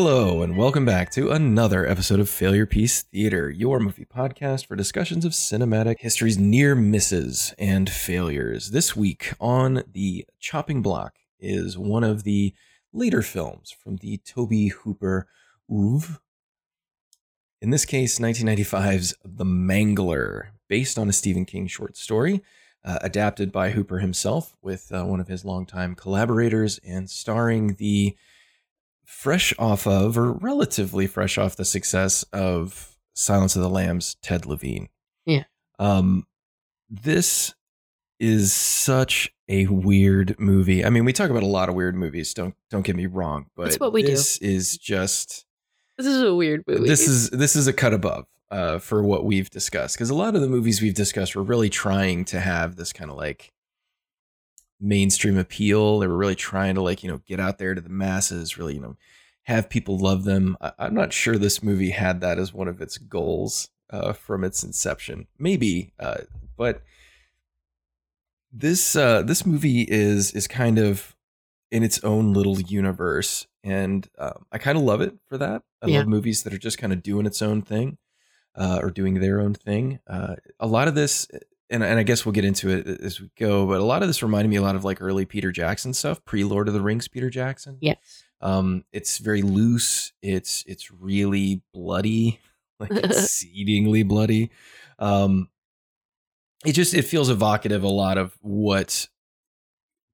Hello, and welcome back to another episode of Failure Piece Theater, your movie podcast for discussions of cinematic history's near misses and failures. This week on the chopping block is one of the later films from the Tobe Hooper oeuvre. In this case, 1995's The Mangler, based on a Stephen King short story, uh, adapted by Hooper himself with uh, one of his longtime collaborators and starring the fresh off of, or relatively fresh off the success of Silence of the Lambs, Ted Levine. Yeah. Um, this is such a weird movie. I mean, we talk about a lot of weird movies. Don't don't get me wrong, but That's what we do. this is just This is a weird movie. this is this is a cut above uh, for what we've discussed because a lot of the movies we've discussed were really trying to have this kind of like mainstream appeal. They were really trying to like you know get out there to the masses, really you know have people love them. I, I'm not sure this movie had that as one of its goals uh, from its inception. Maybe, uh, but this uh, this movie is is kind of in its own little universe, and um, I kind of love it for that. I Yeah. love movies that are just kind of doing its own thing uh, or doing their own thing. Uh, a lot of this, and, and I guess we'll get into it as we go, but a lot of this reminded me a lot of like early Peter Jackson stuff, pre Lord of the Rings Peter Jackson. yes. Um, it's very loose. It's it's really bloody, like exceedingly bloody. Um, it just it feels evocative a lot of what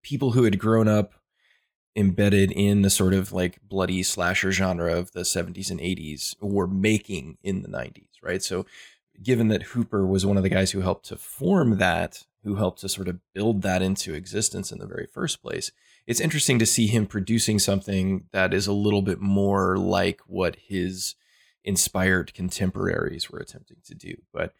people who had grown up embedded in the sort of like bloody slasher genre of the 70s and 80s were making in the 90s, right? So given that Hooper was one of the guys who helped to form that, who helped to sort of build that into existence in the very first place, it's interesting to see him producing something that is a little bit more like what his inspired contemporaries were attempting to do. But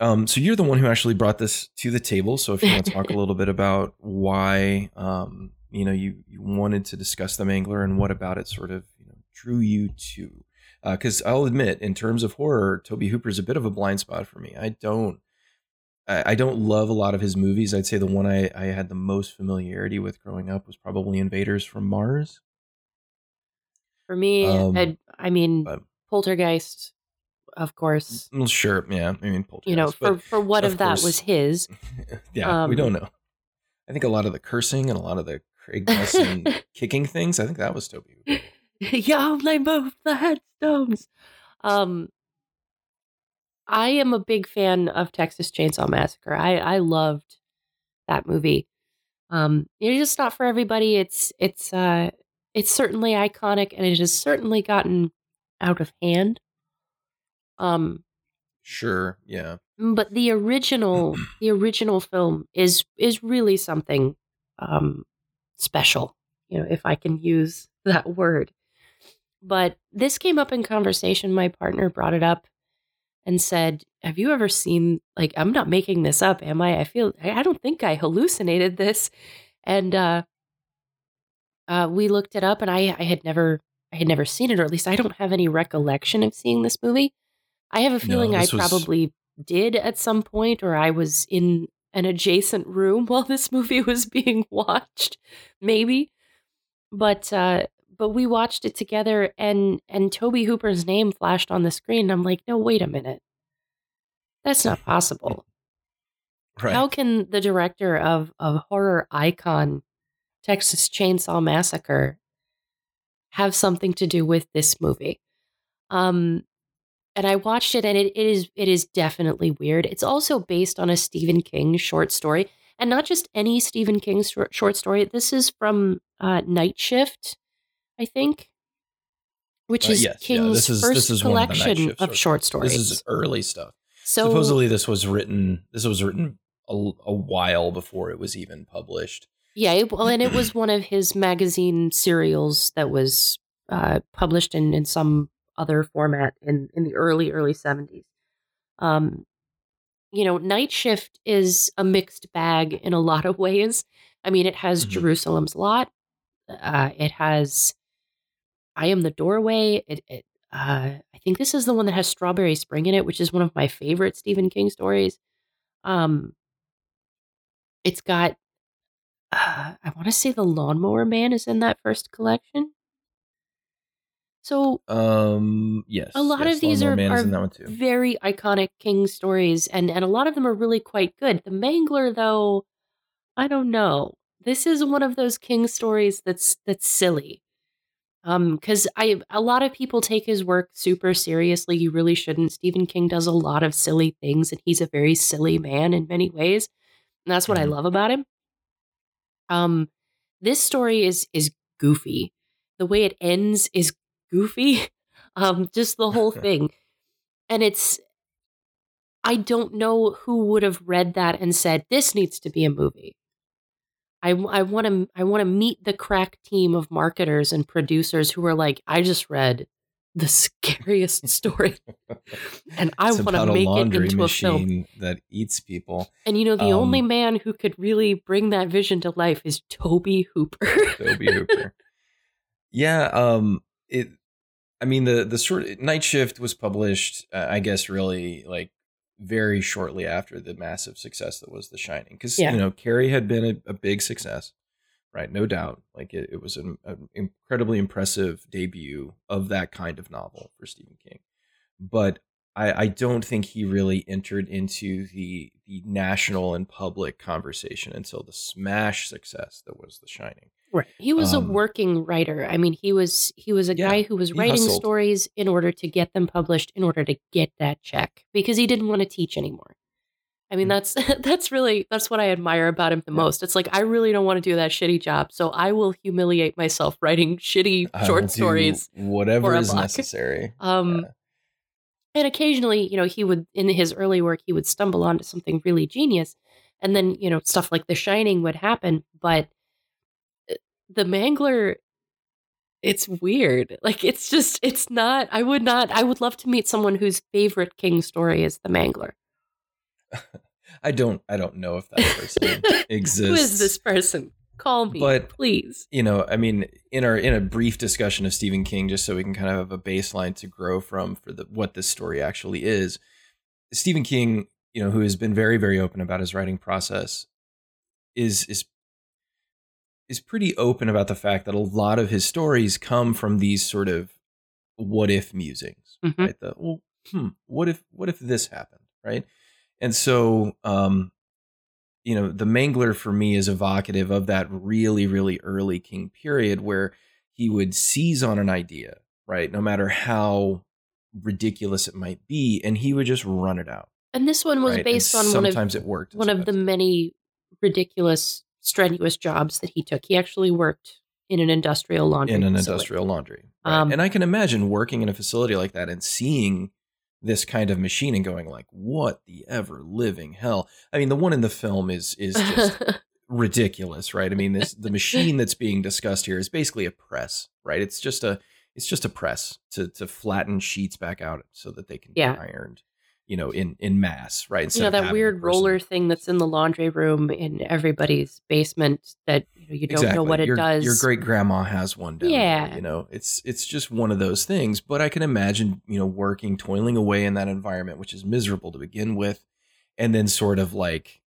um, so you're the one who actually brought this to the table. So if you want to talk a little bit about why um, you know you you wanted to discuss the Mangler and what about it sort of you know drew you to because I'll admit, in terms of horror, Tobe Hooper's a bit of a blind spot for me. I don't, I, I don't love a lot of his movies. I'd say the one I, I had the most familiarity with growing up was probably Invaders from Mars. For me, Um, I, I mean, but- Poltergeist, of course. Well, sure, yeah. I mean, Poltergeist, You know, for, for what of of, that course- was his. yeah, we um, don't know. I think a lot of the cursing and a lot of the Craig Nelson kicking things. I think that was Tobe. Y'all name both the headstones. Um, I am a big fan of Texas Chainsaw Massacre. I I loved that movie. Um, it's just not for everybody. It's it's uh it's certainly iconic, and it has certainly gotten out of hand. Um, Sure, yeah. but the original the original film is is really something um special you know if i can use that word but this came up in conversation. My partner brought it up and said have you ever seen like i'm not making this up am i? I feel i don't think i hallucinated this. And uh uh we looked it up and i i had never i had never seen it or at least i don't have any recollection of seeing this movie. I have a feeling i was- probably did at some point or I was in an adjacent room while this movie was being watched maybe. But uh but we watched it together and and Tobe Hooper's name flashed on the screen and I'm like no wait a minute that's not possible Right. how can the director of of horror icon Texas Chainsaw Massacre have something to do with this movie? Um and I watched it and it, it is it is definitely weird. It's also based on a Stephen King short story and not just any Stephen King short, short story. This is from uh, Night Shift, I think, which Uh, is yes, yeah, King's this is- first this is one of collection of short stories. This is early stuff. so Supposedly, this was written. This was written a, a while before it was even published. Yeah, it, well, and it was one of his magazine serials that was uh, published in, in some other format in, in the early early seventies. Um, you know, Night Shift is a mixed bag in a lot of ways. I mean, it has Mhm. Jerusalem's Lot. Uh, it has I Am the Doorway. It, it uh, I think this is the one that has Strawberry Spring in it, which is one of my favorite Stephen King stories. Um, it's got uh, I want to say the Lawnmower Man is in that first collection. So Um, yes. A lot yes, of these Lawnmower are- are in that one too. very iconic King stories, and and a lot of them are really quite good. The Mangler, though, I don't know. This is one of those King stories that's that's silly. Um, because I a lot of people take his work super seriously. You really shouldn't. Stephen King does a lot of silly things, and he's a very silly man in many ways. And that's what I Mhm. love about him. Um, this story is is goofy. The way it ends is goofy. Um, just the whole thing. And it's I don't know who would have read that and said this needs to be a movie. I want to I want to meet the crack team of marketers and producers who are like I just read the scariest story and I want to make it into a film. that eats people. And you know the only Um, man who could really bring that vision to life is Tobe Hooper. Tobe Hooper. Yeah, um it I mean the the sort Night Shift was published uh, I guess really like very shortly after the massive success that was The Shining cuz Yeah. you know Carrie had been a, a big success. Right, no doubt. Like it, it was an, an incredibly impressive debut of that kind of novel for Stephen King. But I, I don't think he really entered into the the national and public conversation until the smash success that was The Shining. Right. He was Um, a working writer. I mean, he was he was a Yeah, guy who was writing hustled. stories in order to get them published, in order to get that check, because he didn't want to teach anymore. I mean, Mm. that's that's really that's what I admire about him the most. It's like I really don't want to do that shitty job, so I will humiliate myself writing shitty short stories. whatever is necessary. Um, Yeah. and occasionally, you know, he would in his early work he would stumble onto something really genius, and then you know stuff like The Shining would happen. But the Mangler, it's weird. Like it's just it's not. I would not. I would love to meet someone whose favorite King story is The Mangler. I don't I don't know if that person exists. Who is this person? Call me, But- please. you know, I mean, in our in a brief discussion of Stephen King, just so we can kind of have a baseline to grow from for the what this story actually is. Stephen King, you know, who has been very very open about his writing process, is is is pretty open about the fact that a lot of his stories come from these sort of what if musings, Mhm. right? The well, hmm, what if what if this happened, right? And so, um, you know, the Mangler for me is evocative of that really, really early King period where he would seize on an idea, right? No matter how ridiculous it might be, and he would just run it out. And this one was right? And based on one of sometimes it worked. one of the many ridiculous, strenuous jobs that he took. He actually worked in an industrial laundry in an facility. industrial laundry. Right? Um, and I can imagine working in a facility like that and seeing this kind of machine and going like, "What the ever living hell?" I mean, the one in the film is is just ridiculous, right? I mean, this the machine that's being discussed here is basically a press, right? It's just a it's just a press to to flatten sheets back out so that they can Yeah. be ironed, you know, in in mass, right? you know that weird roller thing that's in the laundry room in everybody's basement that you know you don't know Exactly. what it your, does. Your great grandma has one down Yeah. there, you know, it's it's just one of those things. But I can imagine, you know, working, toiling away in that environment, which is miserable to begin with, and then sort of like,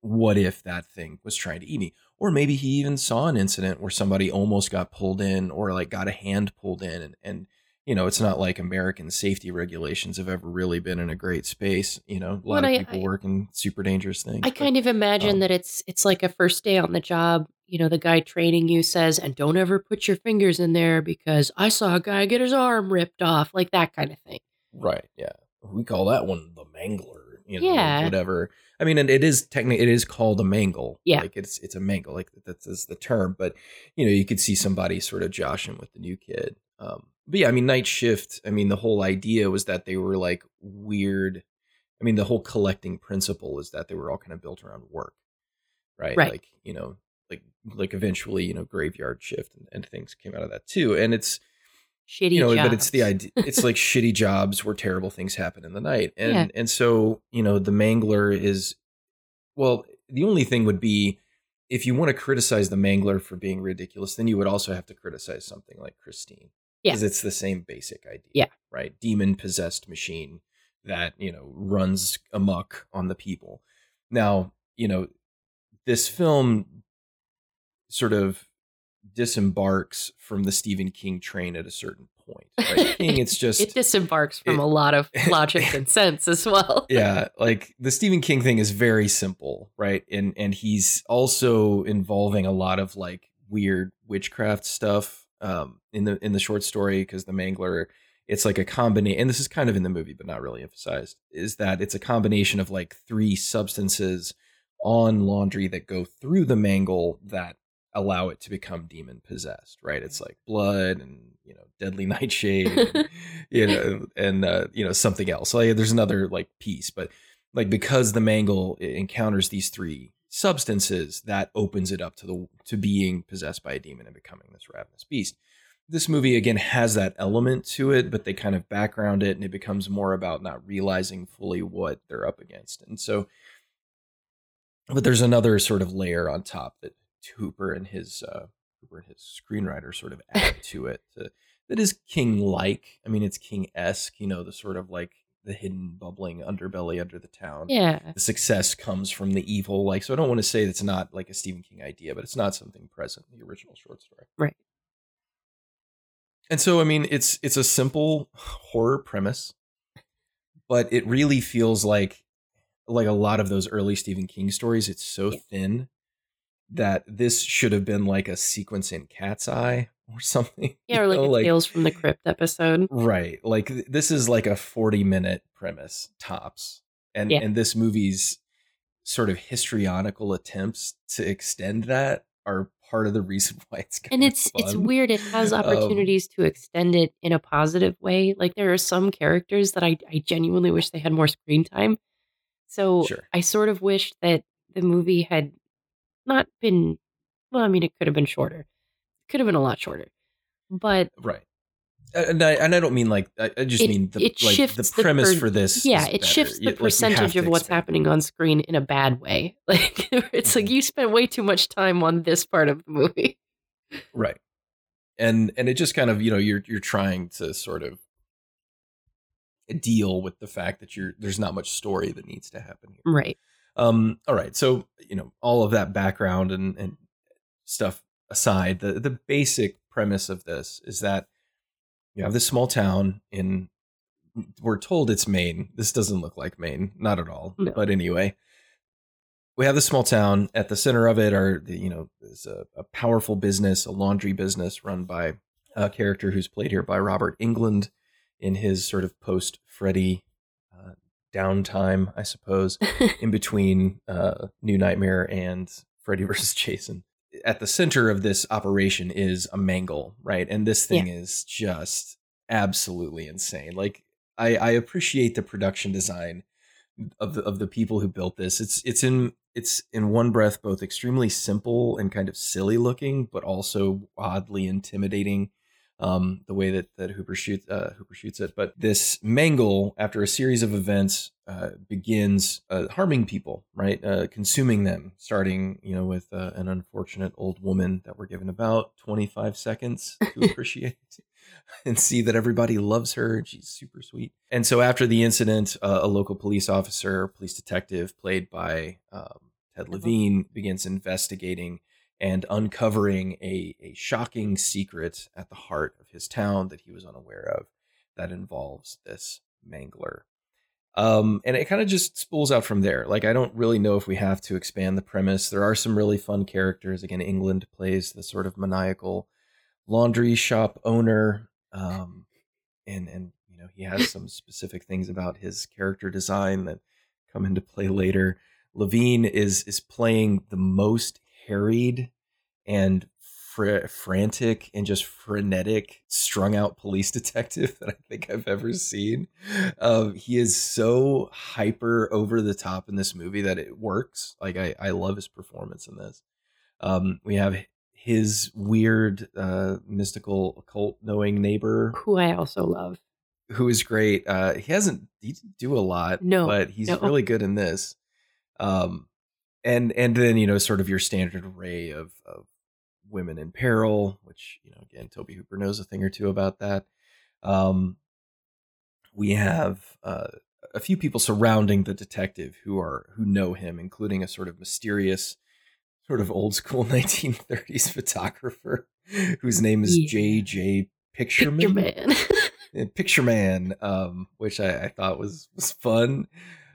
what if that thing was trying to eat me? Or maybe he even saw an incident where somebody almost got pulled in or like got a hand pulled in and, and you know, it's not like American safety regulations have ever really been in a great space. You know, a lot Well, of people I- working super dangerous things. I but- kind of imagine um, that it's it's like a first day on the job. You know, the guy training you says, "And don't ever put your fingers in there because I saw a guy get his arm ripped off," like that kind of thing. Right. Yeah. We call that one the mangler. You know, Yeah. Whatever. I mean, and it is technically it is called a mangle. Yeah. Like it's it's a mangle. Like that's, that's the term. But you know, you could see somebody sort of joshing with the new kid. Um, but yeah, I mean, night shift. I mean, the whole idea was that they were like weird. I mean, the whole collecting principle is that they were all kind of built around work, right? Right. Like you know, like like eventually, you know, graveyard shift and, and things came out of that too. And it's Shitty you know jobs. but it's the idea it's like shitty jobs where terrible things happen in the night and Yeah. and so you know the mangler is well the only thing would be if you want to criticize the mangler for being ridiculous then you would also have to criticize something like christine Yeah. because it's the same basic idea Yeah. right demon possessed machine that you know runs amok on the people now you know this film sort of disembarks from the Stephen King train at a certain point. Right? King, it's just it disembarks from it- a lot of logic and sense as well. yeah, like the Stephen King thing is very simple, right? And and he's also involving a lot of like weird witchcraft stuff um in the in the short story because the Mangler it's like a combination and this is kind of in the movie but not really emphasized is that it's a combination of like three substances on laundry that go through the mangle that allow it to become demon possessed right? It's like blood and you know deadly nightshade and, you know and uh, you know something else. Like there's another like piece but like because the mangle encounters these three substances that opens it up to the to being possessed by a demon and becoming this ravenous beast. This movie again has that element to it but they kind of background it and it becomes more about not realizing fully what they're up against. And so but there's another sort of layer on top that Hooper and his uh Hooper and his screenwriter sort of add to it to, that is king like i mean it's king esque you know the sort of like the hidden bubbling underbelly under the town Yeah. the success comes from the evil like so i don't want to say it's not like a stephen king idea but it's not something present in the original short story Right. and so i mean it's it's a simple horror premise but it really feels like like a lot of those early stephen king stories it's so Yeah. thin that this should have been like a sequence in cat's eye or something Yeah, or like know, a Tales from the Crypt episode. Right. Like this is like a 40 minute premise tops. And Yeah. and this movie's sort of histrionical attempts to extend that are part of the reason why it's kind And of it's it's weird. It has Um, opportunities to extend it in a positive way. Like there are some characters that I, I genuinely wish they had more screen time. So Sure. I sort of wish that the movie had not been well, I mean it could have been shorter. Could have been a lot shorter. But Right. And I, and I don't mean like I, just It- mean the it like shifts the the premise per- for this. yeah, it better. shifts the like, percentage to of what's happening on screen in a bad way. Like it's like Mhm. you spent way too much time on this part of the movie. Right. And and it just kind of, you know, you're you're trying to sort of deal with the fact that you're there's not much story that needs to happen here. Right. Um, all right. So, you know, all of that background and, and stuff aside, the, the basic premise of this is that you have this small town in, we're told it's Maine. This doesn't look like Maine, not at all. No. But anyway, we have this small town. At the center of it are, the, you know, there's a, a powerful business, a laundry business run by a character who's played here by Robert Englund in his sort of post Freddy uh, downtime, I suppose in between uh, New Nightmare and Freddy vs. Jason. At the center of this operation is a mangle, right? And this thing is just absolutely insane. Like I, I appreciate the production design of the of the people who built this. It's it's in it's in one breath both extremely simple and kind of silly looking, but also oddly intimidating um, the way that that Hooper shoots uh, Hooper shoots it. But this mangle, after a series of events, uh, begins uh, harming people, right? Uh, consuming them, starting you know with uh, an unfortunate old woman that we're given about twenty five seconds to appreciate. And see that everybody loves her and she's super sweet. And so, after the incident, uh, a local police officer, police detective played by um, Ted Levine, begins investigating and uncovering a, a shocking secret at the heart of his town that he was unaware of that involves this mangler. Um, and it kind of just spools out from there. Like, I don't really know if we have to expand the premise. There are some really fun characters. Again, Englund plays the sort of maniacal laundry shop owner. Um, and, and, you know, he has some specific things about his character design that come into play later. Levine is is playing the most harried and fr- frantic and just frenetic, strung out police detective that I think I've ever seen. Um, he is so hyper over the top in this movie that it works. Like I, I love his performance in this. Um, we have his weird, uh, mystical, occult knowing neighbor Who I also love. who is great. Uh, he hasn't he didn't do a lot, No, but he's no. really good in this. Um, and and then you know sort of your standard array of of women in peril, which you know again Tobe Hooper knows a thing or two about that. Um, we have uh, a few people surrounding the detective who are who know him, including a sort of mysterious, sort of old school 1930s photographer whose name is Yeah. J.J. Pictureman. Picture man. Picture Man, um, which I, I thought was was fun,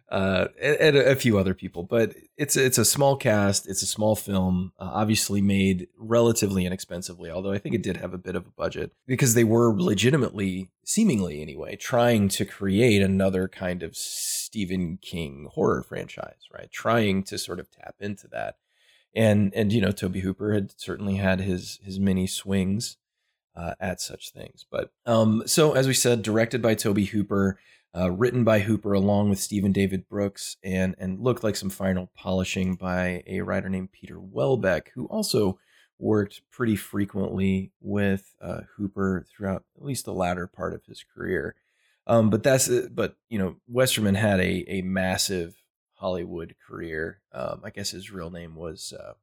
uh, and, a few other people. But it's it's a small cast. It's a small film, uh, obviously made relatively inexpensively. Although I think it did have a bit of a budget because they were legitimately, seemingly anyway, trying to create another kind of Stephen King horror franchise, right? Trying to sort of tap into that, and and you know, Tobe Hooper had certainly had his his many swings uh, at such things. But um, so, as we said, directed by Tobe Hooper, uh, written by Hooper along with Stephen David Brooks, and and looked like some final polishing by a writer named Peter Welbeck, who also worked pretty frequently with uh, Hooper throughout at least the latter part of his career. Um, but that's but you know Westerman had a a massive Hollywood career. Um, I guess his real name was uh,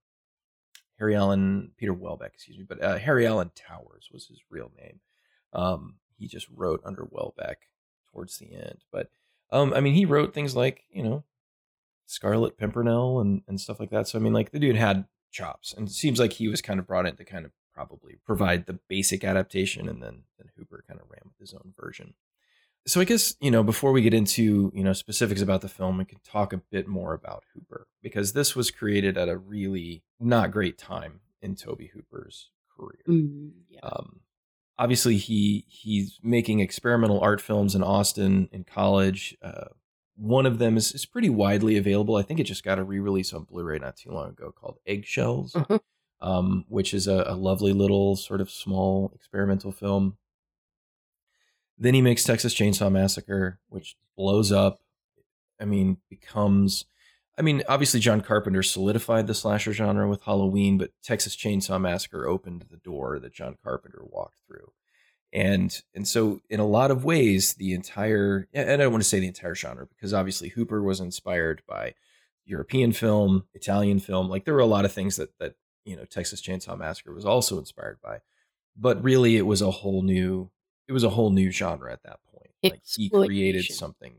Harry Allen Peter Welbeck, excuse me, but uh, Harry Alan Towers was his real name. Um, he just wrote under Welbeck towards the end, but um, I mean, he wrote things like you know Scarlet Pimpernel and and stuff like that. So I mean, like the dude had chops, and it seems like he was kind of brought in to kind of probably provide the basic adaptation, and then then Hooper kind of ran with his own version. So I guess you know before we get into you know specifics about the film, we can talk a bit more about Hooper because this was created at a really not great time in Tobe Hooper's career. Mm, yeah. Um, obviously, he he's making experimental art films in Austin in college. Uh, one of them is, is pretty widely available. I think it just got a re-release on Blu-ray not too long ago called Eggshells, Mhm. um, which is a, a lovely little sort of small experimental film. Then he makes Texas Chainsaw Massacre, which blows up. I mean, becomes. I mean, obviously, John Carpenter solidified the slasher genre with Halloween, but Texas Chainsaw Massacre opened the door that John Carpenter walked through. And and so in a lot of ways, the entire and I don't want to say the entire genre because obviously Hooper was inspired by European film, Italian film. Like there were a lot of things that that you know Texas Chainsaw Massacre was also inspired by, but really it was a whole new it was a whole new genre at that point. Like he created something.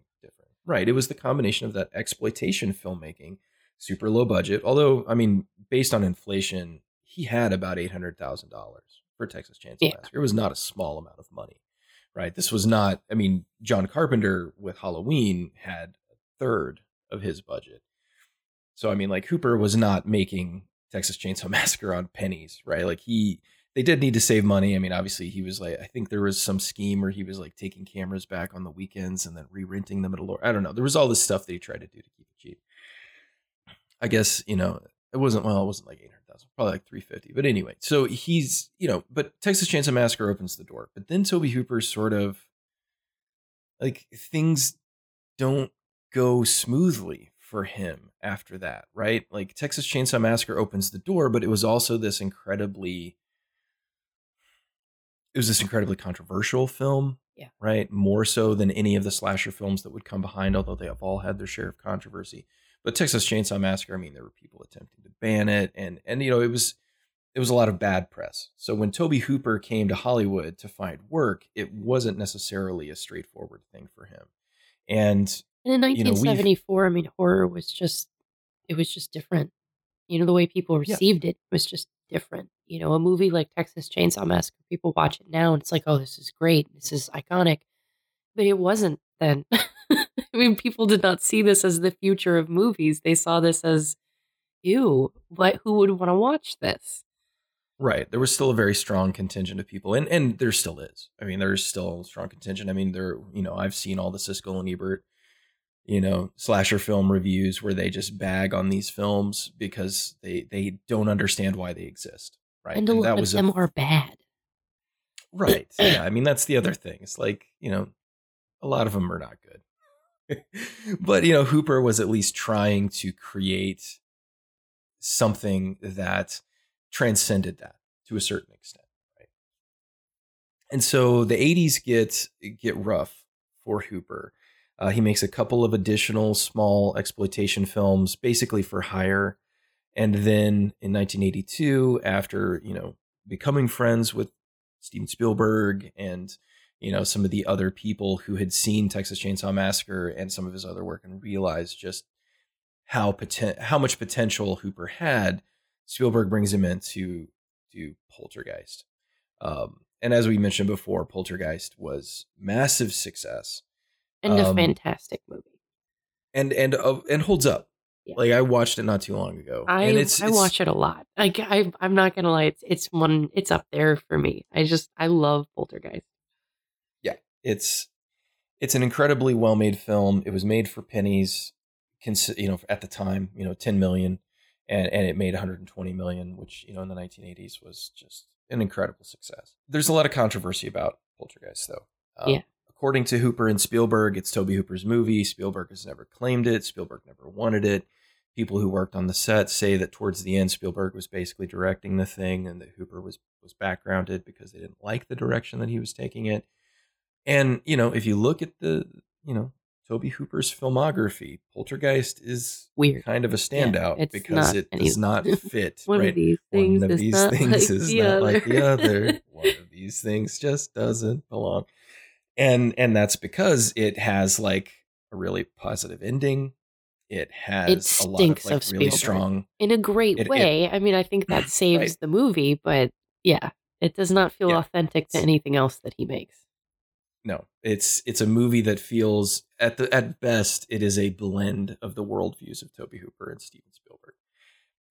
Right. It was the combination of that exploitation filmmaking, super low budget. Although, I mean, based on inflation, he had about eight hundred thousand dollars for Texas Chainsaw Yeah. Massacre. It was not a small amount of money. Right. This was not I mean, John Carpenter with Halloween had a third of his budget. So I mean, like Hooper was not making Texas Chainsaw Massacre on pennies, right? Like he they did need to save money. I mean, obviously he was like I think there was some scheme where he was like taking cameras back on the weekends and then re-renting them at a lower I don't know. There was all this stuff that he tried to do to keep it cheap. I guess, you know, it wasn't well, it wasn't like 800,000, probably like 350. But anyway, so he's, you know, but Texas Chainsaw Massacre opens the door. But then Tobe Hooper sort of like things don't go smoothly for him after that, right? Like Texas Chainsaw Massacre opens the door, but it was also this incredibly it was this mm-hmm. incredibly controversial film. Yeah. Right. More so than any of the slasher films that would come behind, although they have all had their share of controversy. But Texas Chainsaw Massacre, I mean, there were people attempting to ban it and and you know, it was it was a lot of bad press. So when Tobe Hooper came to Hollywood to find work, it wasn't necessarily a straightforward thing for him. And And in you know, 1974, I mean, horror was just, it was just different. You know, the way people Yeah. received it was just different. You know, a movie like Texas Chainsaw Massacre, people watch it now and it's like, oh, this is great. This is iconic. But it wasn't then. I mean, people did not see this as the future of movies. They saw this as, ew, what, who would want to watch this? Right. There was still a very strong contingent of people, and and there still is. I mean, there's still a strong contingent. I mean, there. You know, I've seen all the Siskel and Ebert, you know, slasher film reviews where they just bag on these films because they they don't understand why they exist. Right. And a lot that of was them a, are bad. right. Yeah. I mean, that's the other thing. It's like you know, a lot of them are not good. but you know, Hooper was at least trying to create something that transcended that to a certain extent, right? And so the 80s get get rough for Hooper. Uh, he makes a couple of additional small exploitation films, basically for hire. And then in 1982, after you know becoming friends with Steven Spielberg and you know some of the other people who had seen Texas Chainsaw Massacre and some of his other work and realized just how poten- how much potential Hooper had, Spielberg brings him in to do Poltergeist. Um, and as we mentioned before, Poltergeist was massive success And a Um, fantastic movie. and and uh, and holds up. Yeah. Like I watched it not too long ago, I and it's, I it's- watch it a lot. Like I I'm not gonna lie, it's it's one it's up there for me. I just I love Poltergeist. Yeah, it's it's an incredibly well made film. It was made for pennies, cons- you know, at the time, you know, 10 million and and it made 120 million, which, you know, in the 1980s was just an incredible success. There's a lot of controversy about Poltergeist though. Um, Yeah. According to Hooper and Spielberg, it's Tobe Hooper's movie. Spielberg has never claimed it. Spielberg never wanted it. People who worked on the set say that towards the end, Spielberg was basically directing the thing, and that Hooper was was backgrounded because they didn't like the direction that he was taking it. And you know, if you look at the you know Tobe Hooper's filmography, Poltergeist is Weird. kind of a standout it's because it does not fit. One right? of these things One of is these not things like is the not other. like the other. One of these things just doesn't belong. And and that's because it has like a really positive ending. It has a lot of stinks like of really strong. In a great It- it- way. I mean, I think that saves Right. the movie, but yeah, it does not feel Yeah. authentic to anything else that he makes. No, it's it's a movie that feels at the at best it is a blend of the worldviews of Tobe Hooper and Steven Spielberg,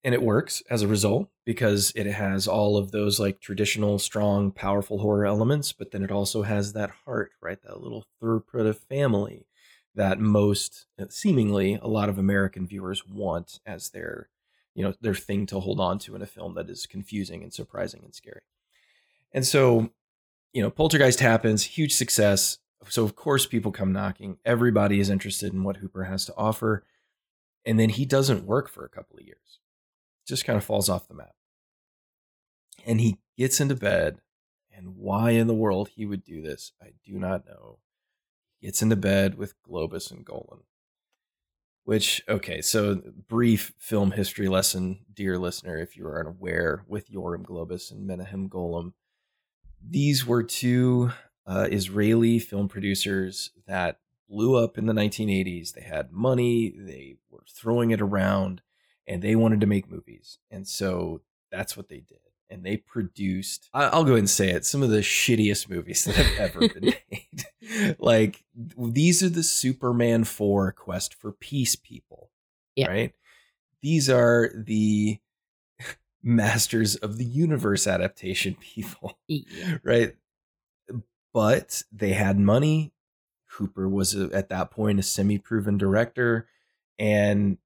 and it works as a result because it has all of those like traditional, strong, powerful horror elements, but then it also has that heart, right? That little of family that most uh, seemingly a lot of American viewers want as their you know their thing to hold on to in a film that is confusing and surprising and scary. And so you know, Poltergeist happens, huge success. So of course people come knocking. Everybody is interested in what Hooper has to offer. And then he doesn't work for a couple of years. Just kind of falls off the map. And he gets into bed. And why in the world he would do this, I do not know. He gets into bed with Globus and Golan. Which, okay, so brief film history lesson, dear listener, if you are unaware, with Yoram Globus and Menahem Golan these were two uh, Israeli film producers that blew up in the 1980s. They had money, they were throwing it around, and they wanted to make movies. And so that's what they did. And they produced, I'll go ahead and say it, some of the shittiest movies that have ever been made. like, these are the Superman 4 Quest for Peace people, Yeah. right? These are the Masters of the Universe adaptation people Yeah. right? But they had money. Hooper was a, at that point a semi-proven director, and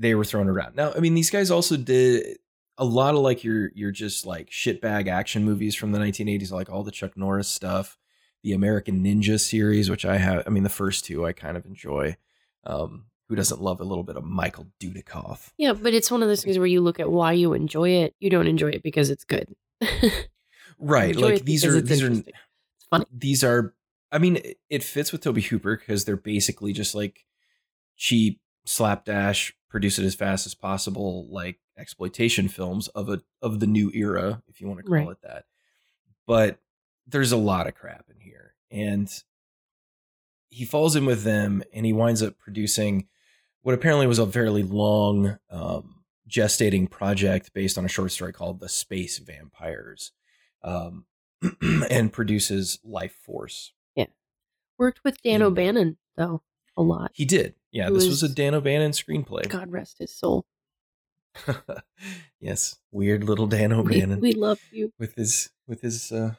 they were thrown around. Now, I mean, these guys also did a lot of like your your just like shitbag action movies from the 1980s, like all the Chuck Norris stuff, the American Ninja series, which I have. I mean, the first two I kind of enjoy. Um, who doesn't love a little bit of Michael Dudikoff? Yeah, but it's one of those things where you look at why you enjoy it. You don't enjoy it because it's good. Right, like these are these are. Funny. these are i mean it- it fits with tobe hooper because they're basically just like cheap slapdash produce it as fast as possible like exploitation films of a of the new era if you want to call Right. it that but there's a lot of crap in here and he falls in with them and he winds up producing what apparently was a fairly long um, gestating project based on a short story called the space vampires um, and produces life force Yeah, Worked with Dan. O'Bannon though a lot. he did yeah this was a dan o'bannon screenplay God rest his soul. yes weird little dan We, o'bannon we love you. with his with his uh,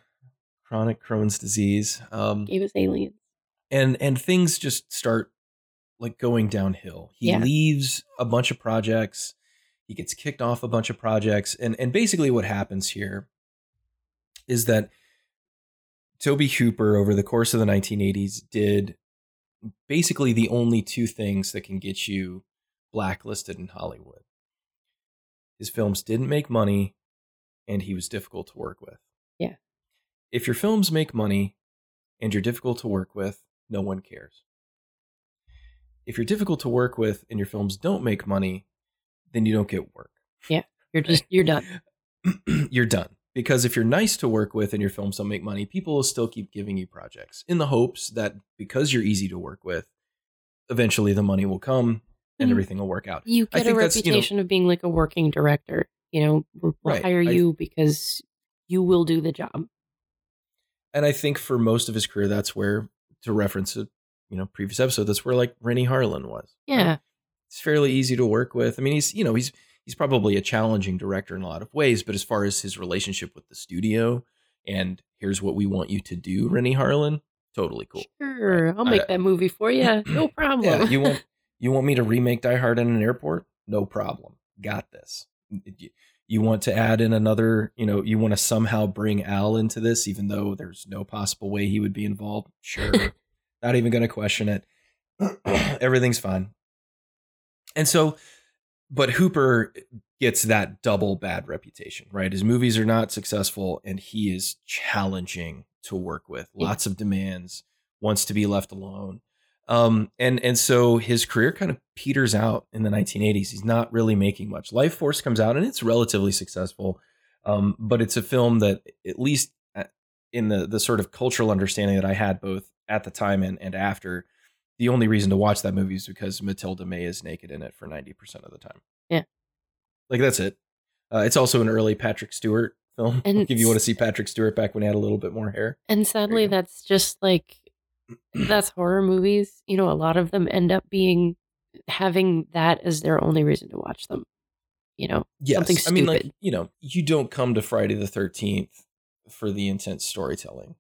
chronic crohn's disease um, Gave us aliens. and and things just start like going downhill. He Yeah. leaves a bunch of projects. He gets kicked off a bunch of projects, and and basically what happens here is that Tobe Hooper over the course of the 1980s did basically the only two things that can get you blacklisted in Hollywood. His films didn't make money, and he was difficult to work with. Yeah. If your films make money and you're difficult to work with, no one cares. If you're difficult to work with and your films don't make money, then you don't get work. Yeah. You're just you're done. you're done. Because if you're nice to work with and your films don't make money, people will still keep giving you projects in the hopes that because you're easy to work with, eventually the money will come and Mhm. everything will work out. You I get a that's, you know- reputation of being like a working director. You know, we'll, we'll Right. hire I- you because you will do the job. and I think for most of his career, that's where to reference a you know previous episode, that's where like Renny Harlin was. right? Yeah. It's fairly easy to work with. I mean, he's you know he's he's probably a challenging director in a lot of ways, but as far as his relationship with the studio and here's what we want you to do, Renny Harlin, totally cool. Sure, I'll I- make that movie for you. No problem. Yeah, you want you want me to remake Die Hard in an airport? No problem. Got this. You want to add in another, you know, you want to somehow bring Al into this, even though there's no possible way he would be involved. Sure. Not even going to question it. Everything's fine. And so, but Hooper gets that double bad reputation, right? His movies are not successful and he is challenging to work with. Lots of demands, wants to be left alone. Um, and and so his career kind of peters out in the 1980s. He's not really making much. Lifeforce comes out and it's relatively successful, um, but it's a film that at least uh, in the the sort of cultural understanding that I had both at the time and, and after, the only reason to watch that movie is because Mathilda May is naked in it for 90% of the time. Yeah. Like that's it. Uh, it's also an early Patrick Stewart film. And if you want to see Patrick Stewart back when he had a little bit more hair. And sadly, that's just like that's horror movies. You know, a lot of them end up being having that as their only reason to watch them. You know, Yes. Something I mean, like, stupid. you know, you don't come to Friday the 13th for the intense storytelling,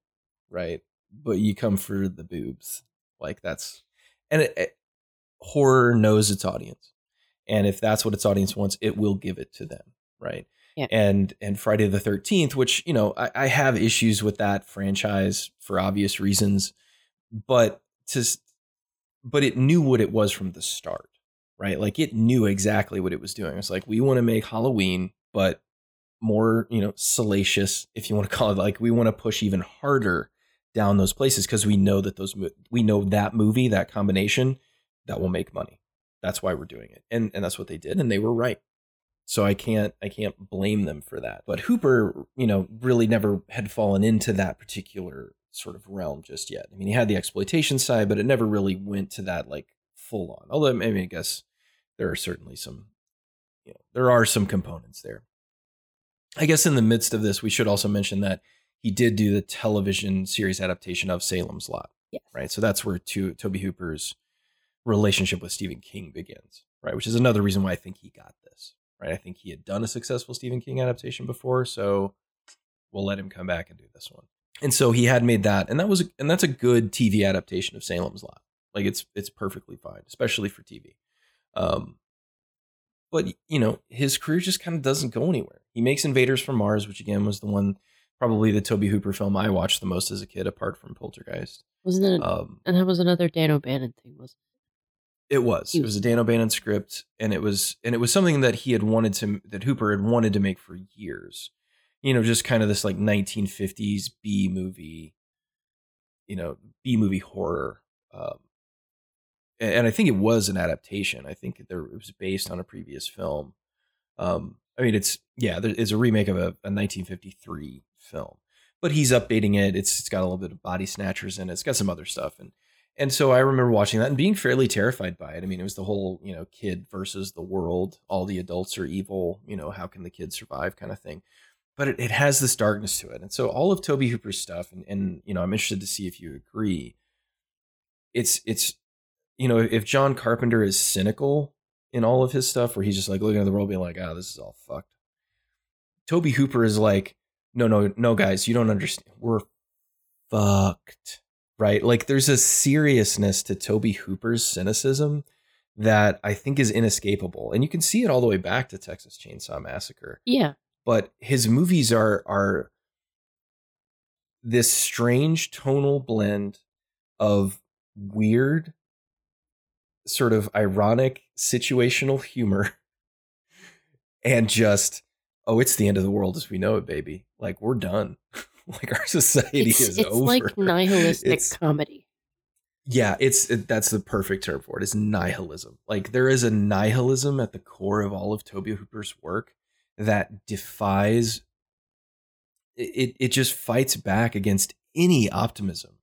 right? But you come for the boobs. Like, that's, and it, it- horror knows its audience. And if that's what its audience wants, it will give it to them, right? Yeah. And and Friday the 13th, which, you know, I, I have issues with that franchise for obvious reasons, but to, but it knew what it was from the start right? Like it knew exactly what it was doing. It's like we want to make Halloween, but more, you know, salacious, if you want to call it. Like we want to push even harder down those places because we know that those we know that movie, that combination, that will make money. That's why we're doing it, and and that's what they did, and they were right. So I can't I can't blame them for that. But Hooper, you know, really never had fallen into that particular sort of realm just yet. I mean, he had the exploitation side, but it never really went to that like full on. Although I mean, I guess there are certainly some, you know, there are some components there. I guess in the midst of this, we should also mention that he did do the television series adaptation of Salem's Lot, yes. right? So that's where to, Tobe Hooper's relationship with Stephen King begins, right? Which is another reason why I think he got this, right? I think he had done a successful Stephen King adaptation before, so we'll let him come back and do this one. And so he had made that, and that was, and that's a good TV adaptation of Salem's Lot. Like it's it's perfectly fine, especially for TV. Um, but you know, his career just kind of doesn't go anywhere. He makes Invaders from Mars, which again was the one, probably the Tobe Hooper film I watched the most as a kid, apart from Poltergeist. Wasn't it? Um, and that was another Dan O'Bannon thing, was it It was. It was a Dan O'Bannon script, and it was and it was something that he had wanted to that Hooper had wanted to make for years. You know, just kind of this like 1950s B movie, you know, B movie horror. Um, and, and I think it was an adaptation. I think there it was based on a previous film. Um, I mean, it's yeah, there, it's a remake of a, a 1953 film, but he's updating it. It's it's got a little bit of body snatchers in it. It's got some other stuff, and and so I remember watching that and being fairly terrified by it. I mean, it was the whole you know kid versus the world. All the adults are evil. You know, how can the kids survive? Kind of thing. But it, it has this darkness to it, and so all of Tobe Hooper's stuff, and, and you know, I'm interested to see if you agree. It's it's you know, if John Carpenter is cynical in all of his stuff, where he's just like looking at the world, being like, "Ah, this is all fucked." Tobe Hooper is like, "No, no, no, guys, you don't understand. We're fucked." Right? Like, there's a seriousness to Tobe Hooper's cynicism that I think is inescapable, and you can see it all the way back to Texas Chainsaw Massacre yeah, but his movies are are this strange tonal blend of weird sort of ironic situational humor and just oh it's the end of the world as we know it baby like we're done like our society it's, is it's over like nihilistic It's- comedy. yeah, it's it, that's the perfect term for it. It's nihilism. Like there is a nihilism at the core of all of Tobe Hooper's work that defies it it just fights back against any optimism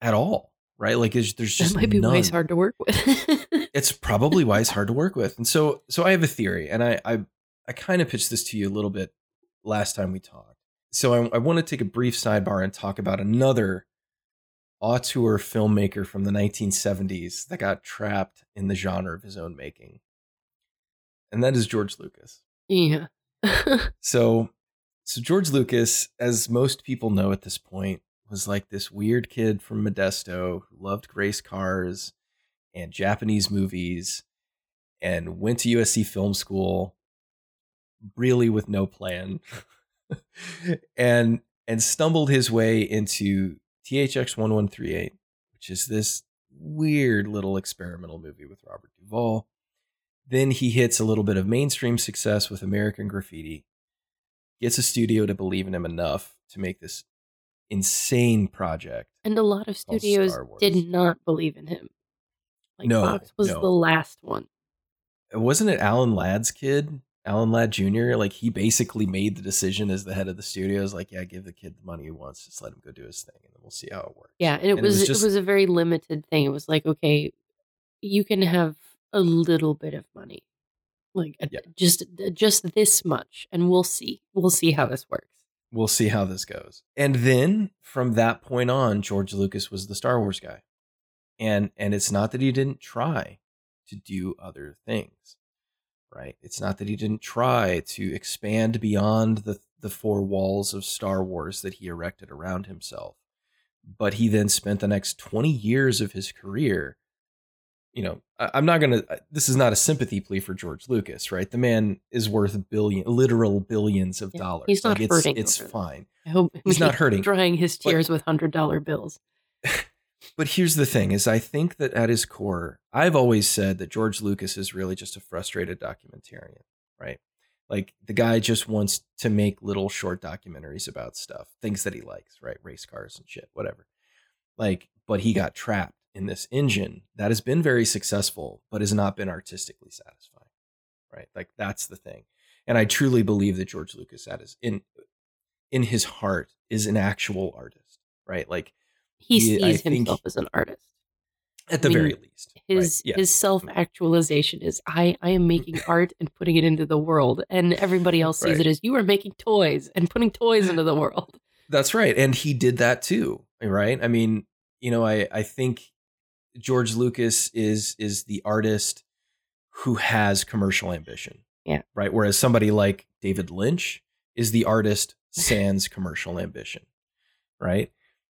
at all, right? Like there's there's just That might be why it's hard to work with. It's probably why it's hard to work with. And so so I have a theory and I I I kind of pitched this to you a little bit last time we talked. So I, I want to take a brief sidebar and talk about another auteur filmmaker from the 1970s that got trapped in the genre of his own making. And that is George Lucas. Yeah. So so George Lucas, as most people know at this point, was like this weird kid from Modesto who loved race cars and Japanese movies and went to USC film school really with no plan and and stumbled his way into THX 1138 which is this weird little experimental movie with Robert Duvall then he hits a little bit of mainstream success with American Graffiti gets a studio to believe in him enough to make this insane project and a lot of studios did not believe in him. Like No, Fox was no. the last one. wasn't it Alan Ladd's kid, Alan Ladd Jr. Like he basically made the decision as the head of the studios, like, yeah, give the kid the money he wants, just let him go do his thing, and then we'll see how it works. Yeah, and it And it was was it just- was a very limited thing. It was like, okay, you can have a little bit of money, like Yeah. just just this much, and we'll see. We'll see how this works. We'll see how this goes. And then from that point on, George Lucas was the Star Wars guy. And and it's not that he didn't try to do other things. Right? It's not that he didn't try to expand beyond the the four walls of Star Wars that he erected around himself. But he then spent the next 20 years of his career you know, I, I'm not gonna. This is not a sympathy plea for George Lucas, right? The man is worth billion, literal billions of dollars. he's not it's, hurting It's that. fine. I hope He's not hurting. drying his But- tears with hundred dollar bills. But here's the thing: is I think that at his core, I've always said that George Lucas is really just a frustrated documentarian, right? Like the guy just wants to make little short documentaries about stuff, things that he likes, right? Race cars and shit, whatever. Like, but he got trapped in this engine that has been very successful, but has not been artistically satisfying, right? Like that's the thing. And I truly believe that George Lucas, at his in in his heart, is an actual artist, right? Like He I sees think- himself as an artist. at the I mean, very least, right? His his self actualization is I I am making art and putting it into the world, and everybody else sees Right. it as you are making toys and putting toys into the world. That's right. And he did that too, right? I mean, you know, I I think George Lucas is is the artist who has commercial ambition. Yeah. Right? Whereas somebody like David Lynch is the artist sans commercial ambition. Right?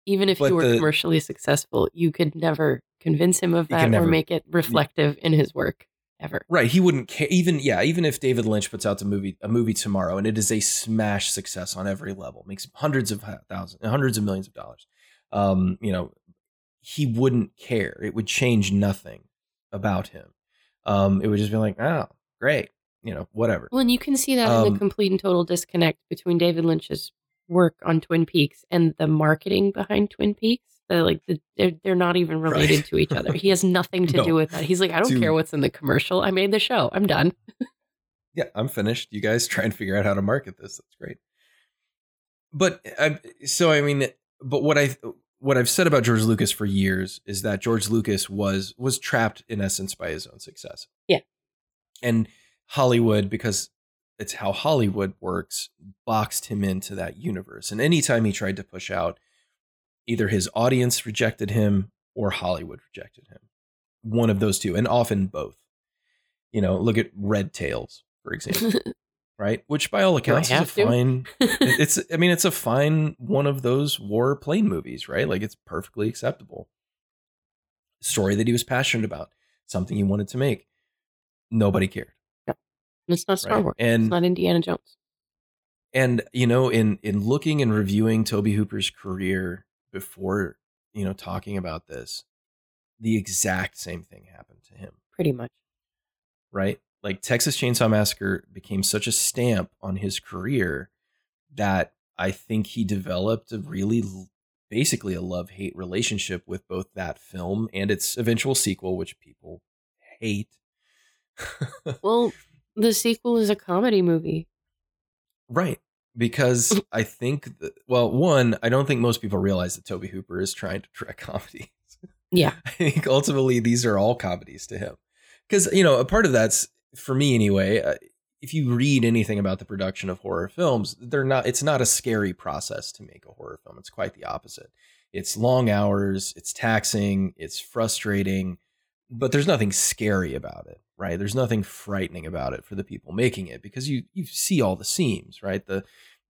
Even if But you were the- commercially successful, you could never convince him of that or never- make it reflective in his work ever. Right. He wouldn't care even yeah, even if David Lynch puts out the movie a movie tomorrow and it is a smash success on every level, makes hundreds of thousands, hundreds of millions of dollars. Um, you know, he wouldn't care. It would change nothing about him. Um, it would just be like, oh, great, you know, whatever. Well, and you can see that in Um, the complete and total disconnect between David Lynch's work on Twin Peaks and the marketing behind Twin Peaks. They're like the, they're they're not even related Right. to each other. He has nothing to No. do with that. He's like, I don't To- care what's in the commercial. I made the show. I'm done. yeah, I'm finished. You guys try and figure out how to market this. That's great. But I, so I mean, but what I what I've said about George Lucas for years is that George Lucas was was trapped in essence by his own success. Yeah. and Hollywood because it's how Hollywood works boxed him into that universe. And anytime he tried to push out, either his audience rejected him or Hollywood rejected him. One of those two, and often both. You know, look at Red Tails, for example, right? Which by all accounts is a to? fine it's I mean it's a fine one of those war plane movies, right? Like it's perfectly acceptable. Story that he was passionate about, something he wanted to make. Nobody cared. It's not Star Right. Wars. And- it's not Indiana Jones. And you know, in in looking and reviewing Tobe Hooper's career before, you know, talking about this, the exact same thing happened to him. Pretty much. right? Like Texas Chainsaw Massacre became such a stamp on his career that I think he developed a really basically a love hate relationship with both that film and its eventual sequel, which people hate. Well, the sequel is a comedy movie. right. Because I think, that, well, one, I don't think most people realize that Tobe Hooper is trying to direct comedies. Yeah. I think ultimately these are all comedies to him. Because, you know, a part of that's, for me anyway, uh, if you read anything about the production of horror films, they're not it's not a scary process to make a horror film. It's quite the opposite. It's long hours, it's taxing, it's frustrating, but there's nothing scary about it, right? There's nothing frightening about it for the people making it because you you see all the seams, right? The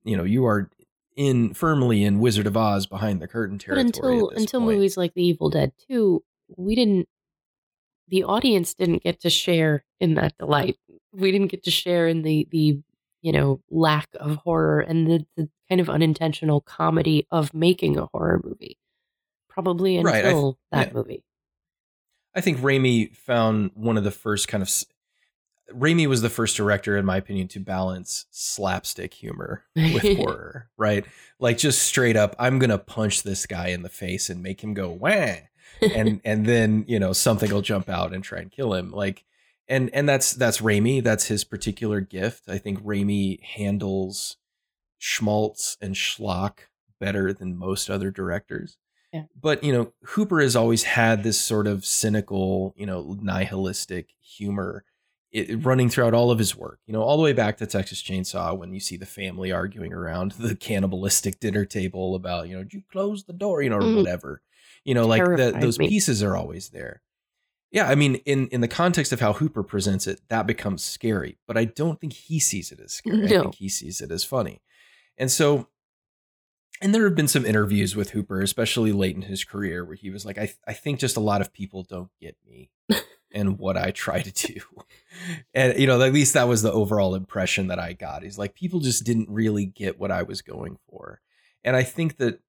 you know, you are in firmly in Wizard of Oz behind the curtain territory. But until until point. movies like The Evil Dead 2, we didn't the audience didn't get to share in that delight. We didn't get to share in the the you know lack of horror and the, the kind of unintentional comedy of making a horror movie. Probably until Right, th- that yeah. movie. I think Raimi found one of the first kind of. Raimi was the first director, in my opinion, to balance slapstick humor with horror, right? Like just straight up, I'm gonna punch this guy in the face and make him go wah, and and then you know something will jump out and try and kill him. Like, and and that's that's Raimi. That's his particular gift. I think Raimi handles schmaltz and schlock better than most other directors. Yeah. But you know, Hooper has always had this sort of cynical, you know, nihilistic humor it, running throughout all of his work. You know, all the way back to Texas Chainsaw, when you see the family arguing around the cannibalistic dinner table about, you know, did you close the door, you know, or Mhm. whatever. You know, like the, those me. pieces are always there. Yeah, I mean, in in the context of how Hooper presents it, that becomes scary. But I don't think he sees it as scary. I think he sees it as funny. And so, and there have been some interviews with Hooper, especially late in his career, where he was like, "I I think just a lot of people don't get me and what I try to do." And you know, at least that was the overall impression that I got. He's like, people just didn't really get what I was going for. And I think that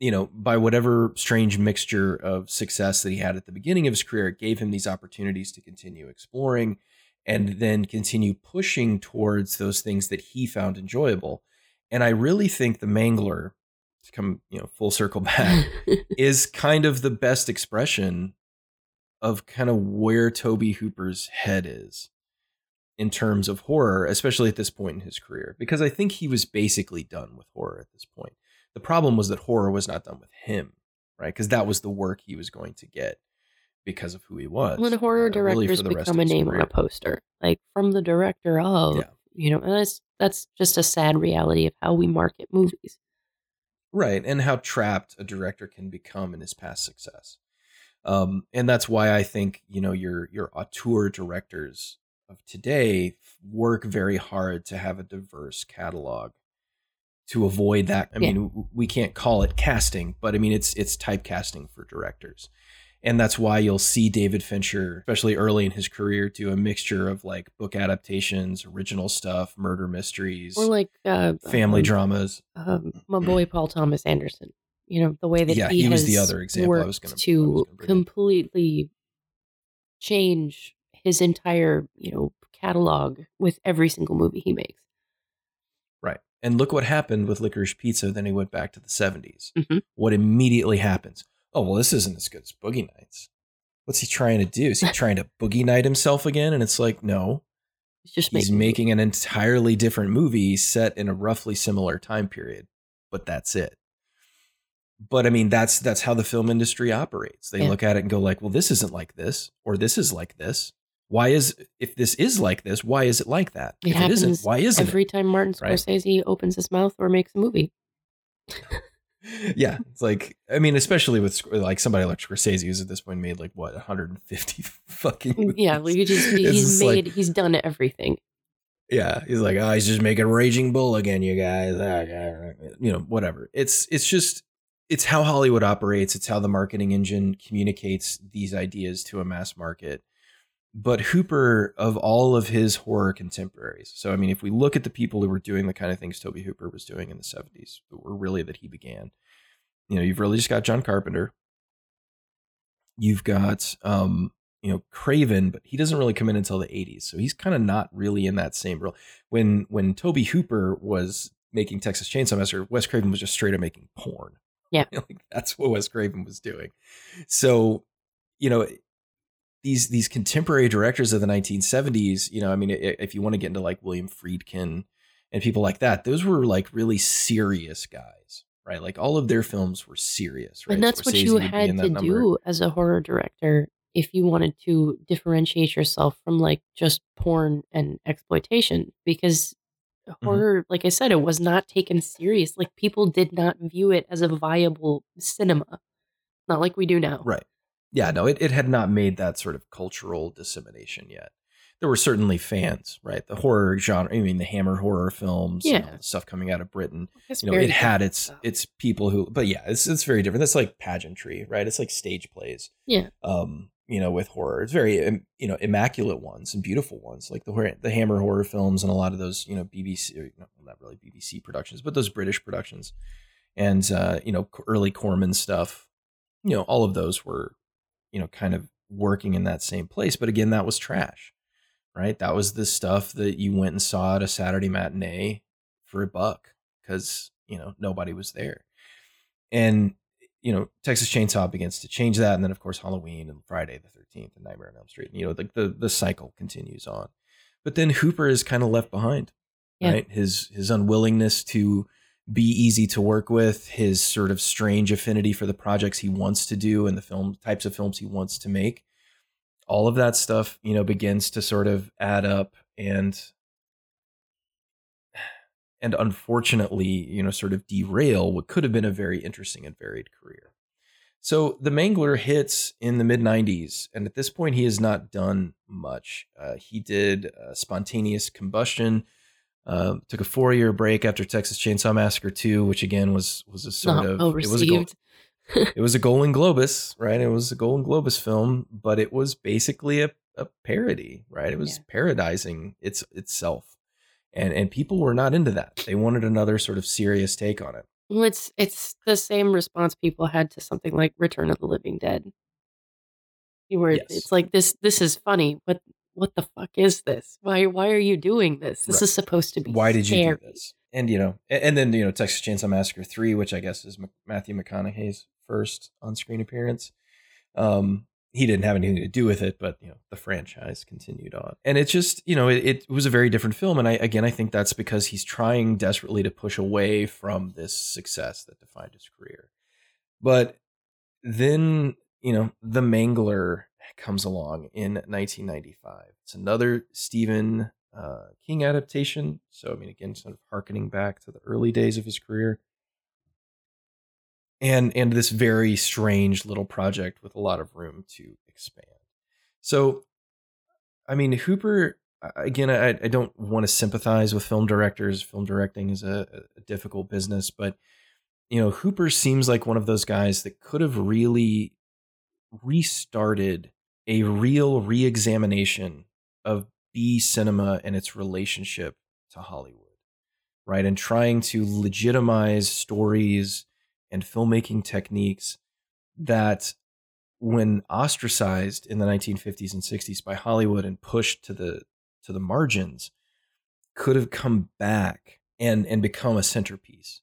you know, by whatever strange mixture of success that he had at the beginning of his career, it gave him these opportunities to continue exploring and then continue pushing towards those things that he found enjoyable. And I really think the Mangler, to come, you know, full circle back, is kind of the best expression of kind of where Tobe Hooper's head is in terms of horror, especially at this point in his career, because I think he was basically done with horror at this point. The problem was that horror was not done with him, right? Because that was the work he was going to get because of who he was. when horror uh, directors the become a name on a poster, like from the director of, Yeah. you know, and that's that's just a sad reality of how we market movies. Right and how trapped a director can become in his past success. Um, and that's why i think you know your your auteur directors of today work very hard to have a diverse catalog to avoid that. I Yeah. mean we can't call it casting but i mean it's it's typecasting for directors and that's why you'll see david fincher especially early in his career do a mixture of like book adaptations original stuff murder mysteries Or like uh, family um, dramas um, my boy Paul Thomas Anderson. You know the way that Yeah, he, he was the other example I was was to gonna bring up. completely change his entire you know catalog with every single movie he makes. Right. And look what happened with Licorice Pizza. Then he went back to the 70s. Mhm. What immediately happens? Oh, well, this isn't as good as Boogie Nights. What's he trying to do? Is he trying to Boogie Night himself again? And it's like, no, He's just he's making making an entirely different movie set in a roughly similar time period, but that's it. But I mean, that's that's how the film industry operates. They Yeah. look at it and go like, well, this isn't like this, or this is like this. Why is if this is like this? Why is it like that? It if it isn't, why isn't it? every time Martin Right. Scorsese opens his mouth or makes a movie. yeah, it's like I mean, especially with like somebody like Scorsese, who's at this point made like what 150 fucking movies. Yeah, he just he's just like- made he's done everything. yeah, he's like, oh, he's just making Raging Bull again, you guys. Ah, You know, whatever. It's it's just it's how Hollywood operates. It's how the marketing engine communicates these ideas to a mass market. But Hooper, of all of his horror contemporaries, so I mean, if we look at the people who were doing the kind of things Tobe Hooper was doing in the 70s, that were really that he began, you know, you've really just got John Carpenter. You've got, um, you know, Craven, but he doesn't really come in until the 80s. So he's kind of not really in that same role. When when Tobe Hooper was making Texas Chainsaw Massacre, Wes Craven was just straight up making porn. Yeah. like that's what Wes Craven was doing. So, you know, these these contemporary directors of the 1970s, you know, I mean, if you want to get into like William Friedkin and people like that, those were like really serious guys, right? Like all of their films were serious, right? And that's what you had to number. do as a horror director if you wanted to differentiate yourself from like just porn and exploitation because Mm-hmm. horror like i said it was not taken serious like people did not view it as a viable cinema not like we do now Right. Yeah, no, it, it had not made that sort of cultural dissemination yet. There were certainly fans, right? The horror genre, I mean, the Hammer horror films, and Yeah. stuff coming out of Britain. It's You know, it had its stuff. its people who, but yeah, it's it's very different. That's like pageantry, right? It's like stage plays. Yeah. Um, you know, with horror, it's very you know immaculate ones and beautiful ones, like the the Hammer horror films and a lot of those you know BBC, not really BBC productions, but those British productions, and uh, you know early Corman stuff. You know, all of those were you know kind of working in that same place, but again, that was trash, right? That was the stuff that you went and saw at a Saturday matinee for a buck because you know nobody was there, and you know, Texas Chainsaw begins to change that, and then of course Halloween and Friday the Thirteenth and Nightmare on Elm Street. And, you know, the, the the cycle continues on, but then Hooper is kind of left behind, Yeah. right? His his unwillingness to be easy to work with, his sort of strange affinity for the projects he wants to do and the film types of films he wants to make. All of that stuff, you know, begins to sort of add up and and unfortunately, you know, sort of derail what could have been a very interesting and varied career. So the Mangler hits in the mid 90s, and at this point, he has not done much. Uh, he did uh, Spontaneous Combustion, uh, took a four year break after Texas Chainsaw Massacre 2, which again was was a sort not of it was a, received it was a Golan-Globus, right? It was a Golan-Globus film, but it was basically a, a parody, right? It was Yeah. parodizing its itself. And and people were not into that. They wanted another sort of serious take on it. well it's it's the same response people had to something like return of the living dead where Yes. it's like this this is funny but what the fuck is this why why are you doing this this Right. is supposed to be Why did you scary. do this? And you know, and then you know, Texas Chainsaw Massacre three, which I guess is Matthew McConaughey's first on-screen appearance. Um, he didn't have anything to do with it, but you know, the franchise continued on, and it just you know, it, it was a very different film. And I again, I think that's because he's trying desperately to push away from this success that defined his career. But then you know, The Mangler comes along in 1995. It's another Stephen uh, King adaptation. So, I mean, again, sort of harkening back to the early days of his career. And, and this very strange little project with a lot of room to expand. So, I mean, Hooper, again, I, I don't want to sympathize with film directors. Film directing is a, a difficult business, but, you know, Hooper seems like one of those guys that could have really restarted a real re-examination of B cinema and its relationship to Hollywood, right? And trying to legitimize stories and filmmaking techniques that when ostracized in the 1950s and 60s by Hollywood and pushed to the to the margins could have come back and and become a centerpiece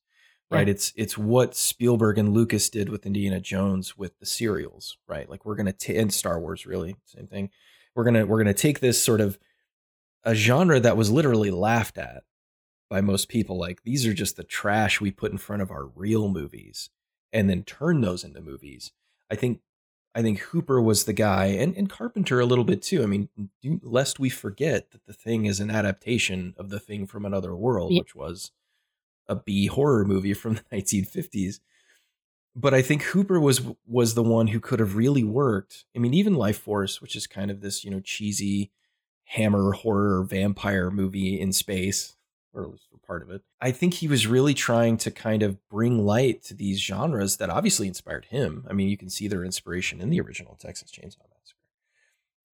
right? Yeah. it's it's what spielberg and lucas did with indiana jones with the serials right? Like we're gonna ta- and star wars really same thing. We're gonna we're gonna take this sort of a genre that was literally laughed at by most people like these are just the trash we put in front of our real movies and then turn those into movies. I think i think hooper was the guy and, and carpenter a little bit too. I mean do, lest we forget that the thing is an adaptation of the thing from another world Yeah. which was a b horror movie from the 1950s but i think hooper was was the one who could have really worked i mean even Lifeforce which is kind of this you know cheesy hammer horror vampire movie in space or at least for part of it. I think he was really trying to kind of bring light to these genres that obviously inspired him. I mean, you can see their inspiration in the original Texas Chainsaw Massacre.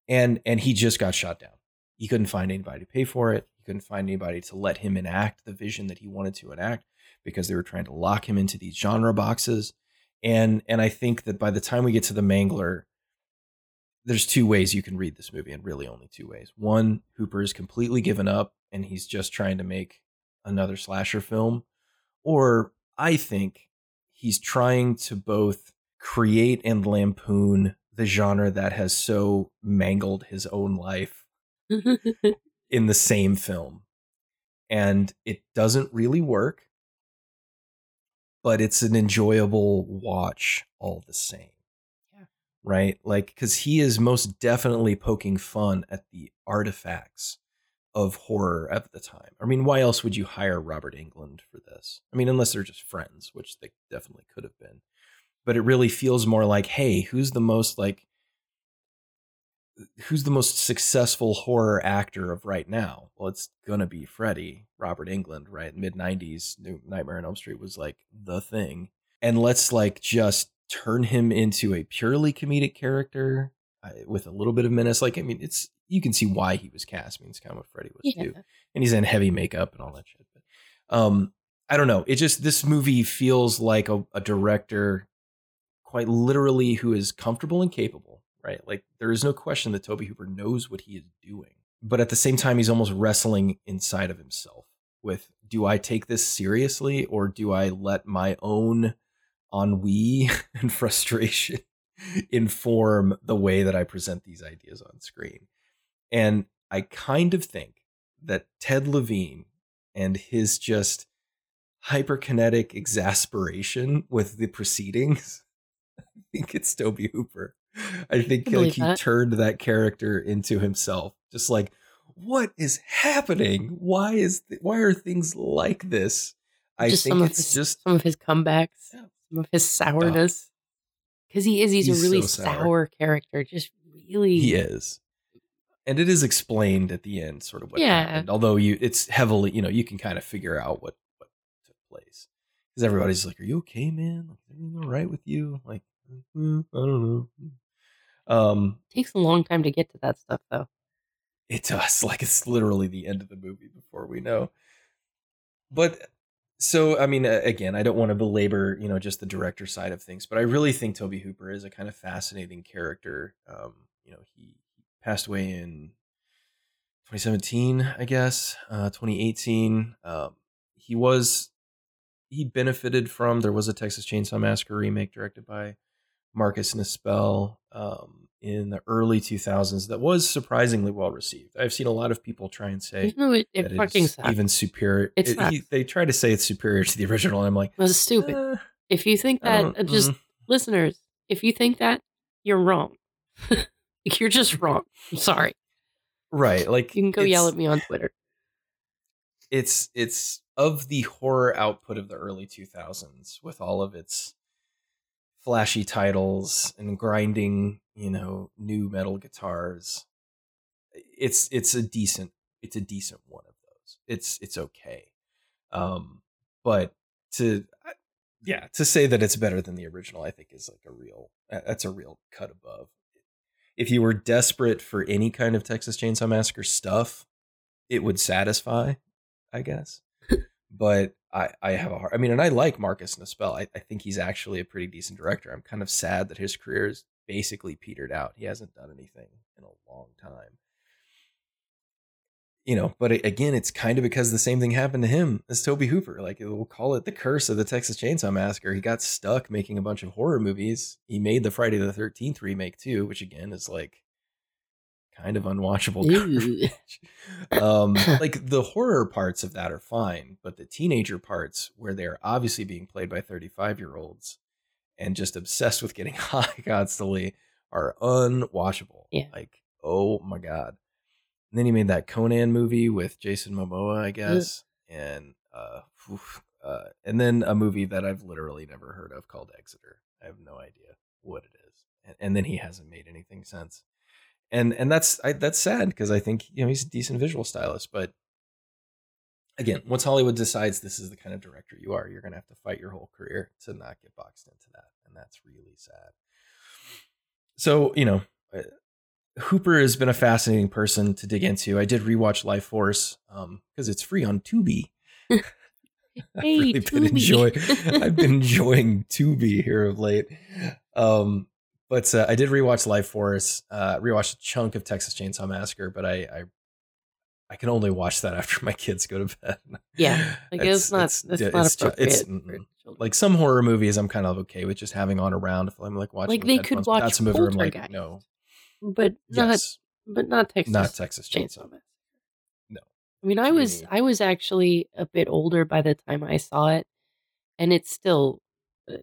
And and he just got shot down. He couldn't find anybody to pay for it. He couldn't find anybody to let him enact the vision that he wanted to enact because they were trying to lock him into these genre boxes. And and I think that by the time we get to the Mangler, there's two ways you can read this movie, and really only two ways. One, Hooper is completely given up and he's just trying to make another slasher film. Or I think he's trying to both create and lampoon the genre that has so mangled his own life in the same film. And it doesn't really work, but it's an enjoyable watch all the same. Yeah. right? Like, because he is most definitely poking fun at the artifacts of horror at the time. I mean, why else would you hire Robert Englund for this? I mean, unless they're just friends, which they definitely could have been. But it really feels more like, hey, who's the most like who's the most successful horror actor of right now? Well, it's gonna be Freddy, Robert Englund, right? Mid '90s, Nightmare on Elm Street was like the thing, and let's like just turn him into a purely comedic character uh, with a little bit of menace. Like, I mean, it's you can see why he was cast. I mean, it's kind of what Freddy was yeah. too, and he's in heavy makeup and all that shit. But, um, I don't know. It just this movie feels like a, a director, quite literally, who is comfortable and capable right? Like there is no question that Tobe Hooper knows what he is doing. But at the same time, he's almost wrestling inside of himself with do I take this seriously or do I let my own ennui and frustration inform the way that I present these ideas on screen? And I kind of think that Ted Levine and his just hyperkinetic exasperation with the proceedings, I think it's Tobe Hooper I think I like he that. turned that character into himself. Just like, what is happening? Why is th- why are things like this? I just think it's his, just some of his comebacks, yeah. some of his sourness. Because he is, he's, he's a really so sour. sour. character. Just really, he is, and it is explained at the end, sort of what yeah. happened. Although you, it's heavily, you know, you can kind of figure out what what took place because everybody's like, "Are you okay, man? Like, everything all right with you?" Like, mm, I don't know. Um, it takes a long time to get to that stuff, though. It does. Like it's literally the end of the movie before we know. But so, I mean, again, I don't want to belabor, you know, just the director side of things, but I really think Tobe Hooper is a kind of fascinating character. Um, you know, he, he passed away in 2017, I guess, uh, 2018. Um, he was he benefited from there was a Texas Chainsaw Massacre remake directed by Marcus Nispel um, in the early 2000s that was surprisingly well received. I've seen a lot of people try and say no, it, it fucking it's even superior. It's it, he, they try to say it's superior to the original. and I'm like, that's stupid. Uh, if you think that, uh, just mm. listeners, if you think that, you're wrong. you're just wrong. I'm sorry. Right. Like you can go yell at me on Twitter. It's it's of the horror output of the early 2000s with all of its flashy titles and grinding, you know, new metal guitars. It's it's a decent it's a decent one of those. It's it's okay. Um but to yeah, to say that it's better than the original I think is like a real that's a real cut above. If you were desperate for any kind of Texas Chainsaw Massacre stuff, it would satisfy, I guess. but I, I have a hard. I mean, and I like Marcus Nispel. I, I think he's actually a pretty decent director. I'm kind of sad that his career is basically petered out. He hasn't done anything in a long time. You know, but again, it's kind of because the same thing happened to him as Tobe Hooper. Like we'll call it the curse of the Texas Chainsaw Massacre. He got stuck making a bunch of horror movies. He made the Friday the Thirteenth remake too, which again is like kind of unwatchable um, like the horror parts of that are fine, but the teenager parts where they're obviously being played by 35 year olds and just obsessed with getting high constantly are unwatchable. Yeah. Like, oh my God. And then he made that Conan movie with Jason Momoa, I guess. And uh, uh, and then a movie that I've literally never heard of called Exeter. I have no idea what it is. And, and then he hasn't made anything since and and that's I, that's sad because I think you know he's a decent visual stylist, but again, once Hollywood decides this is the kind of director you are, you're going to have to fight your whole career to not get boxed into that, and that's really sad. So you know, uh, Hooper has been a fascinating person to dig into. I did rewatch Lifeforce because um, it's free on Tubi. hey, I've really been enjoying. I've been enjoying Tubi here of late. Um, but uh, I did rewatch Lifeforce, uh, rewatched a chunk of Texas Chainsaw Massacre, but I, I, I can only watch that after my kids go to bed. Yeah, like it's, it's not, it's, it's, it's not appropriate. It's, like some horror movies, I'm kind of okay with just having on around if I'm like watching. Like they could watch that's a movie. I'm like, no, but not, yes. but not Texas, not Texas Chainsaw. Chainsaw No, I mean, I was, I was actually a bit older by the time I saw it, and it's still, uh,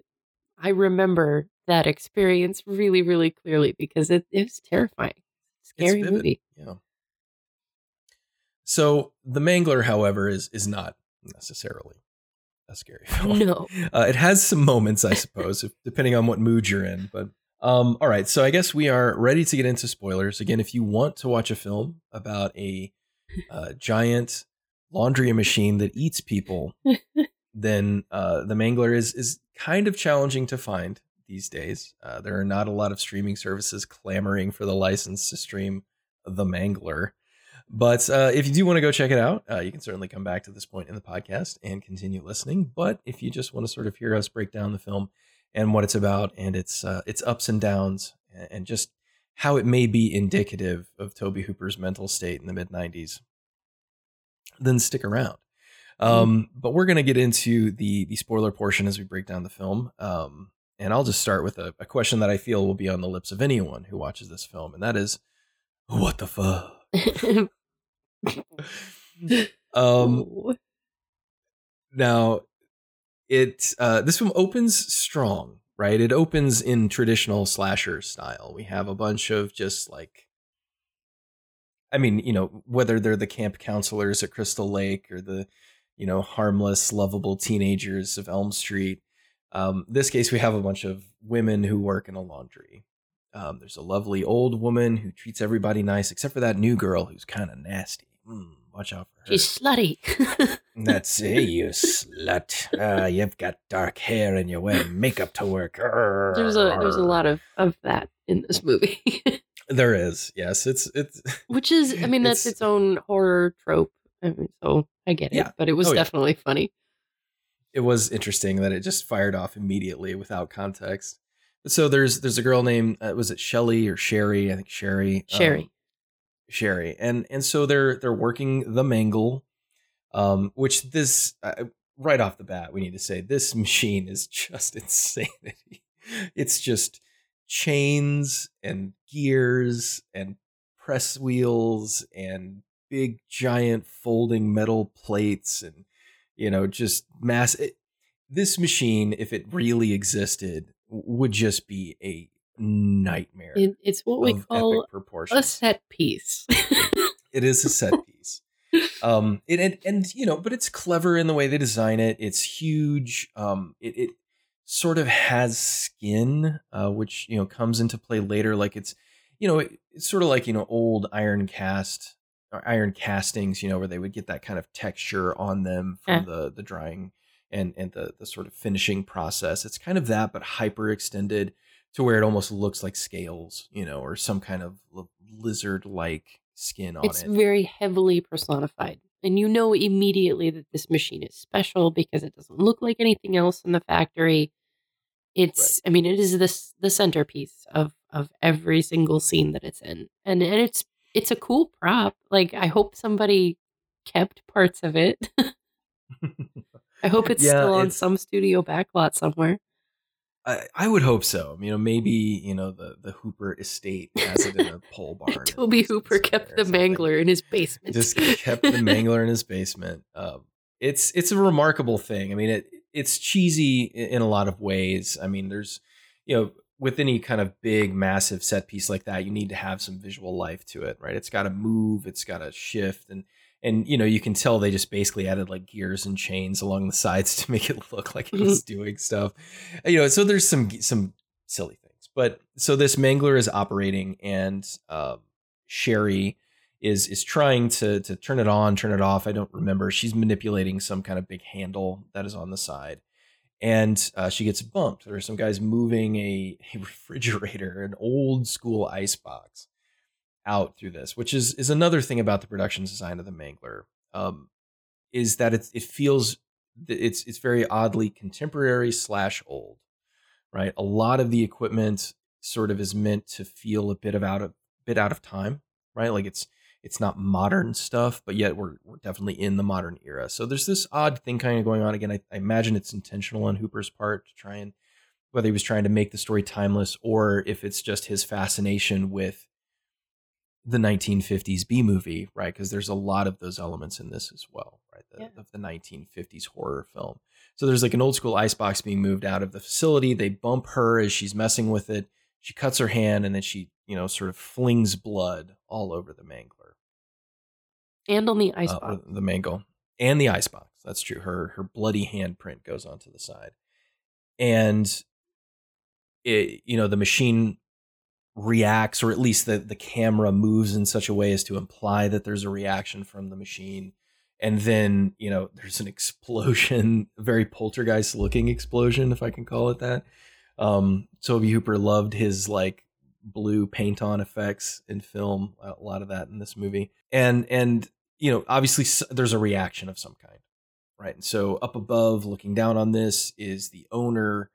I remember that experience really, really clearly because it, it was terrifying. Scary movie. Yeah. So the Mangler, however, is is not necessarily a scary film. No. Uh, it has some moments, I suppose, if, depending on what mood you're in. But um, all right, so I guess we are ready to get into spoilers. Again, if you want to watch a film about a uh, giant laundry machine that eats people, then uh, the Mangler is is kind of challenging to find these days. Uh, there are not a lot of streaming services clamoring for the license to stream the Mangler. But uh, if you do want to go check it out, uh, you can certainly come back to this point in the podcast and continue listening. But if you just want to sort of hear us break down the film and what it's about and its uh, its ups and downs and just how it may be indicative of Tobe Hooper's mental state in the mid '90s, then stick around. Um, but we're going to get into the the spoiler portion as we break down the film. Um, and I'll just start with a, a question that I feel will be on the lips of anyone who watches this film, and that is, what the fuck? um now it uh this film opens strong right? It opens in traditional slasher style. We have a bunch of just like i mean you know whether they're the camp counselors at crystal lake or the you know harmless lovable teenagers of elm street um this case we have a bunch of women who work in a laundry um, there's a lovely old woman who treats everybody nice except for that new girl who's kind of nasty mm, watch out for her She's slutty. that's hey, you slut. Uh, you've got dark hair and you wear makeup to work. there's a there's a lot of of that in this movie, There is, yes. It's it's which is I mean that's It's- its own horror trope. I mean, so I get it, Yeah. but it was Oh, yeah. definitely funny. It was interesting that it just fired off immediately without context. So there's there's a girl named uh, was it Shelly or Sherry? I think Sherry. um, Sherry. Sherry, and and so they're they're working the mangle, um, which this uh, right off the bat we need to say this machine is just insanity. It's just chains and gears and press wheels and big giant folding metal plates and you know just mass. It, this machine, if it really existed, would just be a nightmare. It, it's what we call a set piece. it is a set piece um it, and and you know but it's clever in the way they design it it's huge um it, it sort of has skin uh which you know comes into play later like it's you know it, it's sort of like you know old iron cast iron castings you know where they would get that kind of texture on them from Yeah. the the drying and and the the sort of finishing process it's kind of that but hyper extended to where it almost looks like scales you know or some kind of lizard like skin on it's it It's very heavily personified. And you know immediately that this machine is special because it doesn't look like anything else in the factory. It's I mean, it is this the centerpiece of of every single scene that it's in. And and it's it's a cool prop. Like I hope somebody kept parts of it. I hope it's Yeah, still on it's- some studio backlot somewhere. I, I would hope so. You know, maybe you know the the Hooper estate has it in a pole barn. Tobe Hooper kept the mangler in his basement. Just kept the mangler in his basement. Um, it's it's a remarkable thing. I mean, it it's cheesy in a lot of ways. I mean, there's you know with any kind of big massive set piece like that, you need to have some visual life to it, right? It's got to move, it's got to shift, and and you know you can tell they just basically added like gears and chains along the sides to make it look like it was doing stuff. You know, so there's some some silly things, but so this mangler is operating, and um, Sherry is is trying to to turn it on, turn it off. I don't remember. She's manipulating some kind of big handle that is on the side, and uh, she gets bumped. There are some guys moving a, a refrigerator, an old school ice box, out through this, which is is another thing about the production design of the Mangler, um, is that it it feels it's it's very oddly contemporary slash old, right? A lot of the equipment sort of is meant to feel a bit of out of bit out of time, right? Like it's it's not modern stuff, but yet we're we're definitely in the modern era. So there's this odd thing kind of going on. Again, I, I imagine it's intentional on Hooper's part to try and whether he was trying to make the story timeless or if it's just his fascination with the 1950s B movie, right? Because there's a lot of those elements in this as well, right? The, Yeah. Of the 1950s horror film. So there's like an old school icebox being moved out of the facility. They bump her as she's messing with it. She cuts her hand and then she, you know, sort of flings blood all over the mangler, And on the ice uh, box. the mangle, and the icebox. That's true. Her her bloody handprint goes onto the side, and it, you know, the machine reacts, or at least the the camera moves in such a way as to imply that there's a reaction from the machine. And then, you know, there's an explosion, a very poltergeist looking explosion, if I can call it that. Um, Tobe Hooper loved his like blue paint on effects in film, a lot of that in this movie. And, and, you know, obviously there's a reaction of some kind, right? And so up above, looking down on this, is the owner,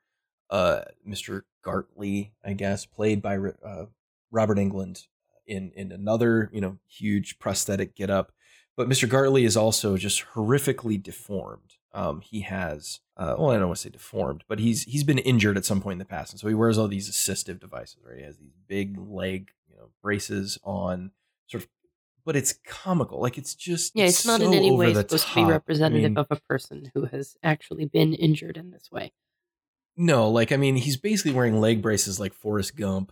uh, Mr. Gartley, I guess, played by uh, Robert Englund in in another, you know, huge prosthetic get up. But Mr. Gartley is also just horrifically deformed. Um, he has, uh, well, I don't want to say deformed, but he's he's been injured at some point in the past, and so he wears all these assistive devices. Right, he has these big leg, you know, braces on, sort of, but it's comical. Like it's just Yeah, it's not in any way supposed to be top. I representative mean, of a person who has actually been injured in this way. No, like I mean, he's basically wearing leg braces like Forrest Gump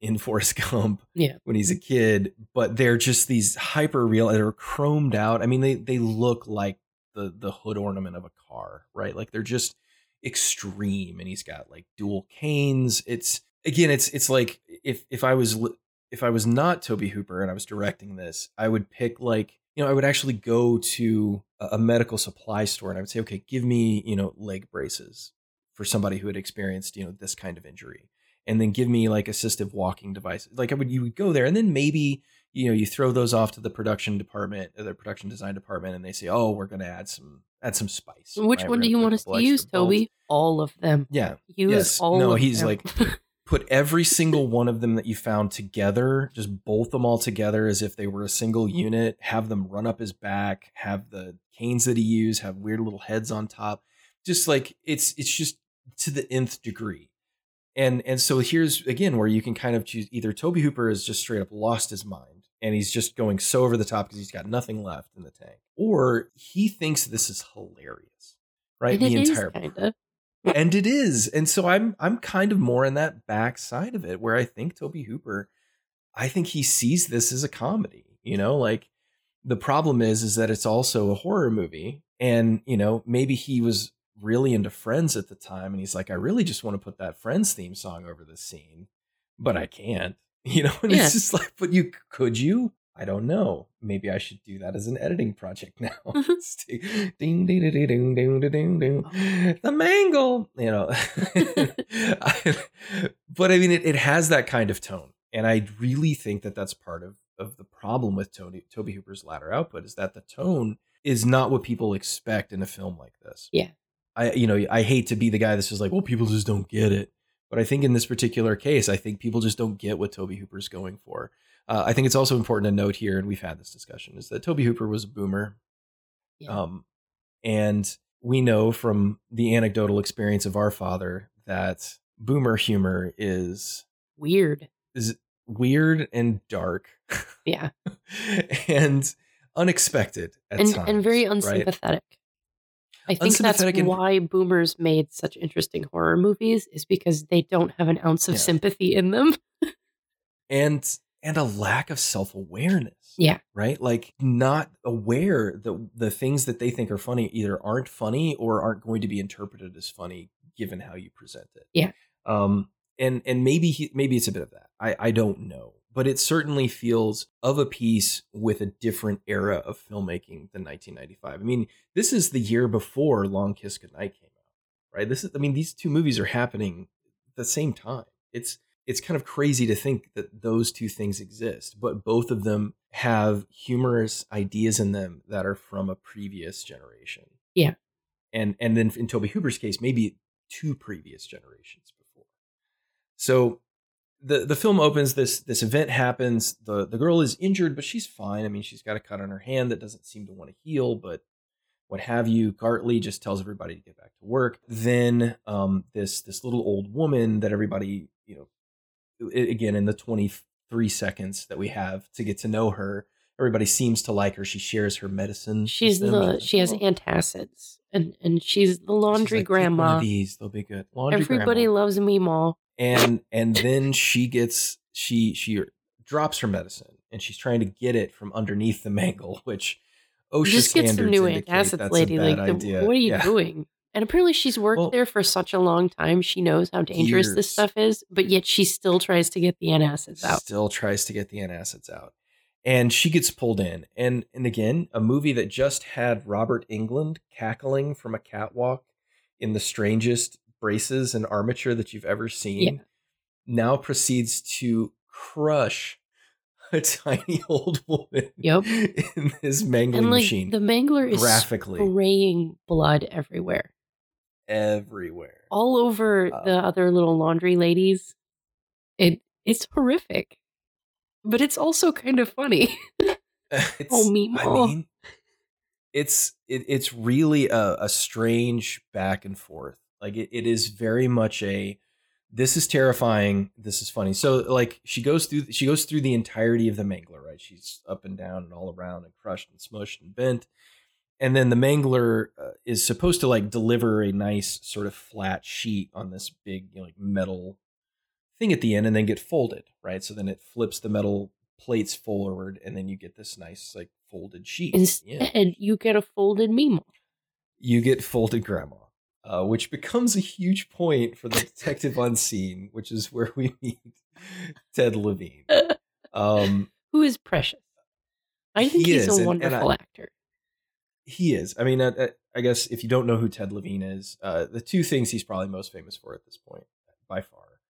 in Forrest Gump Yeah. when he's a kid, but they're just these hyper real. They're chromed out. I mean, they they look like the the hood ornament of a car, right? Like they're just extreme. And he's got like dual canes. It's again, it's it's like if if I was if I was not Tobe Hooper and I was directing this, I would pick like you know I would actually go to a, medical supply store and I would say, okay, give me you know leg braces for somebody who had experienced you know this kind of injury and then give me like assistive walking devices like i would you would go there and then maybe you know you throw those off to the production department or the production design department and they say oh we're going to add some add some spice Which right? one do you want us to use, extra bolts." Tobe? All of them. yeah Use Yes. all No, he's them. like- put every single one of them that you found together just bolt them all together as if they were a single unit have them run up his back have the canes that he used have weird little heads on top just like it's it's just to the nth degree and and so here's again where you can kind of choose either tobe hooper has just straight up lost his mind and he's just going so over the top because he's got nothing left in the tank or he thinks this is hilarious right and the entire kind of. And it is. And so i'm i'm kind of more in that back side of it where i think tobe hooper i think he sees this as a comedy you know? Like the problem is is that it's also a horror movie. And you know maybe he was really into friends at the time and he's like i really just want to put that friends theme song over this scene but i can't. You know? And Yeah. it's just like but you could you I don't know. Maybe I should do that as an editing project now. Mm-hmm. ding, ding, ding, ding, ding, ding, ding. Oh, the mangle, you know. I, but I mean, it, it has that kind of tone. And I really think that that's part of, of the problem with Tony, Tobe Hooper's latter output is that the tone is not what people expect in a film like this. Yeah. I, you know, I hate to be the guy that's just like, well, people just don't get it. But I think in this particular case, I think people just don't get what Tobe Hooper's going for uh, i think it's also important to note here and we've had this discussion is that tobe hooper was a boomer Yeah. um, and we know from the anecdotal experience of our father that boomer humor is Weird. is weird and dark Yeah. and unexpected at and times, and very right? unsympathetic. I think that's and- why boomers made such interesting horror movies is because they don't have an ounce of Yeah. sympathy in them. and and a lack of self-awareness Yeah. right? Like not aware that the things that they think are funny either aren't funny or aren't going to be interpreted as funny given how you present it. Yeah. um and and maybe he, maybe it's a bit of that. I i don't know. But it certainly feels of a piece with a different era of filmmaking than 1995 i mean this is the year before long kiss goodnight came out right? This is i mean these two movies are happening at the same time. It's it's kind of crazy to think that those two things exist, but both of them have humorous ideas in them that are from a previous generation. Yeah. And and then in Tobe Hooper's case, maybe two previous generations before. So the the film opens this this event happens the the girl is injured but she's fine i mean she's got a cut on her hand that doesn't seem to want to heal but what have you gartley just tells everybody to get back to work then um this this little old woman that everybody you know again in the 23 seconds that we have to get to know her. Everybody seems to like her. She shares her medicine. She's the she has "Oh." antacids and and she's the She's laundry like, "Take one of grandma. these, they'll be good. Laundry Everybody grandma. loves Meemaw. and and then she gets she she drops her medicine and she's trying to get it from underneath the mangle, which OSHA Just get some new antacids, lady. Like, the- what are you Yeah. doing? And apparently, she's worked Well- there for such a long time. She knows how dangerous this stuff is, but yet she still tries to get the antacids out. Still tries to get the antacids out. And she gets pulled in. And and again, a movie that just had Robert Englund cackling from a catwalk in the strangest braces and armature that you've ever seen. Now proceeds to crush a tiny old woman Yep. in this mangling And like machine. the mangler is graphically spraying blood everywhere, everywhere. all over Uh, the other little laundry ladies. It it's horrific, but it's also kind of funny. It's, Oh, I mean, it's it, it's really a, a strange back and forth. Like it, it is very much a this is terrifying. This is funny. So like she goes through she goes through the entirety of the mangler, right? She's up and down and all around and crushed and smushed and bent. And then the mangler uh, is supposed to like deliver a nice sort of flat sheet on this big you know, like metal thing at the end and then get folded, right? So then it flips the metal plates forward and then you get this nice like folded sheet. the you get a folded Meemaw. You get folded grandma, uh, which becomes a huge point for the detective on scene, which is where we meet Ted Levine. Um, who is precious. I think He he's is, a and- and I- wonderful actor. He is. I mean, I, I guess if you don't know who Ted Levine is, uh, the two things he's probably most famous for at this point, by far,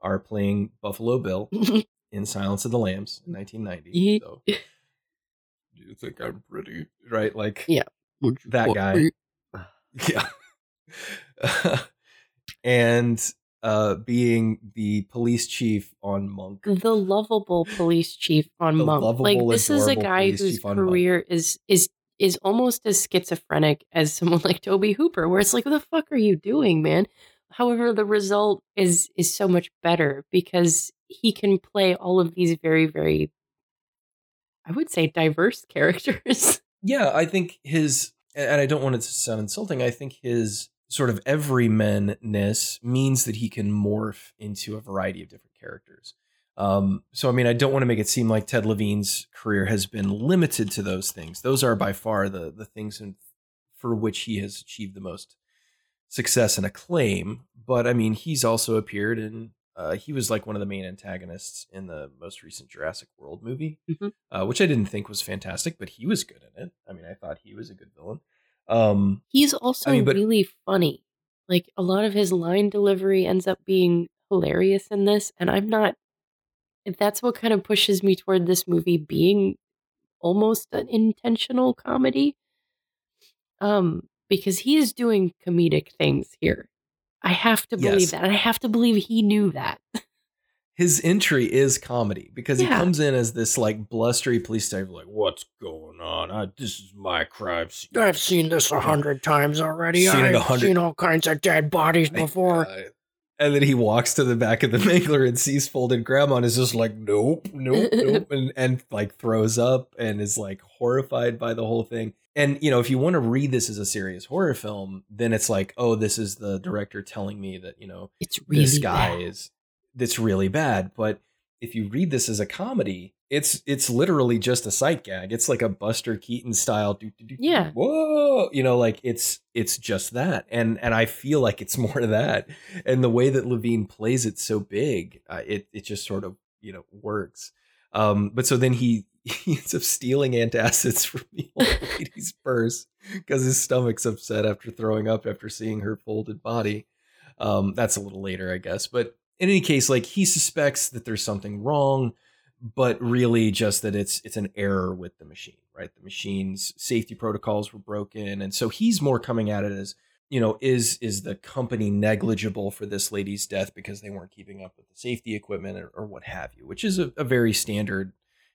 are playing Buffalo Bill in Silence of the Lambs in 1990. So, do you think I'm pretty? Right? Like, Yeah. that guy. Yeah. and uh, being the police chief on Monk. the lovable police chief on The Monk. lovable, Like this is a guy whose chief Monk. career is is is almost as schizophrenic as someone like Tobe Hooper, where it's like, what the fuck are you doing, man? However, the result is is so much better because he can play all of these very, very I would say diverse characters. Yeah, I think his, and I don't want it to sound insulting, I think his sort of everymanness means that he can morph into a variety of different characters. Um, so, I mean, I don't want to make it seem like Ted Levine's career has been limited to those things. Those are by far the the things in, for which he has achieved the most success and acclaim. But I mean, he's also appeared in. Uh, he was like one of the main antagonists in the most recent Jurassic World movie, Mhm. uh, which I didn't think was fantastic, but he was good in it. I mean, I thought he was a good villain. Um, He's also I mean, but- really funny. Like a lot of his line delivery ends up being hilarious in this, and I'm not. That's what kind of pushes me toward this movie being almost an intentional comedy. Um, because he is doing comedic things here. I have to believe Yes. that, and I have to believe he knew that. his entry is comedy because he comes in as this like blustery police detective, like, "What's going on? I, this is my crime scene." I've seen this a hundred times already. Seen it a I've hundred- seen all kinds of dead bodies before. Uh, and then he walks to the back of the mangler and sees folded grandma and is just like, nope, nope, nope, and, and like throws up and is like horrified by the whole thing. And you know, if you want to read this as a serious horror film, then it's like, oh, this is the director telling me that you know It's really this guy bad. is that's really bad. But if you read this as a comedy, it's it's literally just a sight gag. It's like a Buster Keaton style. doo, doo, doo, Yeah. Whoa. You know, like it's it's just that. And and I feel like it's more of that. And the way that Levine plays it so big, uh, it it just sort of you know works. Um, but so then he he ends up stealing antacids from the old lady's purse because his stomach's upset after throwing up after seeing her folded body. Um, that's a little later, I guess. But in any case, like he suspects that there's something wrong, but really just that it's it's an error with the machine, right? The machine's safety protocols were broken, and so he's more coming at it as you know, is is the company negligible for this lady's death because they weren't keeping up with the safety equipment or, or what have you, which is a, a very standard,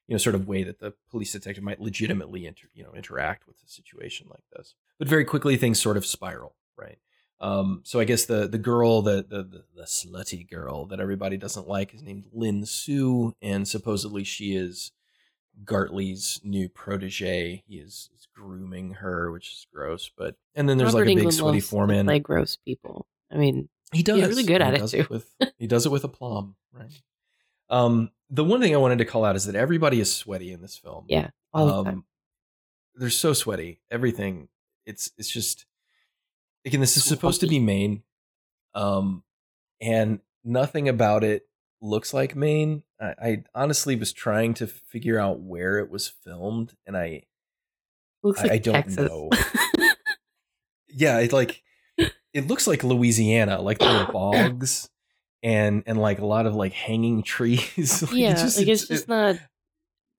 you know, sort of way that the police detective might legitimately inter, you know interact with a situation like this. But very quickly things sort of spiral, right? Um, so I guess the the girl, the, the the slutty girl that everybody doesn't like, is named Lin Su, and supposedly she is Gartley's new protege. He is, is grooming her, which is gross. But and then there's Robert like a big sweaty foreman. Like gross people. I mean, He does. He's really good at it, too. with, he does it with aplomb, right? Um, the one thing I wanted to call out is that everybody is sweaty in this film. Yeah, all the time. Um, They're so sweaty. Everything. It's it's just again. This is supposed to be Maine, um, and nothing about it looks like Maine. I, I honestly was trying to figure out where it was filmed, and I Looks I- like I don't Texas. know. yeah, it like it looks like Louisiana, like there are bogs and and like a lot of like hanging trees. Like, it yeah, just- like it's it- just it, not.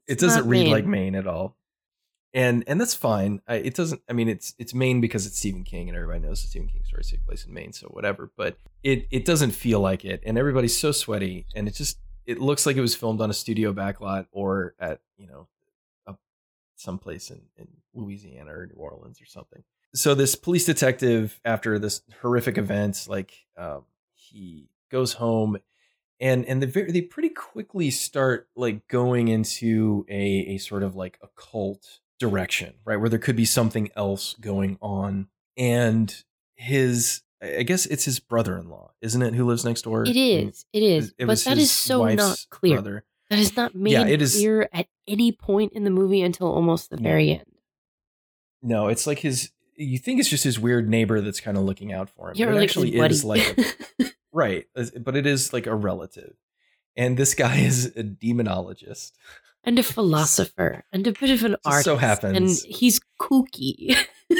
it doesn't not read like Maine. Maine at all. And and that's fine. I, it doesn't. I mean, it's it's Maine because it's Stephen King, and everybody knows the Stephen King stories take place in Maine, so whatever. But it it doesn't feel like it, and everybody's so sweaty, and it just it looks like it was filmed on a studio backlot or at you know a, someplace in in Louisiana or New Orleans or something. So this police detective, after this horrific event, like um, he goes home and and the very, they pretty quickly start like going into a a sort of like occult direction, right, where there could be something else going on. And his, I guess it's his brother-in-law, isn't it, who lives next door? It is. It is. It but that is so not clear. brother. That is not made Yeah, it is- clear at any point in the movie until almost the No. very end. No, it's like his. You think it's just his weird neighbor that's kind of looking out for him. It like actually is like a, right, but it is like a relative. And this guy is a demonologist. And a philosopher and a bit of an artist. so happens. And he's kooky.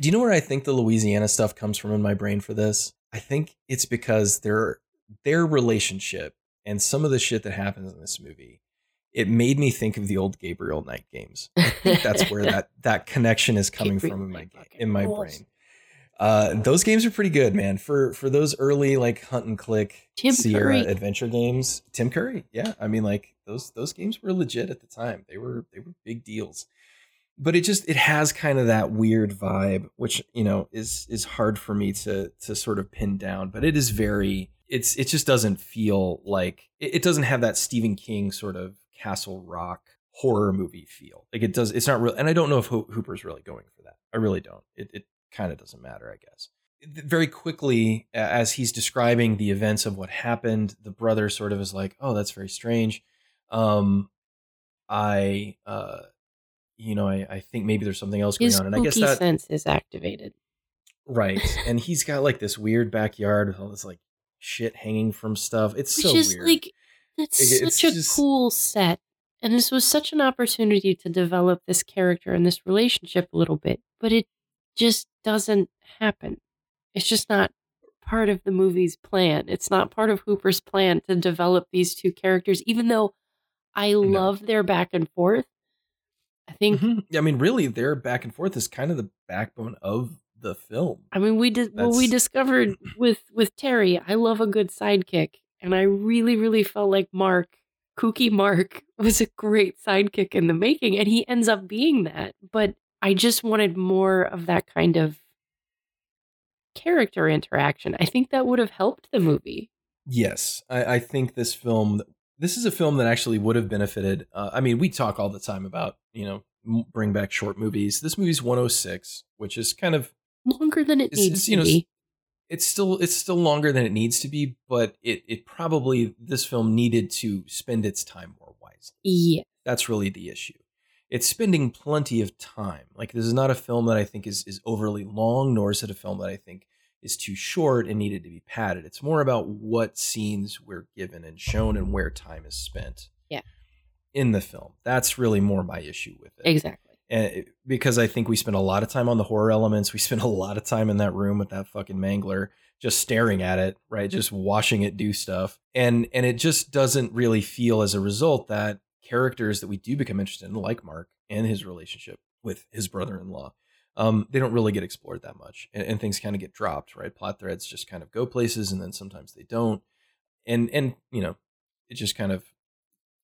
Do you know where I think the Louisiana stuff comes from in my brain for this? I think it's because their their relationship and some of the shit that happens in this movie. It made me think of the old Gabriel Knight games. I think that's where that that connection is coming Gabriel from in my Knight ga- fucking in my brain. Uh, those games are pretty good, man. For for those early like hunt and click Tim Sierra Curry. adventure games, Tim Curry. Yeah, I mean like those those games were legit at the time. They were they were big deals. But it just it has kind of that weird vibe, which you know is is hard for me to to sort of pin down. But it is very it's it just doesn't feel like it, it doesn't have that Stephen King sort of Castle Rock horror movie feel. Like it does. It's not real, and I don't know if Ho- Hooper's really going for that. I really don't. It it kind of doesn't matter, I guess. Very quickly, as he's describing the events of what happened, the brother sort of is like, "Oh, that's very strange." Um, I, uh, you know, I, I think maybe there's something else going his on, and I guess that sense is activated. right. and he's got like this weird backyard with all this like shit hanging from stuff. It's Which so is weird. like that's It- it's such a just- cool set. And this was such an opportunity to develop this character and this relationship a little bit, but it just doesn't happen. It's just not part of the movie's plan. It's not part of Hooper's plan to develop these two characters, even though I love their back and forth. I think Mhm. Yeah, I mean, really, their back and forth is kind of the backbone of the film. I mean, we did what we discovered with with Terry. I love a good sidekick, and I really, really felt like Mark, Kooky Mark, was a great sidekick in the making, and he ends up being that. But I just wanted more of that kind of character interaction. I think that would have helped the movie. Yes, I, I think this film. This is a film that actually would have benefited. Uh, I mean, we talk all the time about you know bring back short movies. This movie's 106, which is kind of Longer than it It's- needs it's, you to know, be. it's still it's still longer than it needs to be, but it it probably this film needed to spend its time more wisely. Yeah, That's really the issue. It's spending plenty of time. Like this is not a film that I think is is overly long, nor is it a film that I think is too short and needed to be padded. It's more about what scenes we're given and shown and where time is spent. Yeah. In the film. That's really more my issue with it. exactly. Eh, and because I think we spend a lot of time on the horror elements. We spend a lot of time in that room with that fucking mangler, just staring at it, right? Just watching it do stuff. And and it just doesn't really feel as a result that characters that we do become interested in, like Mark and his relationship with his brother-in-law, um, they don't really get explored that much. And, and things kind of get dropped, right? Plot threads just kind of go places and then sometimes they don't. And and you know, it just kind of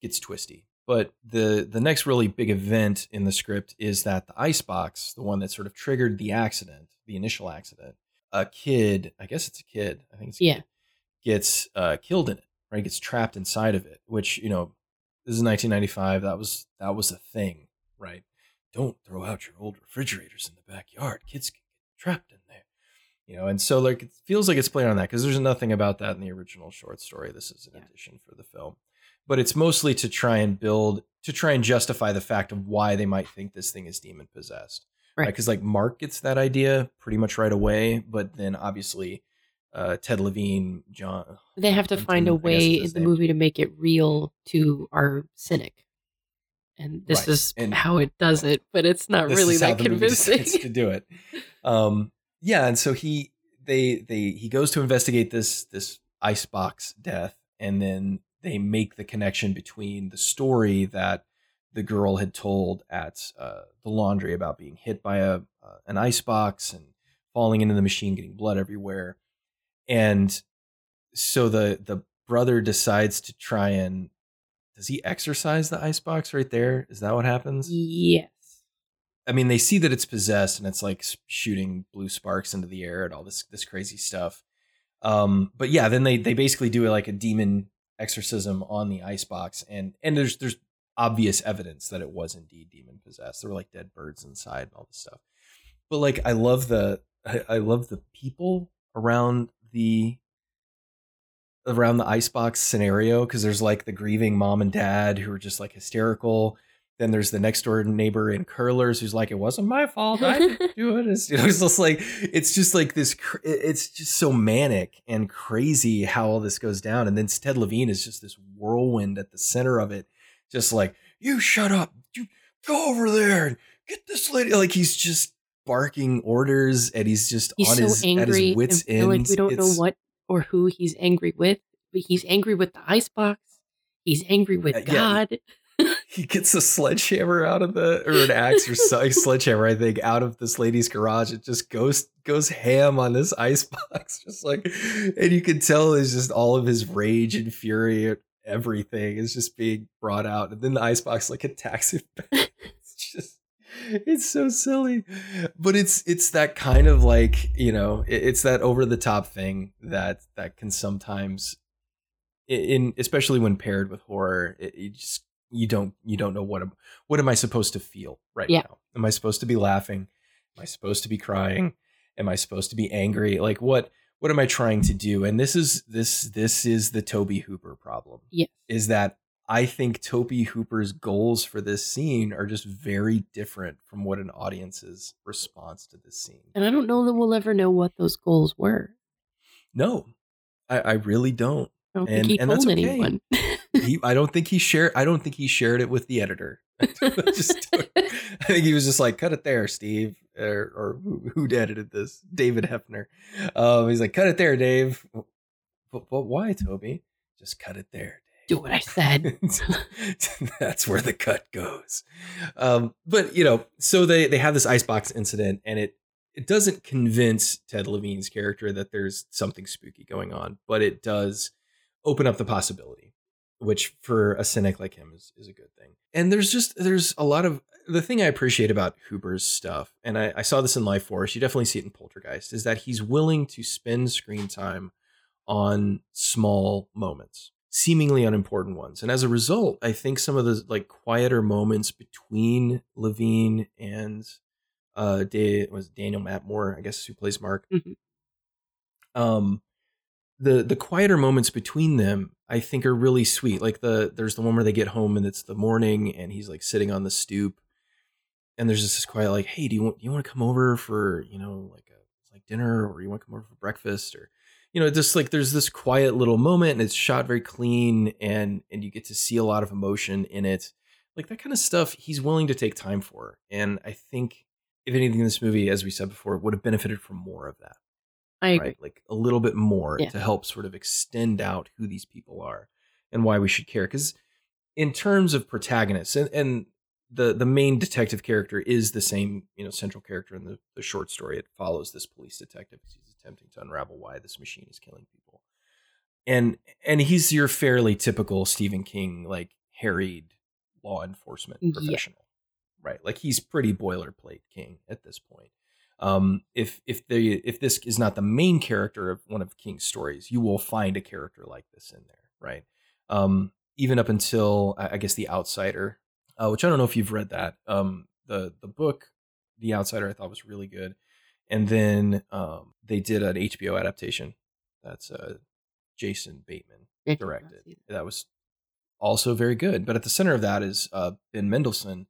gets twisty. But the the next really big event in the script is that the icebox, the one that sort of triggered the accident, the initial accident, a kid, I guess it's a kid, I think it's a Yeah. kid, gets uh, killed in it, right? Gets trapped inside of it, which you know, this is 1995. That was that was a thing, right? Don't throw out your old refrigerators in the backyard. Kids can get trapped in there, you know. And so like it feels like it's playing on that because there's nothing about that in the original short story. This is an Yeah. addition for the film, but it's mostly to try and build to try and justify the fact of why they might think this thing is demon possessed Right. because like mark gets that idea pretty much right away but then obviously uh ted levine john They have to find a way in the name. movie to make it real to our cynic. And this Right. is And- how it does it, but it's not really that convincing. to do it um yeah and so he they they he goes to investigate this this icebox death and then they make the connection between the story that the girl had told at uh, the laundry about being hit by a uh, an icebox and falling into the machine getting blood everywhere and so the the brother decides to try and does he exercise the ice box right there is that what happens yes. I mean, they see that it's possessed and it's like shooting blue sparks into the air and all this this crazy stuff. Um, but yeah, then they they basically do like a demon exorcism on the icebox, and and there's there's obvious evidence that it was indeed demon possessed. There were like dead birds inside and all this stuff. But like, I love the I, I love the people around the around the icebox scenario because there's like the grieving mom and dad who are just like hysterical. Then there's the next door neighbor in curlers who's like, "It wasn't my fault. I didn't do it." It's, you know, it's just like it's just like this. It's just so manic and crazy how all this goes down. And then Ted Levine is just this whirlwind at the center of it, just like, "You shut up. You go over there and get this lady." Like he's just barking orders, and he's just He's on so his at his wits and end. like we don't know what or who he's angry with, but he's angry with the icebox. He's angry with Uh, yeah, God. he gets a sledgehammer out of the or an axe or sledgehammer i think out of this lady's garage it just goes goes ham on this icebox just like and you can tell it's just all of his rage and fury and everything is just being brought out and then the icebox like attacks him back. It's so silly. But it's it's that kind of like you know it's that over the top thing that that can sometimes in especially when paired with horror it, it just you don't you don't know what am what am i supposed to feel right Yeah. now? Am i supposed to be laughing? Am i supposed to be crying? Am i supposed to be angry? Like what what am i trying to do? And this is this this is the tobe hooper problem Yes. is that i think tobe hooper's goals for this scene are just very different from what an audience's response to this scene And I don't know that we'll ever know what those goals were. no i, I really don't I don't And- think he and told okay. anyone. he I don't think he shared I don't think he shared it with the editor. I just I think he was just like, cut it there, Steve, or, or who, who edited this? David Heitner. Um, he's like, cut it there, Dave. But, but why, Tobe? Just cut it there. Do what I said. That's where the cut goes. Um, but you know, so they they have this icebox incident, and it it doesn't convince Ted Levine's character that there's something spooky going on, but it does open up the possibility, which for a cynic like him is is a good thing. And there's just there's a lot of the thing I appreciate about Hooper's stuff, and I, I saw this in Lifeforce. You definitely see it in Poltergeist, is that he's willing to spend screen time on small moments seemingly unimportant ones. And as a result i think some of the like quieter moments between levine and uh Da- was daniel matmor i guess who plays mark? Mhm. um the the quieter moments between them i think are really sweet. Like the there's the one where they get home and it's the morning and he's like sitting on the stoop. And there's just this quiet like hey do you want do you want to come over for you know like a like dinner or you want to come over for breakfast? or you know just like there's this quiet little moment and it's shot very clean and and you get to see a lot of emotion in it like that kind of stuff he's willing to take time for and i think if anything in this movie as we said before would have benefited from more of that I agree. right like a little bit more Yeah. to help sort of extend out who these people are and why we should care because in terms of protagonists and, and the the main detective character is the same you know central character in the, the short story it follows this police detective he's attempting to unravel why this machine is killing people and and he's your fairly typical stephen king like harried law enforcement Yeah. professional, right? Like he's pretty boilerplate king at this point. Um, if if the if this is not the main character of one of King's stories, you will find a character like this in there, right? Um, even up until I I guess the Outsider, uh, which I don't know if you've read that. Um, the the book, The Outsider, I thought was really good, and then um, they did an HBO adaptation. That's uh, Jason Bateman I did not directed. That was also very good. But at the center of that is uh, Ben Mendelsohn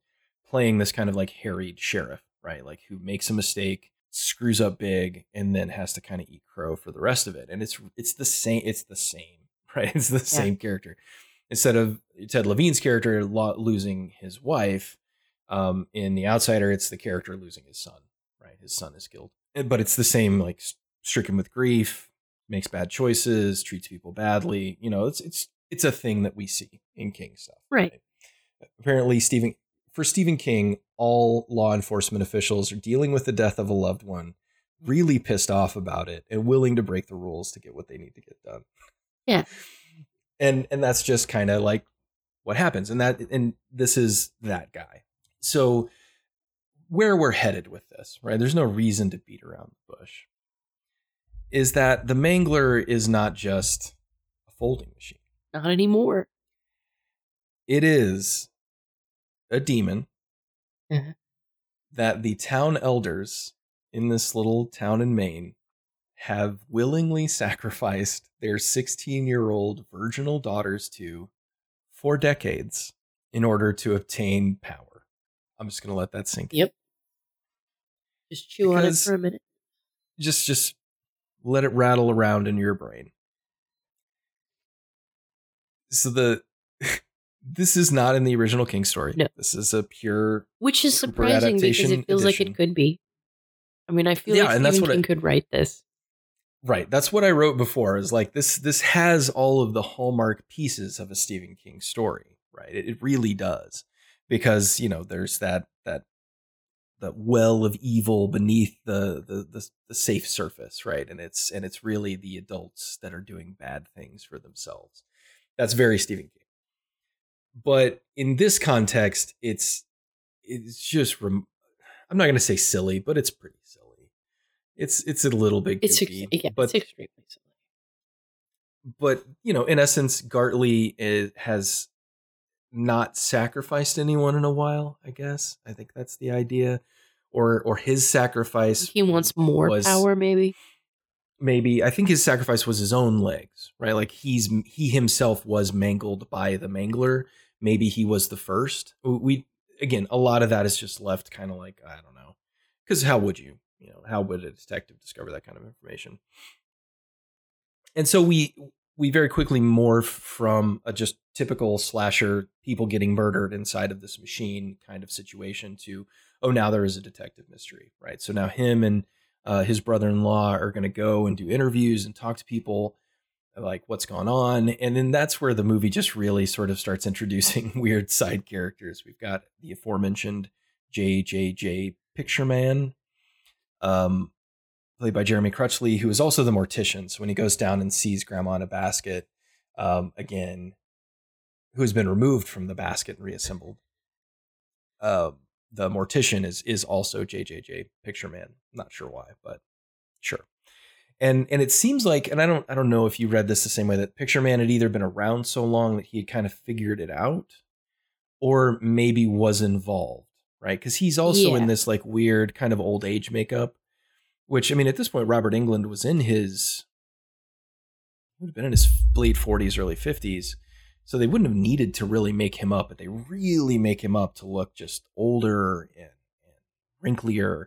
playing this kind of like harried sheriff, right? Like who makes a mistake, screws up big, and then has to kind of eat crow for the rest of it. And it's it's the same. It's the same, right? It's the same character. Instead of Ted Levine's character lo- losing his wife, um, in The Outsider, it's the character losing his son? His son is killed, but it's the same, like stricken with grief, makes bad choices, treats people badly. You know, it's it's it's a thing that we see in King stuff. Right. Apparently, Stephen for Stephen King, all law enforcement officials are dealing with the death of a loved one, really pissed off about it, and willing to break the rules to get what they need to get done. Yeah. And and that's just kind of like what happens. And that and this is that guy. So where we're headed with this, right? There's no reason to beat around the bush. Is that the Mangler is not just a folding machine. Not anymore. It is a demon Mhm. that the town elders in this little town in Maine have willingly sacrificed their 16 year old virginal daughters to for decades in order to obtain power. I'm just going to let that sink in. Yep. Just chew on it for a minute. Just, just let it rattle around in your brain. So the. This is not in the original King story. No. This is a pure Which is surprising because it feels like it could be. I mean, I feel Yeah, like and that's Stephen what I- could write this. Right. That's what I wrote before is like this this has all of the hallmark pieces of a Stephen King story, right? It, it really does. Because, you know, there's that that that well of evil beneath the, the the the safe surface, right? And it's and it's really the adults that are doing bad things for themselves. That's very Stephen King. But in this context, it's it's just rem- I'm not going to say silly, but it's pretty silly. It's it's a little bit It's ex- yeah, but it's extremely silly. but you know, in essence, Gartley is, has not sacrificed anyone in a while. I guess I think that's the idea, or or his sacrifice. He wants more was- power, maybe. Maybe I think his sacrifice was his own legs, right? Like he's he himself was mangled by the mangler. Maybe he was the first. We again, a lot of that is just left kind of like I don't know, because how would you? You know, how would a detective discover that kind of information? and so we we very quickly morph from a just typical slasher people getting murdered inside of this machine kind of situation to oh now there is a detective mystery right? So now him and uh, his brother-in-law are going to go and do interviews and talk to people like what's going on? And then that's where the movie just really sort of starts introducing weird side characters. We've got the aforementioned jjj picture man um played by Jeremy Crutchley, who is also the mortician. So when he goes down and sees Grandma in a basket, um, again, who has been removed from the basket and reassembled, uh, the mortician is is also JJJ Picture Man. Not sure why, but sure. And and it seems like, and I don't I don't know if you read this the same way that Picture Man had either been around so long that he had kind of figured it out, or maybe was involved, right? Because he's also in this like weird kind of old age makeup which I mean, at this point, Robert Englund was in his would have been in his late forties, early fifties, so they wouldn't have needed to really make him up, but they really make him up to look just older and, and wrinklier.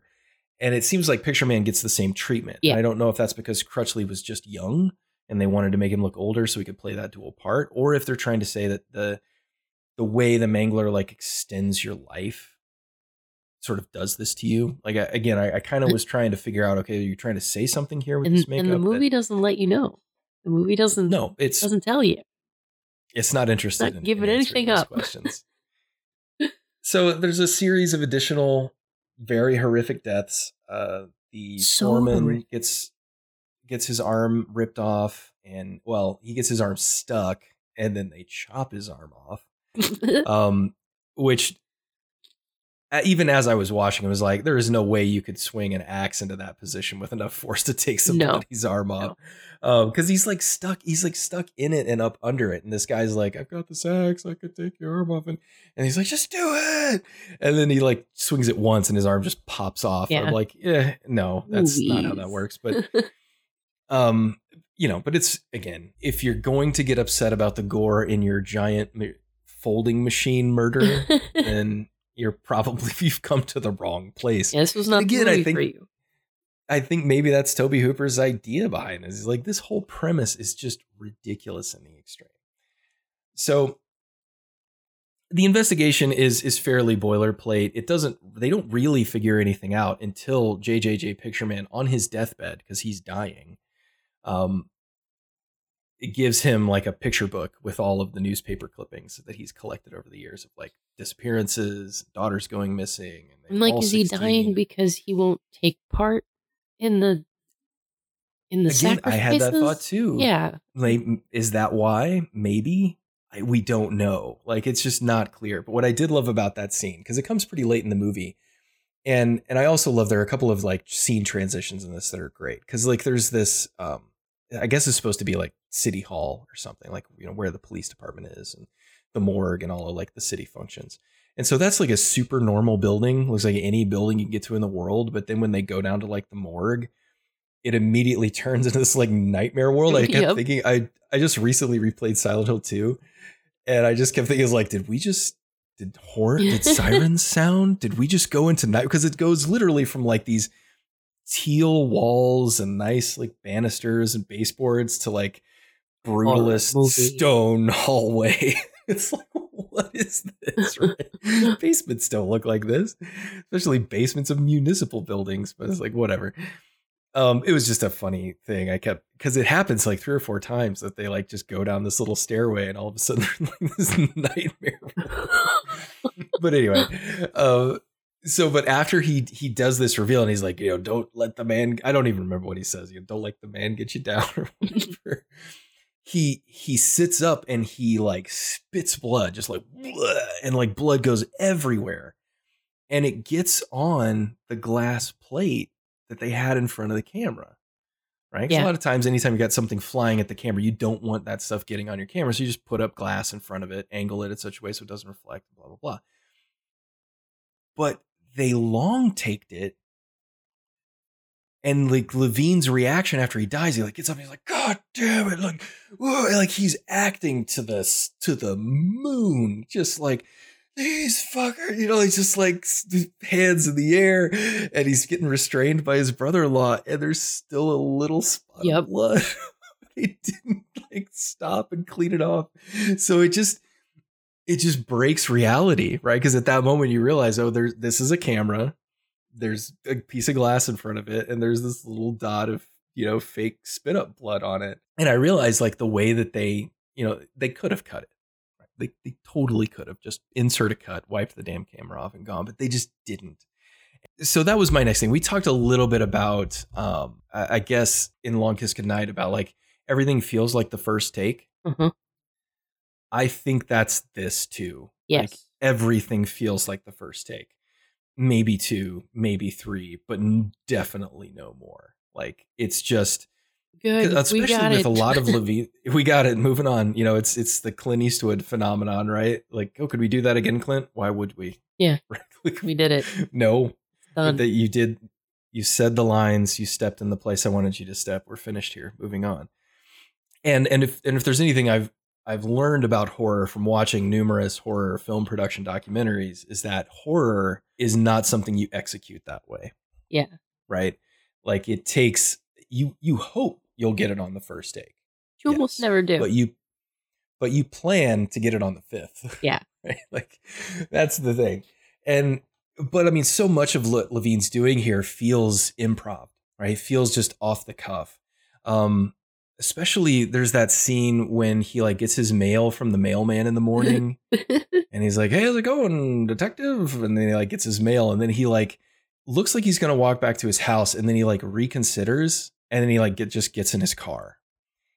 And it seems like Picture Man gets the same treatment. Yeah. I don't know if that's because Crutchley was just young and they wanted to make him look older so he could play that dual part, or if they're trying to say that the the way the Mangler like extends your life sort of does this to you. Like I, again, I, I kind of was trying to figure out, okay, are you trying to say something here with And, this makeup? and the that- movie doesn't let you know. The movie doesn't no, it doesn't tell you. it's not interested Not in giving in anything up. questions. so there's a series of additional very horrific deaths. Uh, the So foreman horrific. gets gets his arm ripped off, and well, he gets his arm stuck, and then they chop his arm off. Um, which even as I was watching, it was like there is no way you could swing an axe into that position with enough force to take No. somebody's arm off. Um, because he's like stuck, he's like stuck in it and up under it, and this guy's like, "I've got this axe, I could take your arm off," and and he's like, "Just do it," and then he like swings it once, and his arm just pops off. Yeah. I'm like, "Yeah, no, that's not how that works." But um you know but it's again if you're going to get upset about the gore in your giant folding machine murder then you're probably you've come to the wrong place. Yeah, this was not Again, the I think- for you. i think maybe that's tobe hooper's idea behind this. Is like this whole premise is just ridiculous in the extreme. So the investigation is is fairly boilerplate. It doesn't they don't really figure anything out until jjj pictureman on his deathbed because he's dying um it gives him like a picture book with all of the newspaper clippings that he's collected over the years of like disappearances daughters going missing and like, is he dying because he won't take part in the in the again i had that thought too. Yeah, like is that why? Maybe? I, we don't know. Like it's just not clear. But what i did love about that scene because it comes pretty late in the movie and and i also love there are a couple of like scene transitions in this that are great because like there's this um i guess it's supposed to be like city hall or something like you know where the police department is and the morgue and all of like the city functions and so that's like a super normal building looks like any building you can get to in the world but then when they go down to like the morgue it immediately turns into this like nightmare world. I kept Yep. thinking I I just recently replayed Silent Hill 2 and I just kept thinking, like, did we just did horror did sirens sound? Did we just go into night? Because it goes literally from like these teal walls and nice like banisters and baseboards to like brutalist stone hallway. it's like, what is this? Right? basements don't look like this, especially basements of municipal buildings. But it's like whatever. Um, it was just a funny thing. I kept because it happens like three or four times that they like just go down this little stairway and all of a sudden like this nightmare. but anyway, uh, so but after he he does this reveal and he's like, you know, don't let the man. I don't even remember what he says. You know, don't let the man get you down or whatever. He he sits up and he like spits blood, just like and like blood goes everywhere, and it gets on the glass plate that they had in front of the camera. right Yeah. A lot of times, anytime you got something flying at the camera, you don't want that stuff getting on your camera. So you just put up glass in front of it, angle it in such a way so it doesn't reflect, blah, blah, blah. But they long taked it. And like Levine's reaction after he dies, he like gets up and he's like, God damn it. Like, whoa, like he's acting to this to the moon. Just like these fucker, you know, he's just like hands in the air and he's getting restrained by his brother-in-law and there's still a little spot Yep. of blood. they didn't like stop and clean it off. So it just it just breaks reality, right? Because at that moment you realize, oh, there's this is a camera. There's a piece of glass in front of it, and there's this little dot of you know fake spit up blood on it. And I realized like the way that they, you know, they could have cut it. Right? They they totally could have just insert a cut, wiped the damn camera off, and gone, but they just didn't. So that was my next thing. We talked a little bit about, um, I, I guess, in Long Kiss Goodnight about like everything feels like the first take. Mhm. I think that's this too. yes. Like everything feels like the first take. Maybe two, maybe three, but n- definitely no more. Like it's just Good. especially with it. a lot of Levine. we got it. Moving on. You know, it's it's the Clint Eastwood phenomenon, right? Like, oh, could we do that again, Clint? Why would we? Yeah. Like, we did it. no, that you did. You said the lines. You stepped in the place I wanted you to step. We're finished here. Moving on. And and if and if there's anything I've I've learned about horror from watching numerous horror film production documentaries is that horror is not something you execute that way. Yeah. Right. Like it takes you. You hope you'll get it on the first take you almost never do. but you but you plan to get it on the fifth Yeah. right like that's the thing and but i mean so much of what levine's doing here feels improv right feels just off the cuff um especially there's that scene when he like gets his mail from the mailman in the morning and he's like hey how's it going detective and then he like gets his mail and then he like looks like he's gonna walk back to his house and then he like reconsiders and then he like get, just gets in his car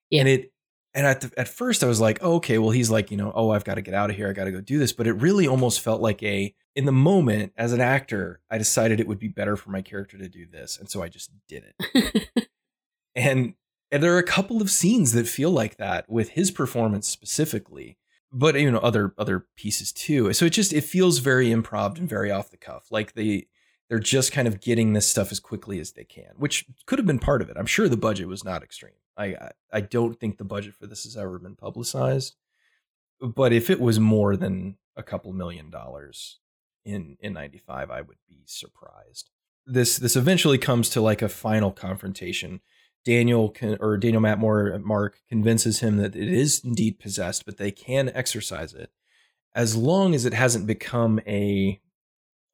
Yeah. and it and at the, at first I was like, oh, okay, well he's like, you know, oh, I've got to get out of here. I got to go do this. But it really almost felt like a in the moment as an actor, I decided it would be better for my character to do this, and so I just did it. and and there are a couple of scenes that feel like that with his performance specifically, but you know other other pieces too. So it just it feels very improv and very off the cuff, like they they're just kind of getting this stuff as quickly as they can, which could have been part of it. I'm sure the budget was not extreme. I I don't think the budget for this has ever been publicized, but if it was more than a couple million dollars in in 95, I would be surprised. This this eventually comes to like a final confrontation Daniel can, or Daniel Matmor Mark convinces him that it is indeed possessed, but they can exorcise it as long as it hasn't become a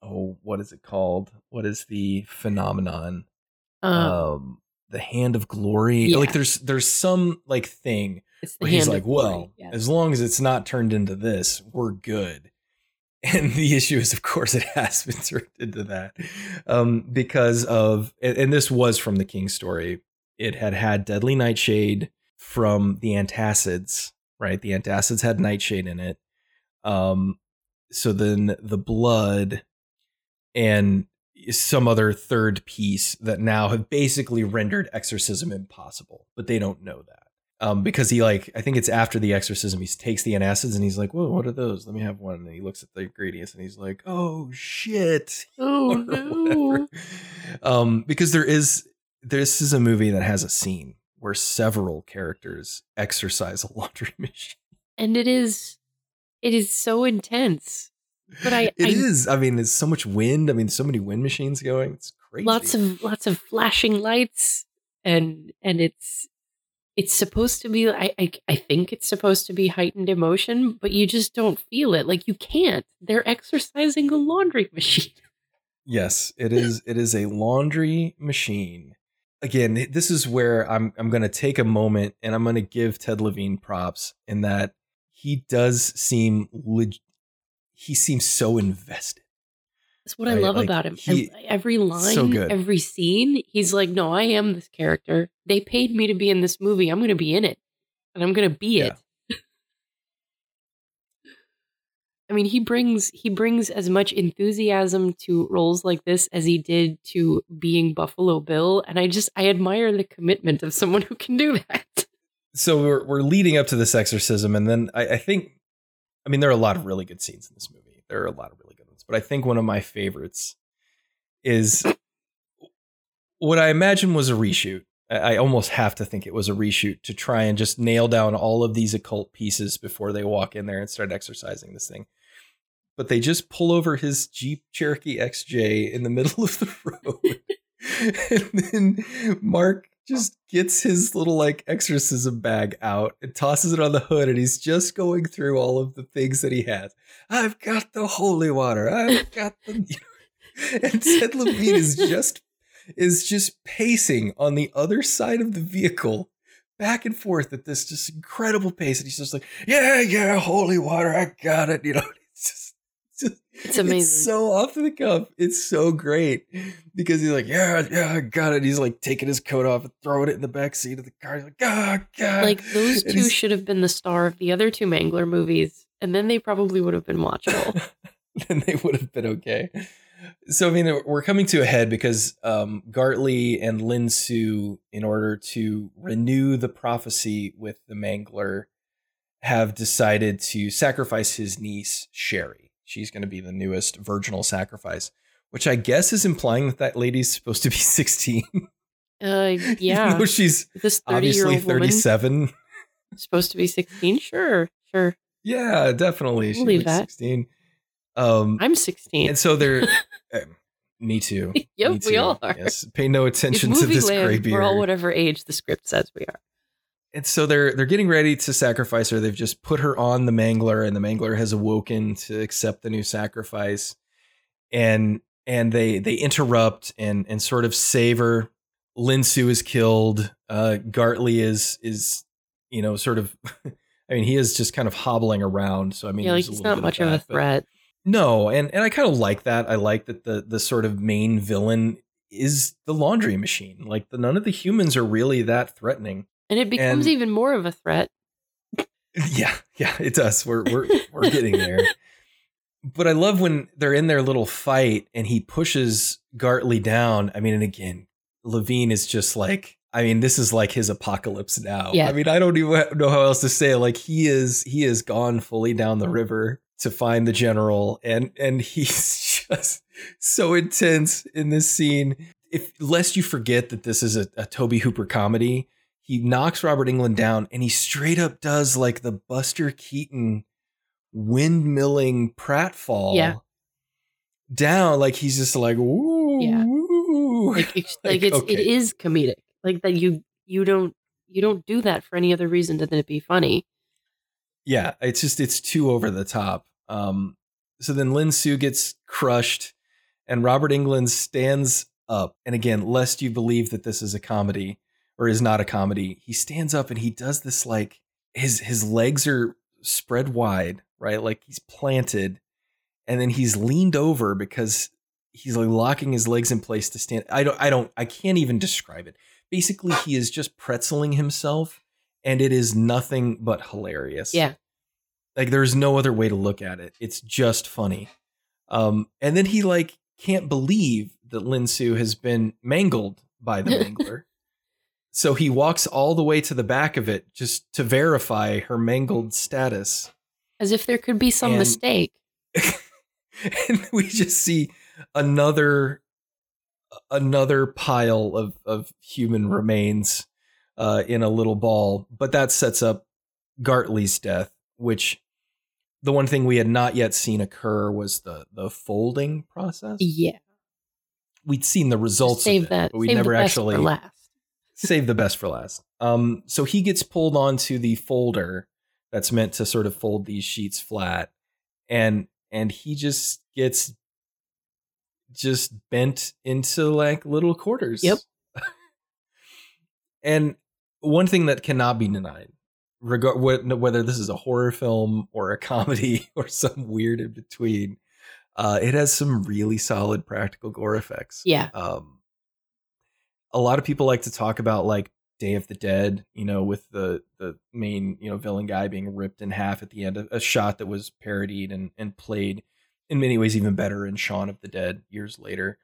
oh what is it called? What is the phenomenon? Uh, um, the hand of glory. Yeah. Like there's there's some like thing where he's like, well, yes. as long as it's not turned into this, we're good. And the issue is, of course, it has been turned into that um, because of, and, and this was from the King story. It had had Deadly Nightshade from the Antacids, right? The Antacids had Nightshade in it. Um, so then the blood and some other third piece that now have basically rendered exorcism impossible, but they don't know that. Um, because he like I think it's after the exorcism he takes the antacids and he's like, "Whoa, what are those? Let me have one." And he looks at the ingredients and he's like, "Oh shit!" oh no. Um, because there is this is a movie that has a scene where several characters exercise a laundry machine. And it is it is so intense. But I, It I is. I mean, there's so much wind. I mean, so many wind machines going. It's crazy. lots of lots of flashing lights and and it's it's supposed to be I, I i think it's supposed to be heightened emotion but you just don't feel it like you can't they're exercising a laundry machine Yes, it is. It is a laundry machine. Again, this is where I'm. I'm going to take a moment and I'm going to give Ted Levine props in that he does seem. Leg- he seems so invested. that's what i love like, about him he- every line so every scene he's like no i am this character they paid me to be in this movie i'm gonna be in it and i'm gonna be Yeah. it I mean, he brings he brings as much enthusiasm to roles like this as he did to being Buffalo Bill, and I just I admire the commitment of someone who can do that. So we're we're leading up to this exorcism, and then I, I think, I mean, there are a lot of really good scenes in this movie. There are a lot of really good ones, but I think one of my favorites is what I imagine was a reshoot. I I almost have to think it was a reshoot to try and just nail down all of these occult pieces before they walk in there and start exercising this thing. But they just pull over his Jeep Cherokee XJ in the middle of the road. and then Mark just gets his little like exorcism bag out and tosses it on the hood and he's just going through all of the things that he has. I've got the holy water. I've got the and Ted Levine is just is just pacing on the other side of the vehicle back and forth at this just incredible pace and he's just like yeah yeah holy water i got it you know it's just It's amazing. so off the cuff it's so great because he's like yeah yeah i got it he's like taking his coat off and throwing it in the back seat of the car he's like oh god like those two should have been the star of the other two Mangler movies, and then they probably would have been watchable. then they would have been okay. So I mean, we're coming to a head because um, Gartley and Lin Su, in order to renew the prophecy with the Mangler, have decided to sacrifice his niece Sherry. She's going to be the newest virginal sacrifice, which I guess is implying that that lady's supposed to be sixteen. Uh, yeah, she's this thirty-year-old obviously thirty-seven. supposed to be sixteen. Sure, sure. Yeah, definitely. She Believe looks that. sixteen. Um, I'm sixteen. and so they're uh, me too Yep, Me we all are. yes pay no attention to this gray land. We're all whatever age the script says we are. And so they're they're getting ready to sacrifice her they've just put her on the mangler and the mangler has awoken to accept the new sacrifice and and they they interrupt and and sort of savor. her linsu is killed uh gartley is is you know sort of i mean he is just kind of hobbling around so i mean yeah, like a he's not bit much of a that, but- threat. No, and and I kind of like that. I like that the the sort of main villain is the laundry machine. Like the none of the humans are really that threatening. And it becomes And- even more of a threat Yeah, yeah, it does. We're we're we're getting there. But I love when they're in their little fight and he pushes Gartley down. I mean, and again, Levine is just like, I mean, this is like his apocalypse now. Yeah. I mean, I don't even know how else to say it. Like he is he is gone fully down the river to find the general and and he's just so intense in this scene. If lest you forget that this is a, a Tobe Hooper comedy, he knocks Robert Englund down and he straight up does like the Buster Keaton windmilling pratfall Yeah. down. Like he's just like, ooh, Yeah. ooh. Like, it's, like it's okay. it is comedic. Like that you you don't you don't do that for any other reason than it be funny. yeah, it's just it's too over the top. Um, so then Lin Su gets crushed, and Robert Englund stands up. And again, lest you believe that this is a comedy or is not a comedy, he stands up and he does this like his his legs are spread wide, right? Like he's planted, and then he's leaned over because he's like locking his legs in place to stand. I don't I don't I can't even describe it. Basically, he is just pretzeling himself, and it is nothing but hilarious. Yeah. Like there's no other way to look at it. It's just funny. Um, and then he like can't believe that Lin Su has been mangled by the mangler. So he walks all the way to the back of it just to verify her mangled status. As if there could be some And- mistake. and we just see another another pile of of human remains uh, in a little ball. But that sets up Gartley's death, which the one thing we had not yet seen occur was the the folding process. Yeah. We'd seen the results save of it, that. but we never actually last. Save the best for last. Um, so he gets pulled onto the folder that's meant to sort of fold these sheets flat, and and he just gets just bent into like little quarters. Yep. and one thing that cannot be denied, regard whether this is a horror film or a comedy or some weird in between, uh, it has some really solid practical gore effects Yeah. um a lot of people like to talk about like Day of the Dead, you know, with the the main, you know, villain guy being ripped in half at the end, a, a shot that was parodied and and played in many ways even better in Shaun of the Dead years later.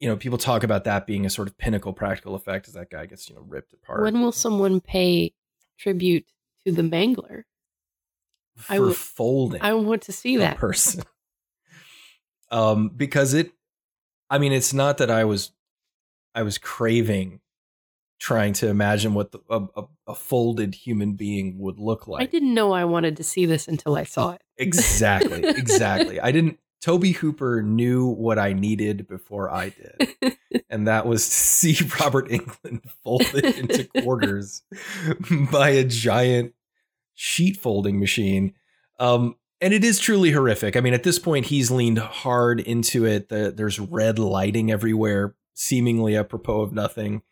You know, people talk about that being a sort of pinnacle practical effect as that guy gets, you know, ripped apart. When will someone pay tribute to the Mangler? for I w- folding. I want to see that. person. um, because it, I mean, it's not that I was, I was craving trying to imagine what the, a, a, a folded human being would look like. I didn't know I wanted to see this until I saw it. Exactly, exactly. I didn't. Tobe Hooper knew what I needed before I did, and that was to see Robert Englund folded into quarters by a giant sheet folding machine. Um, and it is truly horrific. I mean, at this point, he's leaned hard into it. The, there's red lighting everywhere, seemingly apropos of nothing.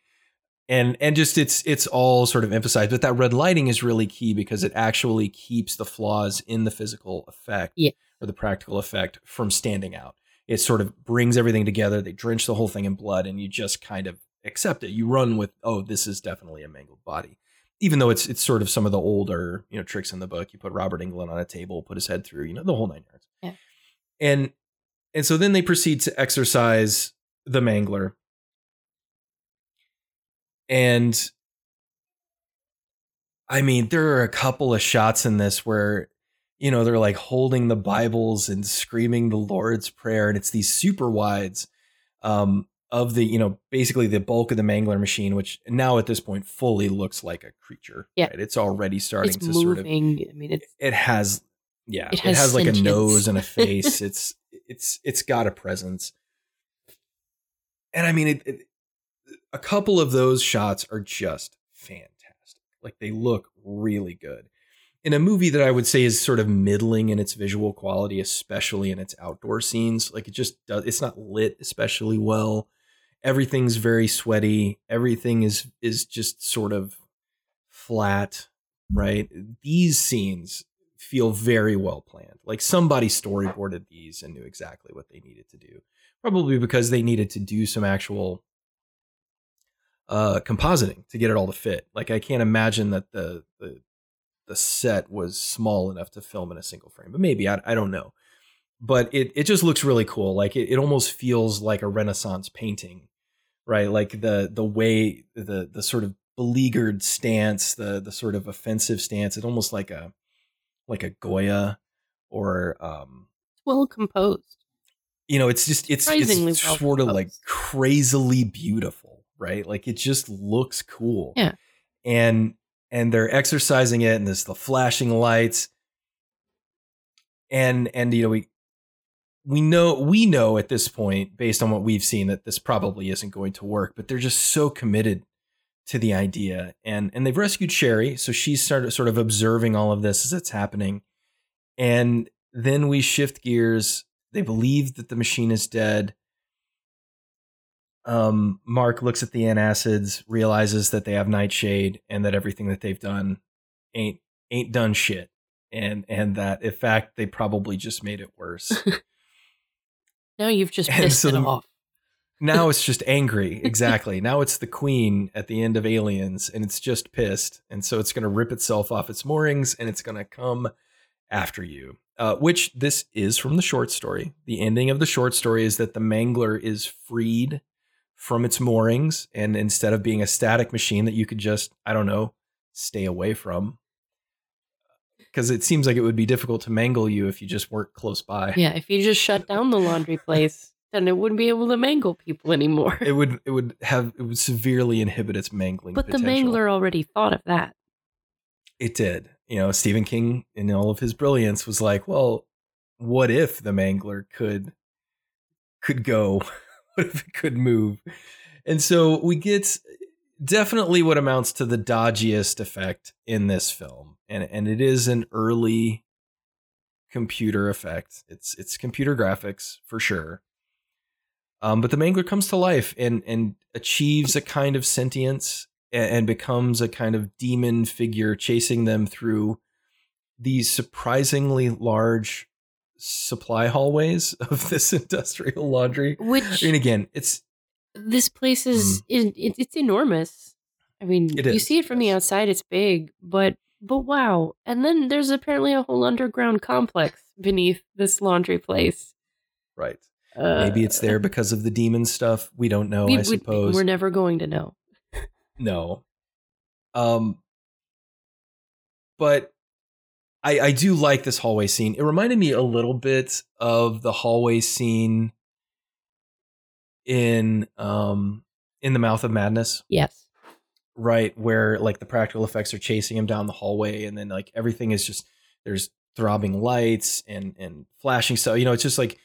And and just it's it's all sort of emphasized, but that red lighting is really key because it actually keeps the flaws in the physical effect Yeah. or the practical effect from standing out. It sort of brings everything together. They drench the whole thing in blood, and you just kind of accept it. You run with, oh, this is definitely a mangled body even though it's it's sort of some of the older you know tricks in the book you put robert englund on a table put his head through you know the whole nine yards Yeah. and and so then they proceed to exorcise the mangler and i mean there are a couple of shots in this where you know they're like holding the bibles and screaming the lord's prayer and it's these super wides um of the you know basically the bulk of the mangler machine which now at this point fully looks like a creature Yeah. right? it's already starting It's to sort of. I mean, it's it has yeah It it has has, like a nose and a face it's it's it's got a presence and i mean it, it a couple of those shots are just fantastic. Like they look really good. In a movie that i would say is sort of middling in its visual quality especially in its outdoor scenes like it just does it's not lit especially well. Everything's very sweaty. Everything is is just sort of flat right? These scenes feel very well planned. Like somebody storyboarded these and knew exactly what they needed to do probably because they needed to do some actual uh compositing to get it all to fit like i can't imagine that the the the set was small enough to film in a single frame, but maybe I, I don't know. But it it just looks really cool. Like it, it almost feels like a Renaissance painting, right? Like the the way the the sort of beleaguered stance, the the sort of offensive stance. It's almost like a like a Goya or um well composed. You know, it's just it's Surprisingly it's well sort of like crazily beautiful, right? Like it just looks cool. Yeah. And and they're exorcising it and there's the flashing lights. And and you know, we we know we know at this point, based on what we've seen, that this probably isn't going to work, but they're just so committed to the idea. And and they've rescued Sherry, so she's started sort of observing all of this as it's happening. And then we shift gears. They believe that the machine is dead. Um, Mark looks at the antacids, realizes that they have Nightshade, and that everything that they've done ain't ain't done shit, and and that in fact they probably just made it worse. Now you've just And pissed so it the- off. now it's just angry. Exactly. now it's the queen at the end of Aliens, and it's just pissed, and so it's going to rip itself off its moorings, and it's going to come after you. Uh, which this is from the short story. The ending of the short story is that the Mangler is freed from its moorings, and instead of being a static machine that you could just, I don't know, stay away from. Because it seems like it would be difficult to mangle you if you just weren't close by. Yeah, if you just shut down the laundry place, then it wouldn't be able to mangle people anymore. It would it would have it would severely inhibit its mangling. But the mangler already thought of that. It did. You know, Stephen King, in all of his brilliance, was like, "Well, what if the Mangler could could go? what if it could move?" And so we get definitely what amounts to the dodgiest effect in this film, and and it is an early computer effect. It's it's computer graphics for sure. Um, but the Mangler comes to life and and achieves a kind of sentience a- and becomes a kind of demon figure chasing them through these surprisingly large supply hallways of this industrial laundry. Which I mean, again, it's this place is it, it, it's enormous. I mean, you see it from the outside; it's big, but but wow! And then there's apparently a whole underground complex beneath this laundry place. right. Uh, Maybe it's there because of the demon stuff. We don't know. we- I we- suppose. we're never going to know. No. Um but I I do like this hallway scene. It reminded me a little bit of the hallway scene in um in the mouth of madness, Yes, right? Where like the practical effects are chasing him down the hallway and then like everything is just there's throbbing lights and and flashing stuff. You know, it's just like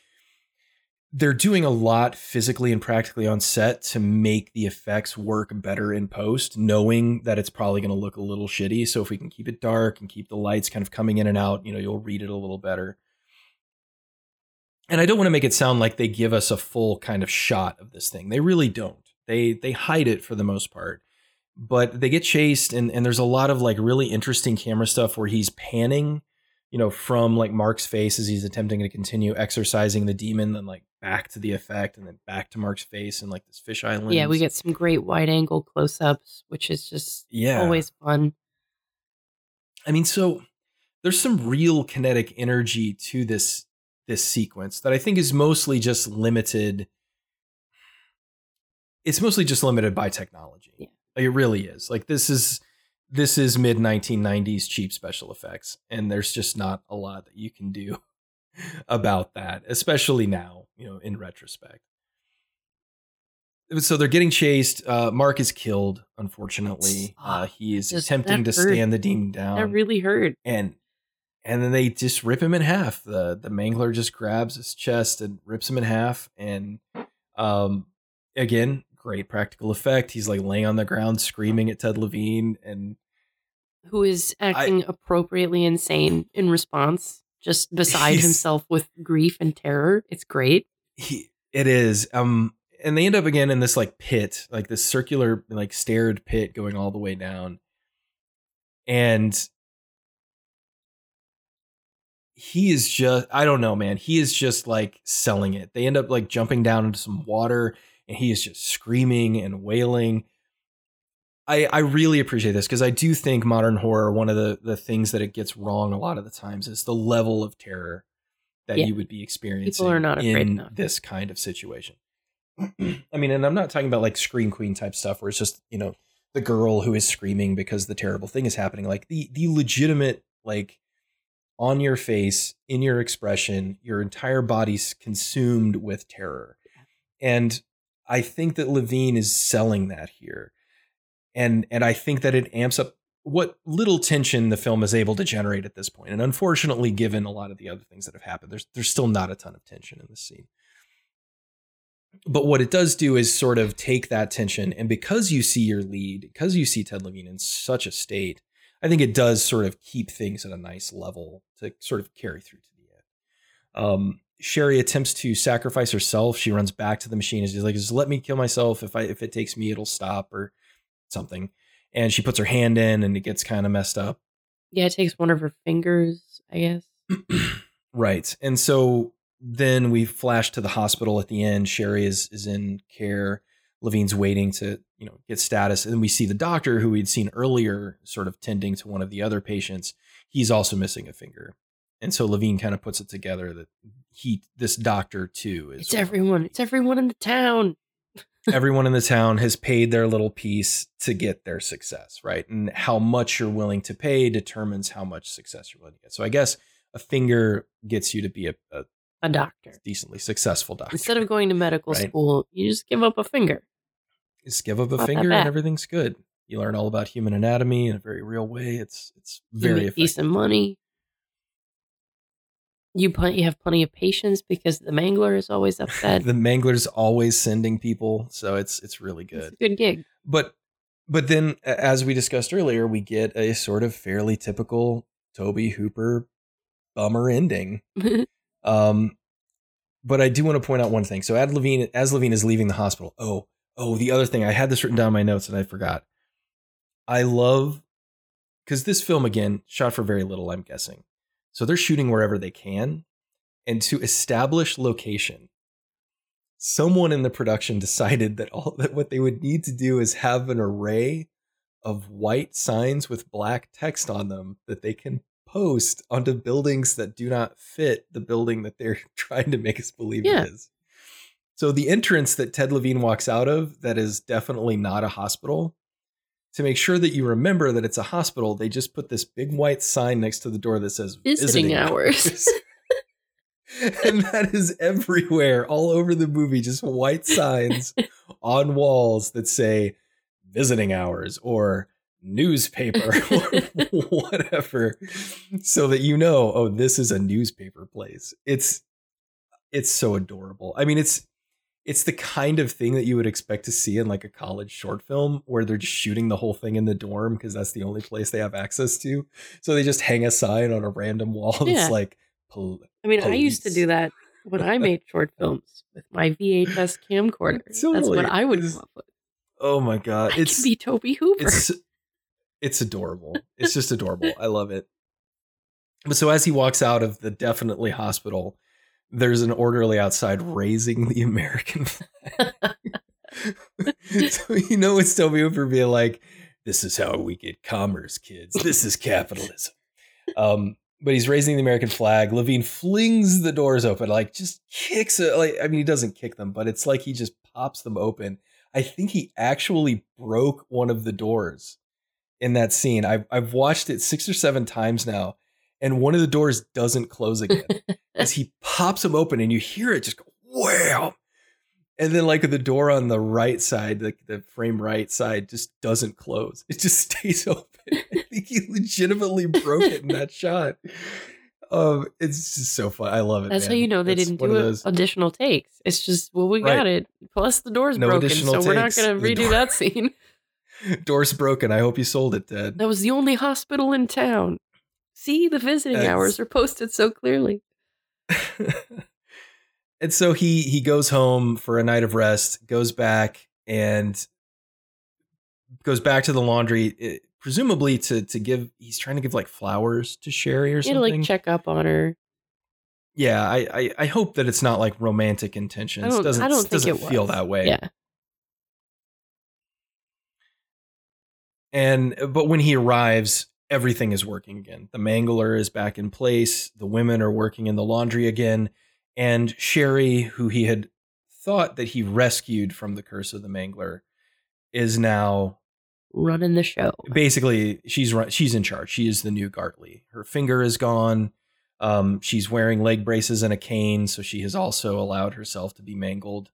they're doing a lot physically and practically on set to make the effects work better in post, knowing that it's probably going to look a little shitty. So if we can keep it dark and keep the lights kind of coming in and out, you know, you'll read it a little better. And I don't want to make it sound like they give us a full kind of shot of this thing. They really don't. They they hide it for the most part. But they get chased and and there's a lot of like really interesting camera stuff where he's panning you know, from like Mark's face as he's attempting to continue exorcising the demon, then like back to the effect, and then back to Mark's face and like this fisheye lens. yeah, we get some great wide angle close ups, which is just yeah. always fun. I mean, so there's some real kinetic energy to this this sequence that I think is mostly just limited. It's mostly just limited by technology. Yeah. Like, it really is. Like this is this is mid 1990s cheap special effects, and there's just not a lot that you can do about that, especially now. You know, in retrospect. So they're getting chased. Uh, Mark is killed. Unfortunately, uh, he is Just- attempting to hurt. stand the demon down that really hurt. and and then they just rip him in half. The the mangler just grabs his chest and rips him in half. And um, again, great practical effect. He's like laying on the ground screaming at Ted Levine, and Who is acting appropriately insane in response, just beside himself with grief and terror. It's great. he it is um and they end up again in this like pit like this circular like staired pit going all the way down and he is just i don't know man he is just like selling it they end up like jumping down into some water and he is just screaming and wailing I, I really appreciate this because I do think modern horror, one of the, the things that it gets wrong a lot of the times is the level of terror that Yeah. you would be experiencing are not afraid in enough. this kind of situation. I mean, and I'm not talking about like Scream Queen type stuff where it's just, you know, the girl who is screaming because the terrible thing is happening. Like the the legitimate, like on your face, in your expression, your entire body's consumed with terror. And I think that Levine is selling that here. And and I think that it amps up what little tension the film is able to generate at this point. And unfortunately, given a lot of the other things that have happened, there's there's still not a ton of tension in this scene. But what it does do is sort of take that tension, and because you see your lead, because you see Ted Levine in such a state, I think it does sort of keep things at a nice level to sort of carry through to the end. Um, Sherry attempts to sacrifice herself. She runs back to the machine and she's like, "Just let me kill myself. If I if it takes me, it'll stop or something." And she puts her hand in, and it gets kind of messed up. Yeah, it takes one of her fingers, I guess. right. And so then we flash to the hospital at the end. Sherry is is in care. Levine's waiting to, you know, get status. And then we see the doctor who we'd seen earlier sort of tending to one of the other patients. He's also missing a finger. And so Levine kind of puts it together that he this doctor too is It's everyone. It's everyone in the town. Everyone in the town has paid their little piece to get their success, right? And how much you're willing to pay determines how much success you're willing to get. So I guess a finger gets you to be a, a A doctor. decently successful doctor. Instead of going to medical Right. school, you just give up a finger. just give up a Not finger and everything's good. You learn all about human anatomy in a very real way. It's it's You very make effective. decent money. You pl- you have plenty of patience because the mangler is always upset. the mangler's always sending people, so it's it's really It's good. a good gig. But but then as we discussed earlier, we get a sort of fairly typical Tobe Hooper bummer ending. Um, but I do want to point out one thing. So Ad Levine, as Levine is leaving the hospital. Oh, oh, the other thing I had this written down in my notes and I forgot. I love because this film again shot for very little. I'm guessing, so they're shooting wherever they can, and to establish location. Someone in the production decided that all that what they would need to do is have an array of white signs with black text on them that they can post onto buildings that do not fit the building that they're trying to make us believe Yeah. it is. So the entrance that Ted Levine walks out of that is definitely not a hospital. To make sure that you remember that it's a hospital, they just put this big white sign next to the door that says Visiting hours. and that is everywhere, all over the movie, just white signs on walls that say visiting hours or newspaper or whatever so that you know oh this is a newspaper place. It's it's so adorable. I mean it's it's the kind of thing that you would expect to see in like a college short film where they're just shooting the whole thing in the dorm because that's the only place they have access to so they just hang a sign on a random wall Yeah. that's like pol- I mean, I used to do that when I made short oh. films with my VHS camcorder. That's what I would come up with. oh my god I it's can be Tobe Hooper. it's it's adorable. It's just adorable. I love it. But so as he walks out of the definitely hospital, there's an orderly outside raising the American flag. so you know it's Tobe Hooper being like, "This is how we get commerce, kids. This is capitalism." Um, but he's raising the American flag. Levine flings the doors open, like just kicks it. Like I mean, he doesn't kick them, but it's like he just pops them open. I think he actually broke one of the doors in that scene. I've I've watched it six or seven times now, and one of the doors doesn't close again as he pops them open, and you hear it just go wow. And then, like the door on the right side, like the frame right side, just doesn't close. It just stays open. I think he legitimately broke it in that shot. Um, it's just so fun. I love it. That's how you know they That's didn't do those- additional takes. It's just, well, we Right. got it. Plus, the door's No broken, so we're not going to redo door- that scene. Door's broken. I hope you sold it, Dad. That was the only hospital in town. See, the visiting That's- hours are posted so clearly. and so he he goes home for a night of rest, goes back and goes back to the laundry, eh, presumably to to give. He's trying to give like flowers to Sherry or You something. like check up on her. yeah, I, I I hope that it's not like romantic intentions. I don't- doesn't I don't think doesn't it feel was. that way. Yeah. And but when he arrives, everything is working again. The mangler is back in place. The women are working in the laundry again. And Sherry, who he had thought that he rescued from the curse of the mangler, is now Running the show. basically she's run, she's in charge. She is the new Gartley. Her finger is gone. Um, she's wearing leg braces and a cane, so she has also allowed herself to be mangled.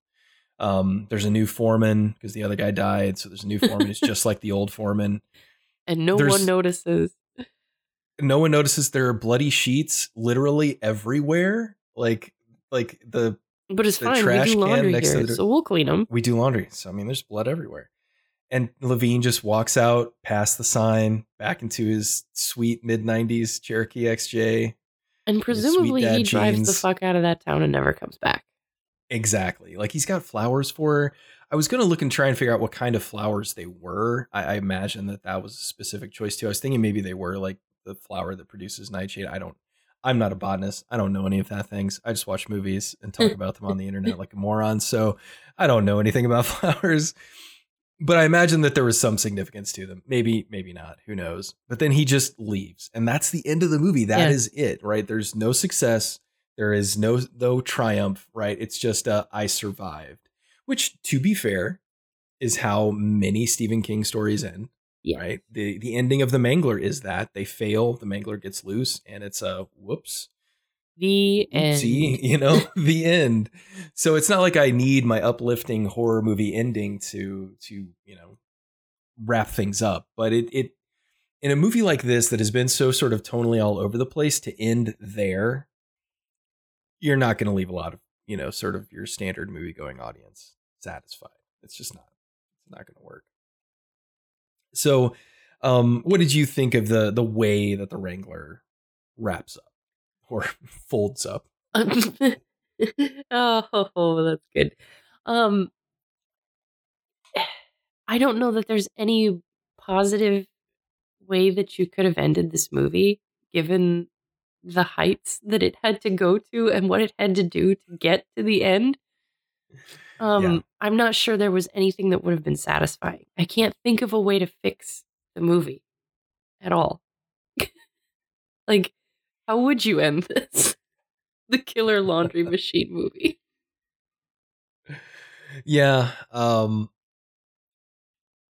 Um, there's a new foreman because the other guy died, so there's a new foreman. it's just like the old foreman. And no There's- one notices. No one notices there are bloody sheets literally everywhere. Like like the But it's The fine. We do laundry here, the- so we'll clean them. we do laundry, so I mean there's blood everywhere. And Levine just walks out past the sign back into his sweet mid '90s Cherokee XJ. And presumably he drives the fuck out of that town and never comes back. Exactly. Like he's got flowers for her. I was going to look and try and figure out what kind of flowers they were. I, I imagine that that was a specific choice too. I was thinking maybe they were like the flower that produces nightshade. I don't, I'm not a botanist. I don't know any of that things. I just watch movies and talk about them on the internet like a moron. So I don't know anything about flowers. But I imagine that there was some significance to them. Maybe, maybe not. Who knows? But then he just leaves. And that's the end of the movie. That Yeah. is it, right? There's no success. There is no no triumph, right? It's just uh, I survived, which, to be fair, is how many Stephen King stories end. Yeah. Right. The the ending of the Mangler is that they fail, the Mangler gets loose, and it's a whoops. The end. See, you know, the end. So it's not like I need my uplifting horror movie ending to to you know wrap things up, but it it in a movie like this that has been so sort of tonally all over the place to end there, you're not going to leave a lot of you know sort of your standard movie going audience satisfied. It's just not. It's not going to work. So, um, what did you think of the the way that the Wrangler wraps up or folds up? oh, that's good. Um, I don't know that there's any positive way that you could have ended this movie, given the heights that it had to go to and what it had to do to get to the end. Um, Yeah. I'm not sure there was anything that would have been satisfying. I can't think of a way to fix the movie at all. like, how would you end this? the Killer Laundry Machine movie. Yeah, um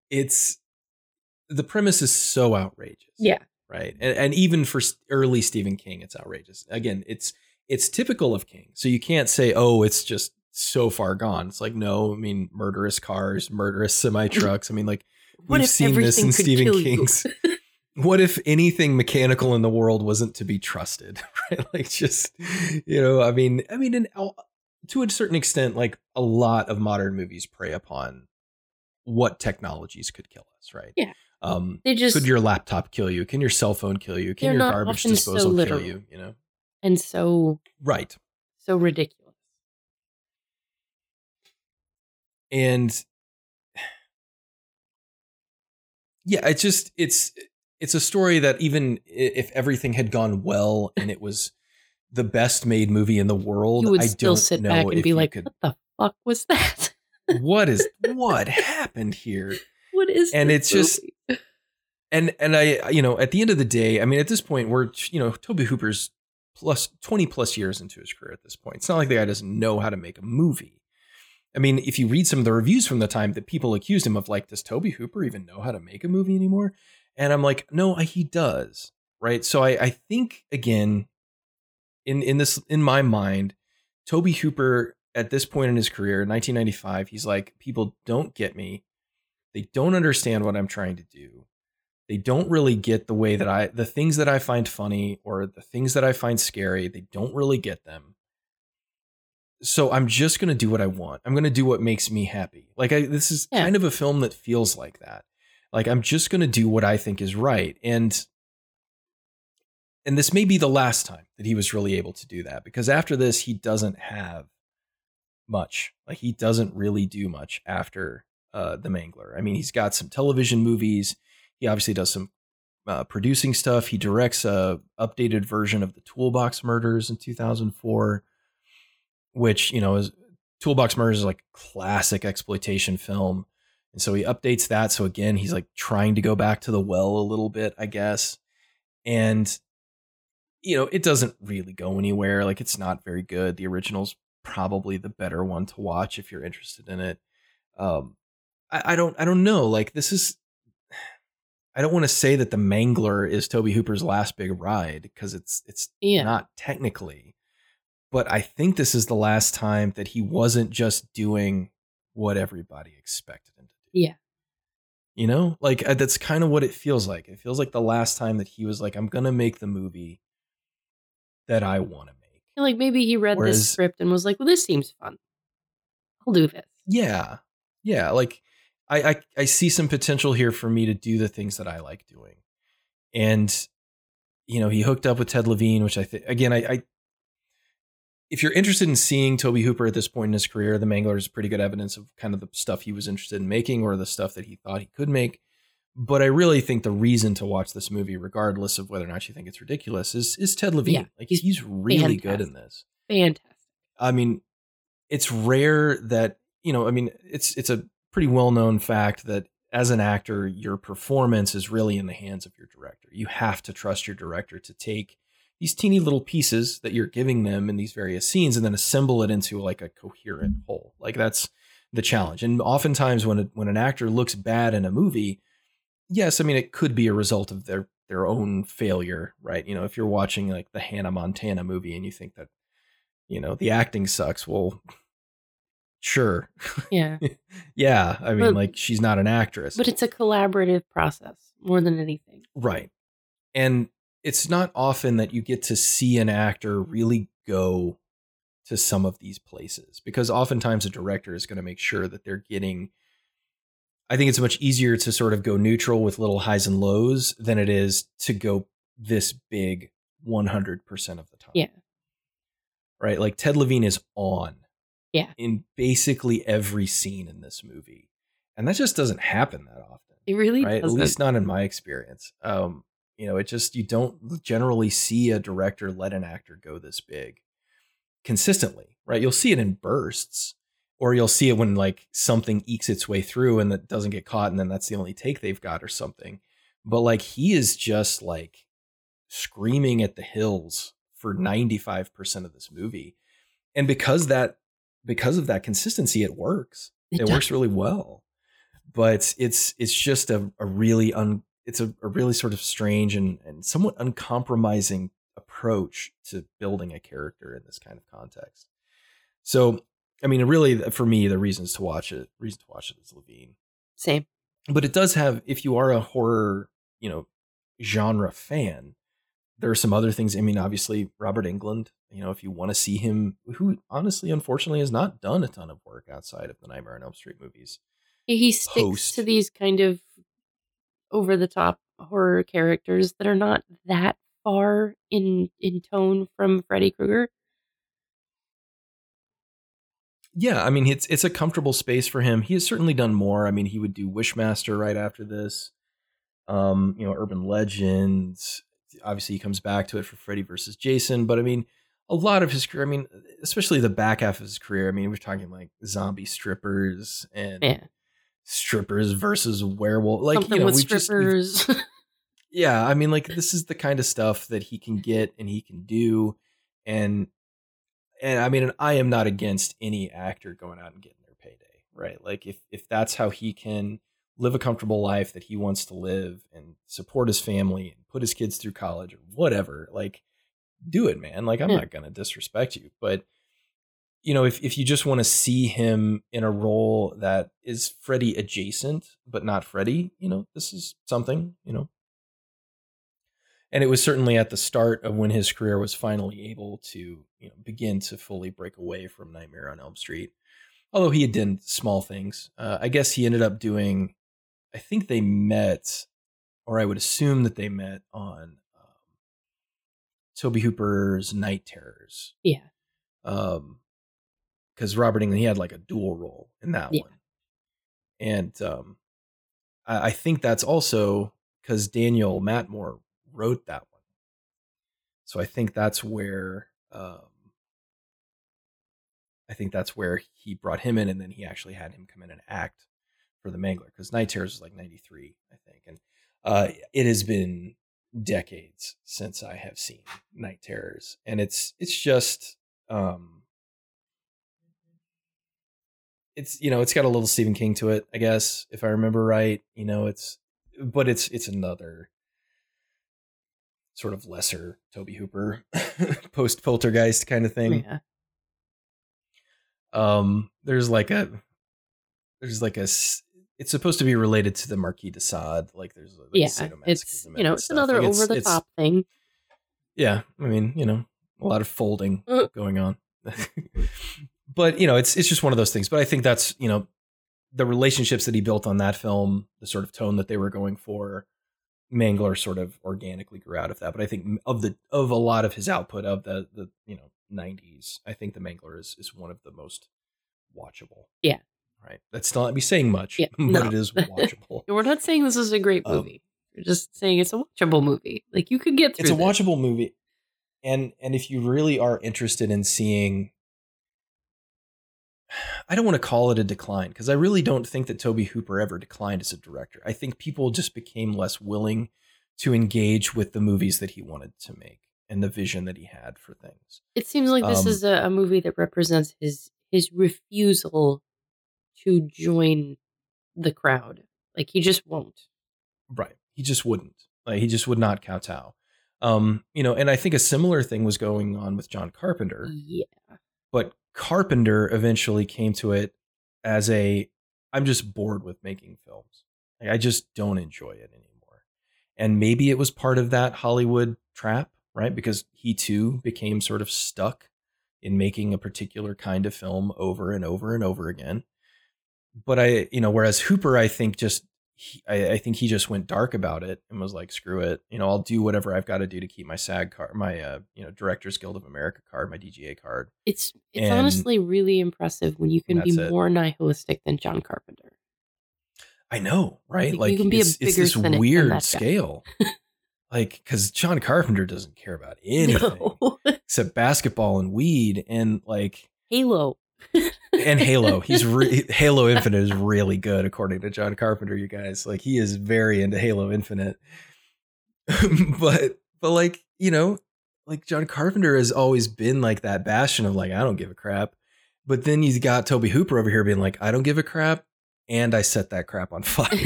it's the premise is so outrageous. Yeah. Right. And and even for early Stephen King it's outrageous. Again, it's it's typical of King. So you can't say, "Oh, it's just so far gone." It's like, no, I mean, murderous cars, murderous semi trucks. I mean, like What we've if seen this in Stephen? King's what if anything mechanical in the world wasn't to be trusted right like just you know i mean i mean in, to a certain extent like a lot of modern movies prey upon what technologies could kill us right Yeah. um They just could your laptop kill you can your cell phone kill you can your garbage often so disposal kill you you know and so right so ridiculous. And yeah it's just it's it's a story that even if everything had gone well and it was the best made movie in the world You would i still don't sit know back and be like, could, "What the fuck was that? what is what happened here what is?" And it's just- and and i you know at the end of the day i mean at this point we're you know tobe hooper's plus 20 plus years into his career at this point it's not like the guy doesn't know how to make a movie i mean if you read some of the reviews from the time that people accused him of like does tobe hooper even know how to make a movie anymore? And i'm like no he does. Right? So i i think again in in this in my mind tobe hooper at this point in his career 1995 he's like people don't get me. They don't understand what i'm trying to do. They don't really get the way that I the things that I find funny or the things that I find scary, they don't really get them. So I'm just going to do what I want. I'm going to do what makes me happy. Like I this is Yeah. kind of a film that feels like that. Like I'm just going to do what I think is right. And and this may be the last time that he was really able to do that because after this he doesn't have much. Like he doesn't really do much after uh The Mangler. I mean, he's got some television movies. He obviously does some uh, producing stuff. He directs a updated version of the Toolbox Murders in 2004, which you know is Toolbox Murders is like classic exploitation film. And so he updates that. So again, he's like trying to go back to the well a little bit, I guess. And you know, it doesn't really go anywhere. Like it's not very good. The original's probably the better one to watch if you're interested in it. Um, I, I don't, I don't know. Like this is, I don't want to say that the Mangler is Tobe Hooper's last big ride because it's, it's Yeah. not technically, but I think this is the last time that he wasn't just doing what everybody expected him to do. Yeah. You know, like uh, that's kind of what it feels like. It feels like the last time that he was like, I'm going to make the movie that I want to make. Like maybe he read Whereas- this script and was like, "Well, this seems fun. I'll do this." Yeah. Yeah. Like I, I, I see some potential here for me to do the things that I like doing. And, you know, he hooked up with Ted Levine, which I think, again, I, I, if you're interested in seeing Tobe Hooper at this point in his career, The Mangler is pretty good evidence of kind of the stuff he was interested in making or the stuff that he thought he could make. But I really think the reason to watch this movie, regardless of whether or not you think it's ridiculous, is is Ted Levine. Yeah, like he's he's, really good in this. Fantastic. I mean, it's rare that you know. I mean, it's it's a pretty well known fact that as an actor, your performance is really in the hands of your director. You have to trust your director to take these teeny little pieces that you're giving them in these various scenes and then assemble it into like a coherent whole. Like that's the challenge. And oftentimes, when a, when an actor looks bad in a movie, yes, I mean it could be a result of their their own failure, right? You know, if you're watching like the Hannah Montana movie and you think that you know the acting sucks well sure Yeah. yeah i mean But- like she's not an actress but it's a collaborative process more than anything. right and it's not often that you get to see an actor really go to some of these places because oftentimes a director is going to make sure that they're getting i think it's much easier to sort of go neutral with little highs and lows than it is to go this big 100% of the time Yeah. right? Like Ted Levine is on. Yeah. In basically every scene in this movie. And that just doesn't happen that often. It really right? At doesn't. least not in my experience. Um, you know, it just you don't generally see a director let an actor go this big consistently, right? You'll see it in bursts, or you'll see it when like something ekes its way through and that doesn't get caught, and then that's the only take they've got or something. But like he is just like screaming at the hills for 95% of this movie. And because that because of that consistency, it works. It, does. works really well. But it's it's just a, a really un it's a, a really sort of strange and, and somewhat uncompromising approach to building a character in this kind of context. So I mean, really, for me, the reasons to watch it, reason to watch it is Levine Same. but it does have if you are a horror you know genre fan there are some other things i mean obviously robert englund you know if you want to see him who honestly unfortunately has not done a ton of work outside of the nightmare on elm street movies He sticks Host. to these kind of over the top horror characters that are not that far in in tone from Freddy Krueger. yeah i mean it's it's a comfortable space for him he has certainly done more i mean he would do wishmaster right after this um you know urban legends obviously he comes back to it for freddy versus jason but i mean a lot of his career i mean especially the back half of his career i mean we're talking like zombie strippers and Yeah. Strippers versus werewolf like Something you know with we just strippers. yeah i mean like this is the kind of stuff that he can get and he can do and and i mean i am not against any actor going out and getting their payday right like if if that's how he can live a comfortable life that he wants to live and support his family and put his kids through college or whatever like do it man like i'm Yeah. not going to disrespect you but you know if if you just want to see him in a role that is Freddy adjacent but not Freddy you know this is something you know and it was certainly at the start of when his career was finally able to you know begin to fully break away from Nightmare on Elm Street. Although he had done small things, uh, I guess he ended up doing. I think they met, or I would assume that they met on um, Tobe Hooper's Night Terrors. Yeah. Um, because Robert Englund he had like a dual role in that Yeah. one, and um, I, I think that's also because Daniel Matmor wrote that one. So I think that's where um, I think that's where he brought him in, and then he actually had him come in and act for the Mangler because Night Terrors was like 93, I think. And uh, it has been decades since I have seen Night Terrors. And it's it's just um it's you know, it's got a little Stephen King to it, I guess, if I remember right. You know, it's but it's it's another sort of lesser Tobe Hooper post poltergeist kind of thing. Yeah. Um there's like a there's like a it's supposed to be related to the Marquis de Sade. Like there's like Yeah. It's you know, it's stuff. another Like, over the top thing. Yeah, I mean, you know, a lot of folding Uh. going on. but you know, it's it's just one of those things. But I think that's you know the relationships that he built on that film, the sort of tone that they were going for. Mangler sort of organically grew out of that, but I think of the of a lot of his output of the the you know '90s, I think the Mangler is is one of the most watchable. Yeah. right. That's not me saying much, Yeah, but no. it is watchable. We're not saying this is a great Um, movie. We're just saying it's a watchable movie. Like you could get through it's a this. watchable movie and and if you really are interested in seeing i don't want to call it a decline because i really don't think that tobe hooper ever declined as a director i think people just became less willing to engage with the movies that he wanted to make and the vision that he had for things It seems like this Um, is a, a movie that represents his his refusal to join the crowd. Like he just won't. Right. He just wouldn't. Like he just would not kowtow. Um, you know, and I think a similar thing was going on with John Carpenter. Yeah. but Carpenter eventually came to it as a I'm just bored with making films. Like, I just don't enjoy it anymore. And maybe it was part of that Hollywood trap, right? Because he too became sort of stuck in making a particular kind of film over and over and over again. But I, you know, whereas Hooper, I think just he, I, I think he just went dark about it and was like, "Screw it, you know, I'll do whatever I've got to do to keep my SAG card, my uh, you know, Directors Guild of America card, my DGA card." It's it's And- honestly really impressive when you can be That's it. more nihilistic than John Carpenter. I know, right? You Like can be a it's, it's this weird scale. like because John Carpenter doesn't care about anything No. except basketball and weed and like Halo. And Halo. He's re- Halo Infinite is really good according to John Carpenter. You guys like he is very into Halo Infinite, but but like you know like John Carpenter has always been like that bastion of like I don't give a crap. But then you got Tobe Hooper over here being like I don't give a crap, and I set that crap on fire.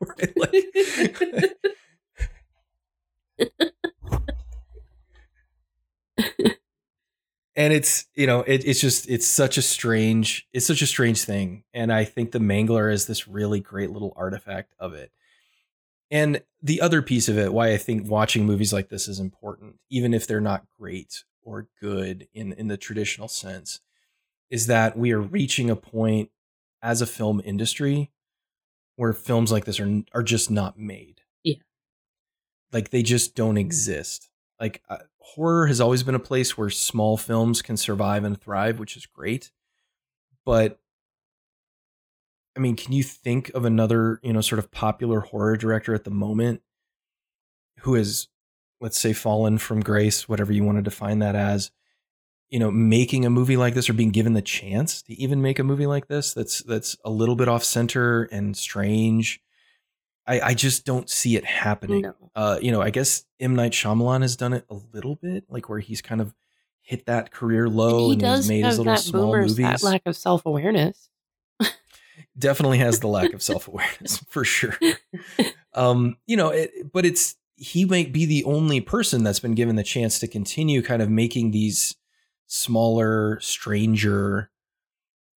right? Like, and it's you know it, it's just it's such a strange it's such a strange thing. And i think the mangler is this really great little artifact of it. And the other piece of it why i think watching movies like this is important even if they're not great or good in in the traditional sense is that we are reaching a point as a film industry where films like this are are just not made. Yeah. like they just don't exist like uh, horror has always been a place where small films can survive and thrive which is great. But i mean can you think of another you know sort of popular horror director at the moment who has let's say fallen from grace whatever you want to define that as you know making a movie like this or being given the chance to even make a movie like this that's that's a little bit off center and strange i i just don't see it happening no. uh, you know, I guess M Night Shyamalan has done it a little bit, like where he's kind of hit that career low he and, does he's made his little small boomer's movies. that lack of self awareness. Definitely has the lack of self awareness for sure. Um, you know, it, but it's he might be the only person that's been given the chance to continue kind of making these smaller, stranger.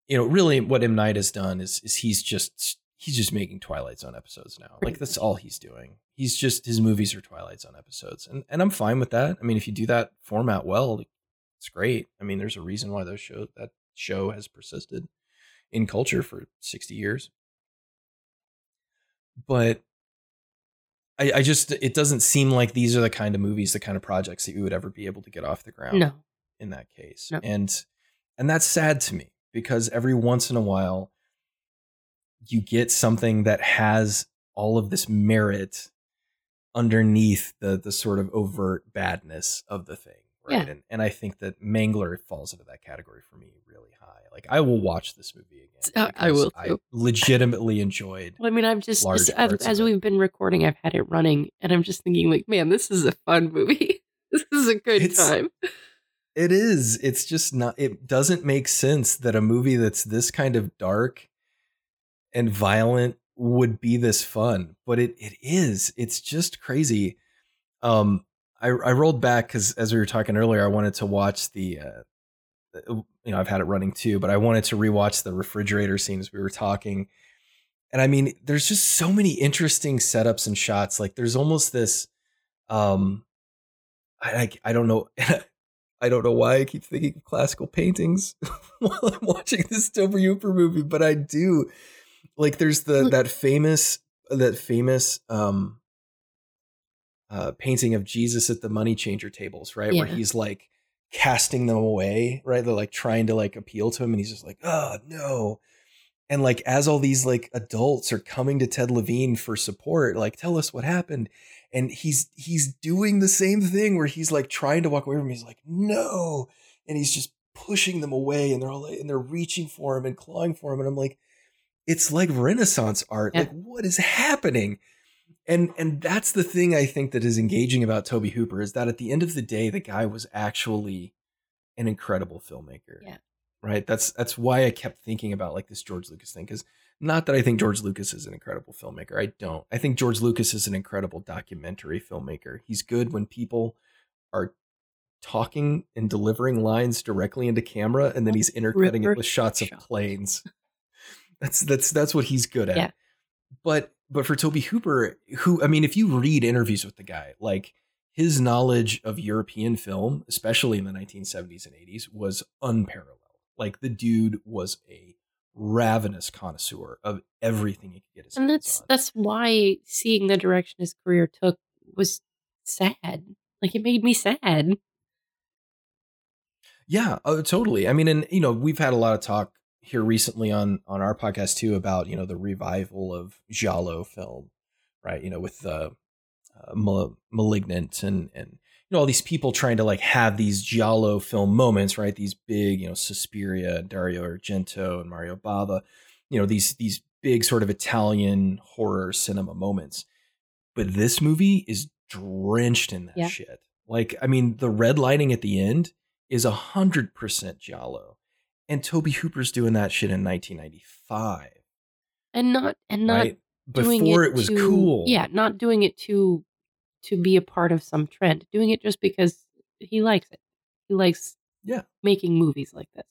You know, really, what M Night has done is is he's just he's just making Twilight Zone episodes now. Like that's all he's doing. He's just his movies are Twilight Zone episodes, and and I'm fine with that. I mean, if you do that format well, it's great. I mean, there's a reason why those show that show has persisted in culture for 60 years. But I, I just it doesn't seem like these are the kind of movies, the kind of projects that you would ever be able to get off the ground No. in that case. No. And and that's sad to me because every once in a while you get something that has all of this merit underneath the the sort of overt badness of the thing, right? Yeah. And and I think that Mangler falls into that category for me really high. Like I will watch this movie again. Uh, I will, I legitimately enjoyed. Well, I mean, I'm just, just as we've been recording, I've had it running, and I'm just thinking, like, man, this is a fun movie. this is a good It's- time. It is. It's just not. It doesn't make sense that a movie that's this kind of dark and violent would be this fun, but it it is. It's just crazy. Um, I I rolled back because as we were talking earlier, I wanted to watch the. Uh, you know, I've had it running too, but I wanted to rewatch the refrigerator scene as we were talking. And I mean, there's just so many interesting setups and shots. Like there's almost this um I I, I don't know I don't know why I keep thinking of classical paintings while I'm watching this Tobe Hooper movie, but I do. Like there's the that famous that famous um uh painting of Jesus at the money changer tables, right? Where he's like casting them away, right? They're like trying to like appeal to him and he's just like, "Oh, no." And like as all these like adults are coming to Ted Levine for support, like tell us what happened. And he's he's doing the same thing where he's like trying to walk away from him. He's like, no. And he's just pushing them away and they're all like, and they're reaching for him and clawing for him. And I'm like, it's like Renaissance art. Yeah. Like, what is happening? And and that's the thing I think that is engaging about Tobe Hooper is that at the end of the day, the guy was actually an incredible filmmaker. Yeah. Right. That's that's why I kept thinking about like this George Lucas thing. Because not that I think George Lucas is an incredible filmmaker. I don't. I think George Lucas is an incredible documentary filmmaker. He's good when people are talking and delivering lines directly into camera and then he's intercutting it with shots of planes. That's that's that's what he's good at. Yeah. But but for Tobe Hooper, who I mean, if you read interviews with the guy, like his knowledge of European film, especially in the 1970s and 80s, was unparalleled. Like the dude was a ravenous connoisseur of everything he could get his And hands that's on. that's why seeing the direction his career took was sad. Like it made me sad. Yeah, uh, totally. I mean, and you know, we've had a lot of talk here recently on on our podcast too about you know the revival of giallo film, right? You know, with the uh, Mal- malignant and and you know all these people trying to like have these giallo film moments, right? These big, you know, Suspiria, Dario Argento, and Mario Bava, you know, these these big sort of Italian horror cinema moments. But this movie is drenched in that Yeah. shit. Like, I mean, the red lighting at the end is a hundred percent giallo, and Tobe Hooper's doing that shit in 1995, And not and not right? doing Before it, it, was to- cool. Yeah, not doing it to to be a part of some trend. Doing it just because he likes it. He likes Yeah. making movies like this.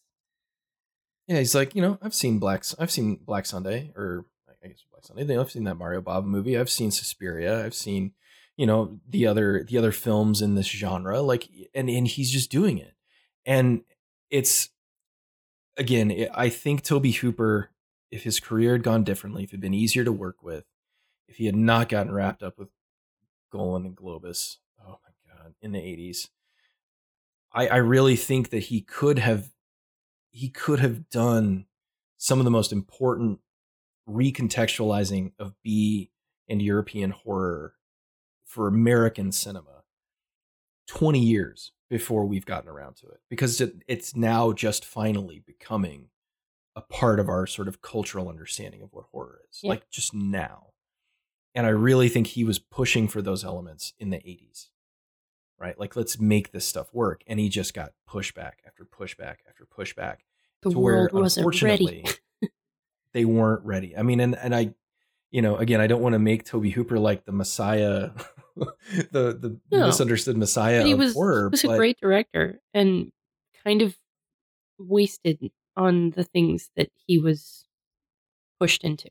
Yeah, he's like, you know, I've seen Black, I've seen Black Sunday, or I guess Black Sunday. I've seen that Mario Bava movie. I've seen Suspiria. I've seen, you know, the other the other films in this genre. Like, and and he's just doing it, and it's again, I think Tobe Hooper, if his career had gone differently, if it had been easier to work with, if he had not gotten wrapped up with Golan and Globus, oh my god, in the eighties, I I really think that he could have he could have done some of the most important recontextualizing of B and European horror for American cinema. 20 years before we've gotten around to it because it, it's now just finally becoming a part of our sort of cultural understanding of what horror is Yeah. like just now and i really think he was pushing for those elements in the 80s right like let's make this stuff work and he just got pushback after pushback after pushback The to where world wasn't ready. they weren't ready. I mean, and and I, you know, again, I don't want to make Tobe Hooper like the Messiah, the the No. misunderstood Messiah But he of was, horror. was a great director and kind of wasted on the things that he was pushed into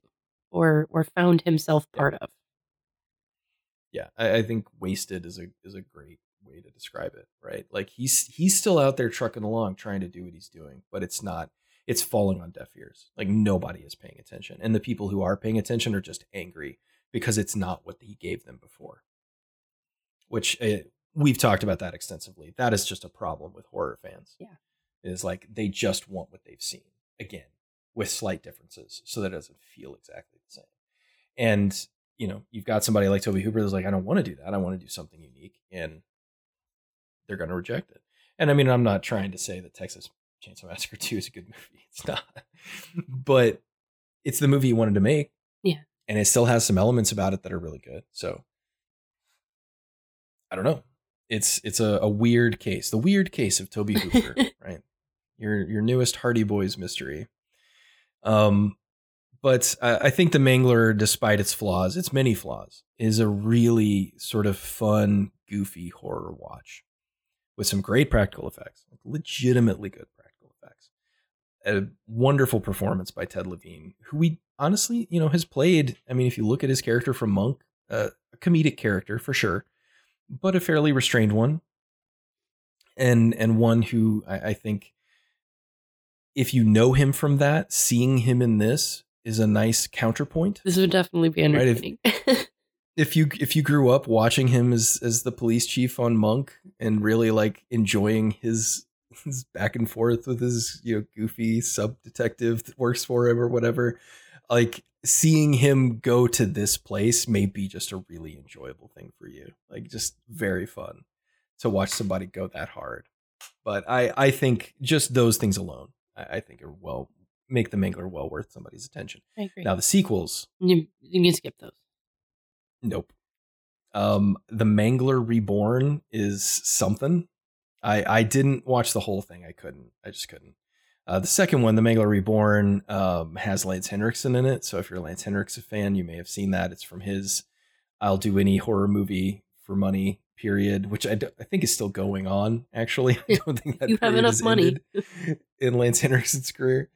or or found himself Yeah. part of. yeah, I, I think wasted is a is a great way to describe it. Right, like he's he's still out there trucking along, trying to do what he's doing, but it's not. It's falling on deaf ears. Like nobody is paying attention, and the people who are paying attention are just angry because it's not what he gave them before. Which uh, we've talked about that extensively. That is just a problem with horror fans. Yeah. is like they just want what they've seen again with slight differences, so that it doesn't feel exactly the same. And you know, you've got somebody like Tobe Hooper that's like, I don't want to do that. I want to do something unique, and they're going to reject it. And I mean, I'm not trying to say that Texas Chainsaw Massacre 2 is a good movie. It's not. but it's the movie he wanted to make. Yeah. And it still has some elements about it that are really good. So I don't know. It's it's a, a weird case. The weird case of Tobe Hooper, right? Your your newest Hardy Boys mystery. Um but I, I think the Mangler, despite its flaws, its many flaws, is a really sort of fun, goofy horror watch with some great practical effects, legitimately good practical effects. A wonderful performance by Ted Levine, who we honestly, you know, has played. I mean, if you look at his character from Monk, uh, a comedic character for sure, but a fairly restrained one, and and one who I, I think, if you know him from that, seeing him in this is a nice counterpoint. This would definitely be Right, if- if you if you grew up watching him as as the police chief on Monk and really like enjoying his his back and forth with his you know goofy sub detective that works for him or whatever, like seeing him go to this place may be just a really enjoyable thing for you. Like just very fun to watch somebody go that hard. But I I think just those things alone, I, I think are well make the Mangler well worth somebody's attention. I agree. Now the sequels, you, you can skip those. Nope. Um, the Mangler Reborn is something. I I didn't watch the whole thing. I couldn't. I just couldn't. Uh, the second one, the Mangler Reborn, um, has Lance Henriksen in it. So if you're a Lance Henriksen fan, you may have seen that. It's from his "I'll do any horror movie for money" period, which I, think is still going on. Actually, I don't think that You have enough money. in Lance Henriksen's career.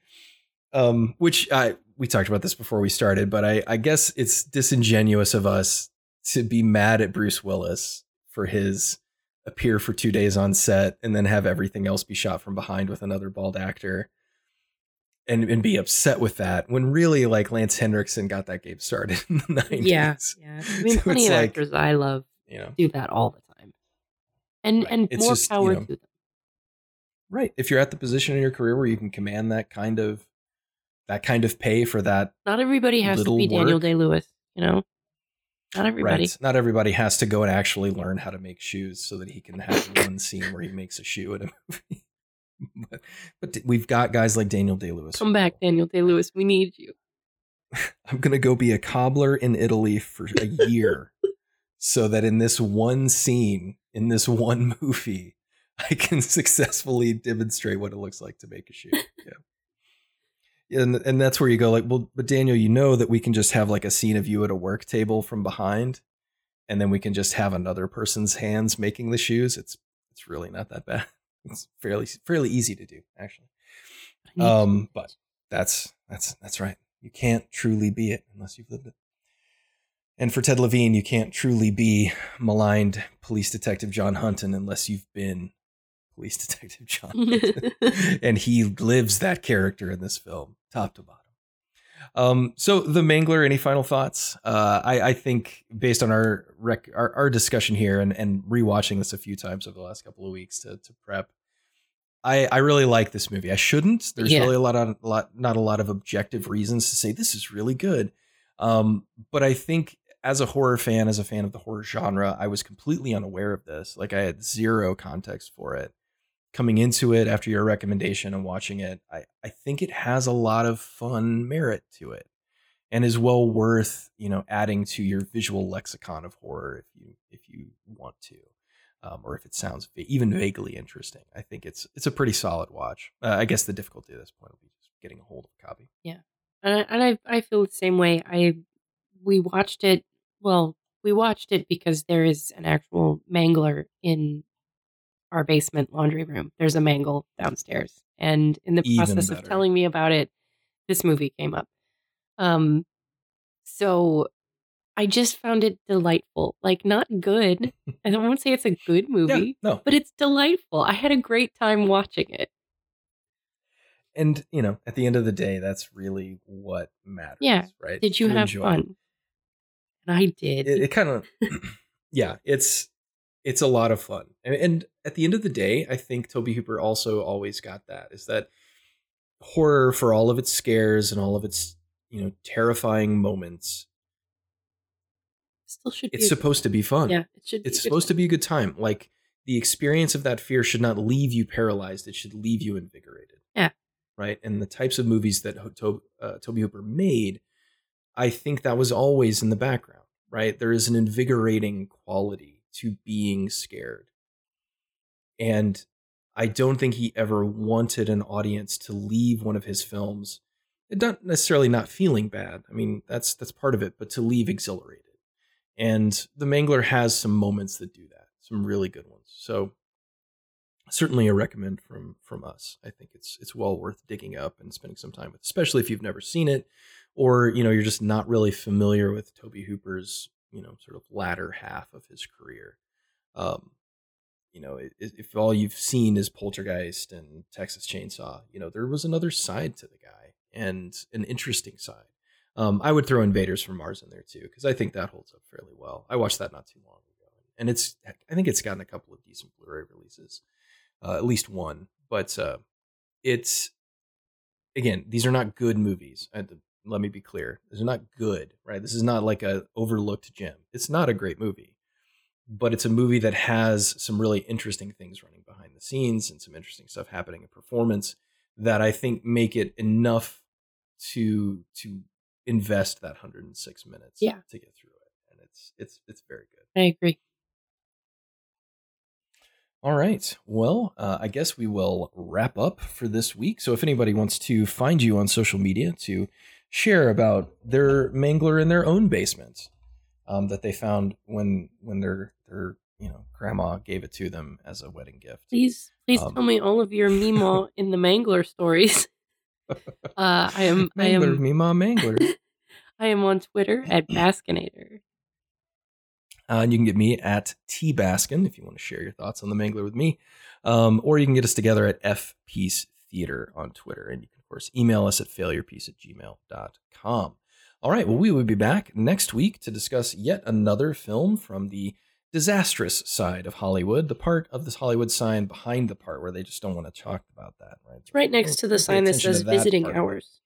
Um, which I we talked about this before we started, but I I guess it's disingenuous of us to be mad at Bruce Willis for his appear for two days on set and then have everything else be shot from behind with another bald actor and and be upset with that when really like Lance Henriksen got that game started in the 90s. Yeah, yeah. I mean, So plenty of like- actors I love You know. do that all the time, and Right. and It's more just, you know, to them. Right. If you're at the position in your career where you can command that kind of that kind of pay for that Not everybody has to be Daniel. Day Lewis. You know, not everybody. Right. Not everybody has to go and actually learn how to make shoes so that he can have one scene where he makes a shoe in a movie. but, but we've got guys like Daniel Day Lewis. Come back, Daniel Day Lewis. We need you. I'm going to go be a cobbler in Italy for a year so that in this one scene, in this one movie, I can successfully demonstrate what it looks like to make a shoe. Yeah. And, and that's where you go like, well, but Daniel, you know that we can just have like a scene of you at a work table from behind, and then we can just have another person's hands making the shoes. It's it's really not that bad. It's fairly fairly easy to do, actually. Um, but that's that's that's right. You can't truly be it unless you've lived it. And for Ted Levine, you can't truly be maligned police detective John Hunton unless you've been police detective John Hunton. and he lives that character in this film, top to bottom. Um, so the Mangler, any final thoughts? Uh, I, I think based on our, rec- our our discussion here and and rewatching this a few times over the last couple of weeks to to prep, I I really like this movie. I shouldn't. There's Yeah. really a lot of a lot not a lot of objective reasons to say this is really good. Um, but I think as a horror fan, as a fan of the horror genre, I was completely unaware of this. Like I had zero context for it coming into it after your recommendation and watching it, I, I think it has a lot of fun merit to it and is well worth, you know, adding to your visual lexicon of horror if you if you want to. Um, or if it sounds even vaguely interesting, I think it's it's a pretty solid watch. Uh, I guess the difficulty at this point will be just getting a hold of a copy. Yeah, and I, and I I feel the same way. I we watched it. Well, we watched it because there is an actual mangler in our basement laundry room. There's a mangle downstairs, and in the Even process of telling me about it, this movie came up. Um, so I just found it delightful. Like not good. I don't want to say it's a good movie, no, but it's delightful. I had a great time watching it. and you know, at the end of the day, that's really what matters. Yeah. Right? Did you To have enjoy fun? And I did. it, it kind of yeah it's it's a lot of fun and, and at the end of the day i think tobe hooper also always got that is that horror for all of its scares and all of its you know terrifying moments Still should it's supposed to be fun Yeah, it should. it's supposed to be a good time like the experience of that fear should not leave you paralyzed. It should leave you invigorated. Yeah. Right. And the types of movies that uh, Tobe Hooper made, I think that was always in the background. Right. There is an invigorating quality to being scared. And I don't think he ever wanted an audience to leave one of his films not necessarily not feeling bad. I mean, that's that's part of it, but to leave exhilarated. And the Mangler has some moments that do that, some really good ones. So certainly a recommend from from us. I think it's it's well worth digging up and spending some time with, especially if you've never seen it, or you know you're just not really familiar with Tobe Hooper's you know sort of latter half of his career. Um, you know, if all you've seen is Poltergeist and Texas Chainsaw, you know, there was another side to the guy and an interesting side. Um, I would throw Invaders from Mars in there too because I think that holds up fairly well. I watched that not too long ago, and it's I think it's gotten a couple of decent Blu-ray releases, uh, at least one. But uh, it's again, these are not good movies. Let me be clear: these are not good. Right? This is not like a overlooked gem. It's not a great movie but it's a movie that has some really interesting things running behind the scenes and some interesting stuff happening in performance that I think make it enough to to invest that 106 minutes yeah. to get through it and it's it's it's very good i agree all right well uh, i guess we will wrap up for this week so if anybody wants to find you on social media to share about their mangler in their own basement um, that they found when when their their you know grandma gave it to them as a wedding gift. Please, please um, tell me all of your Mima in the Mangler stories. Uh, I am Mangler, I am Mima Mangler. I am on Twitter at Baskinator. Uh, and you can get me at T Baskin if you want to share your thoughts on the Mangler with me. Um, or you can get us together at F Piece Theater on Twitter. And you can, course, email us at failurepiece at gmail.com. All right, well, we will be back next week to discuss yet another film from the disastrous side of Hollywood, the part of this Hollywood sign behind the part where they just don't want to talk about that, right? It's right next to the sign that says that visiting part. hours.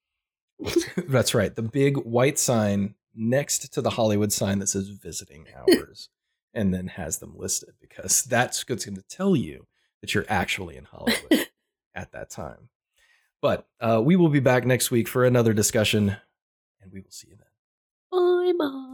That's right. The big white sign next to the Hollywood sign that says visiting hours and then has them listed because that's going to tell you that you're actually in Hollywood at that time. But uh, we will be back next week for another discussion and we will see you then. Bye bye.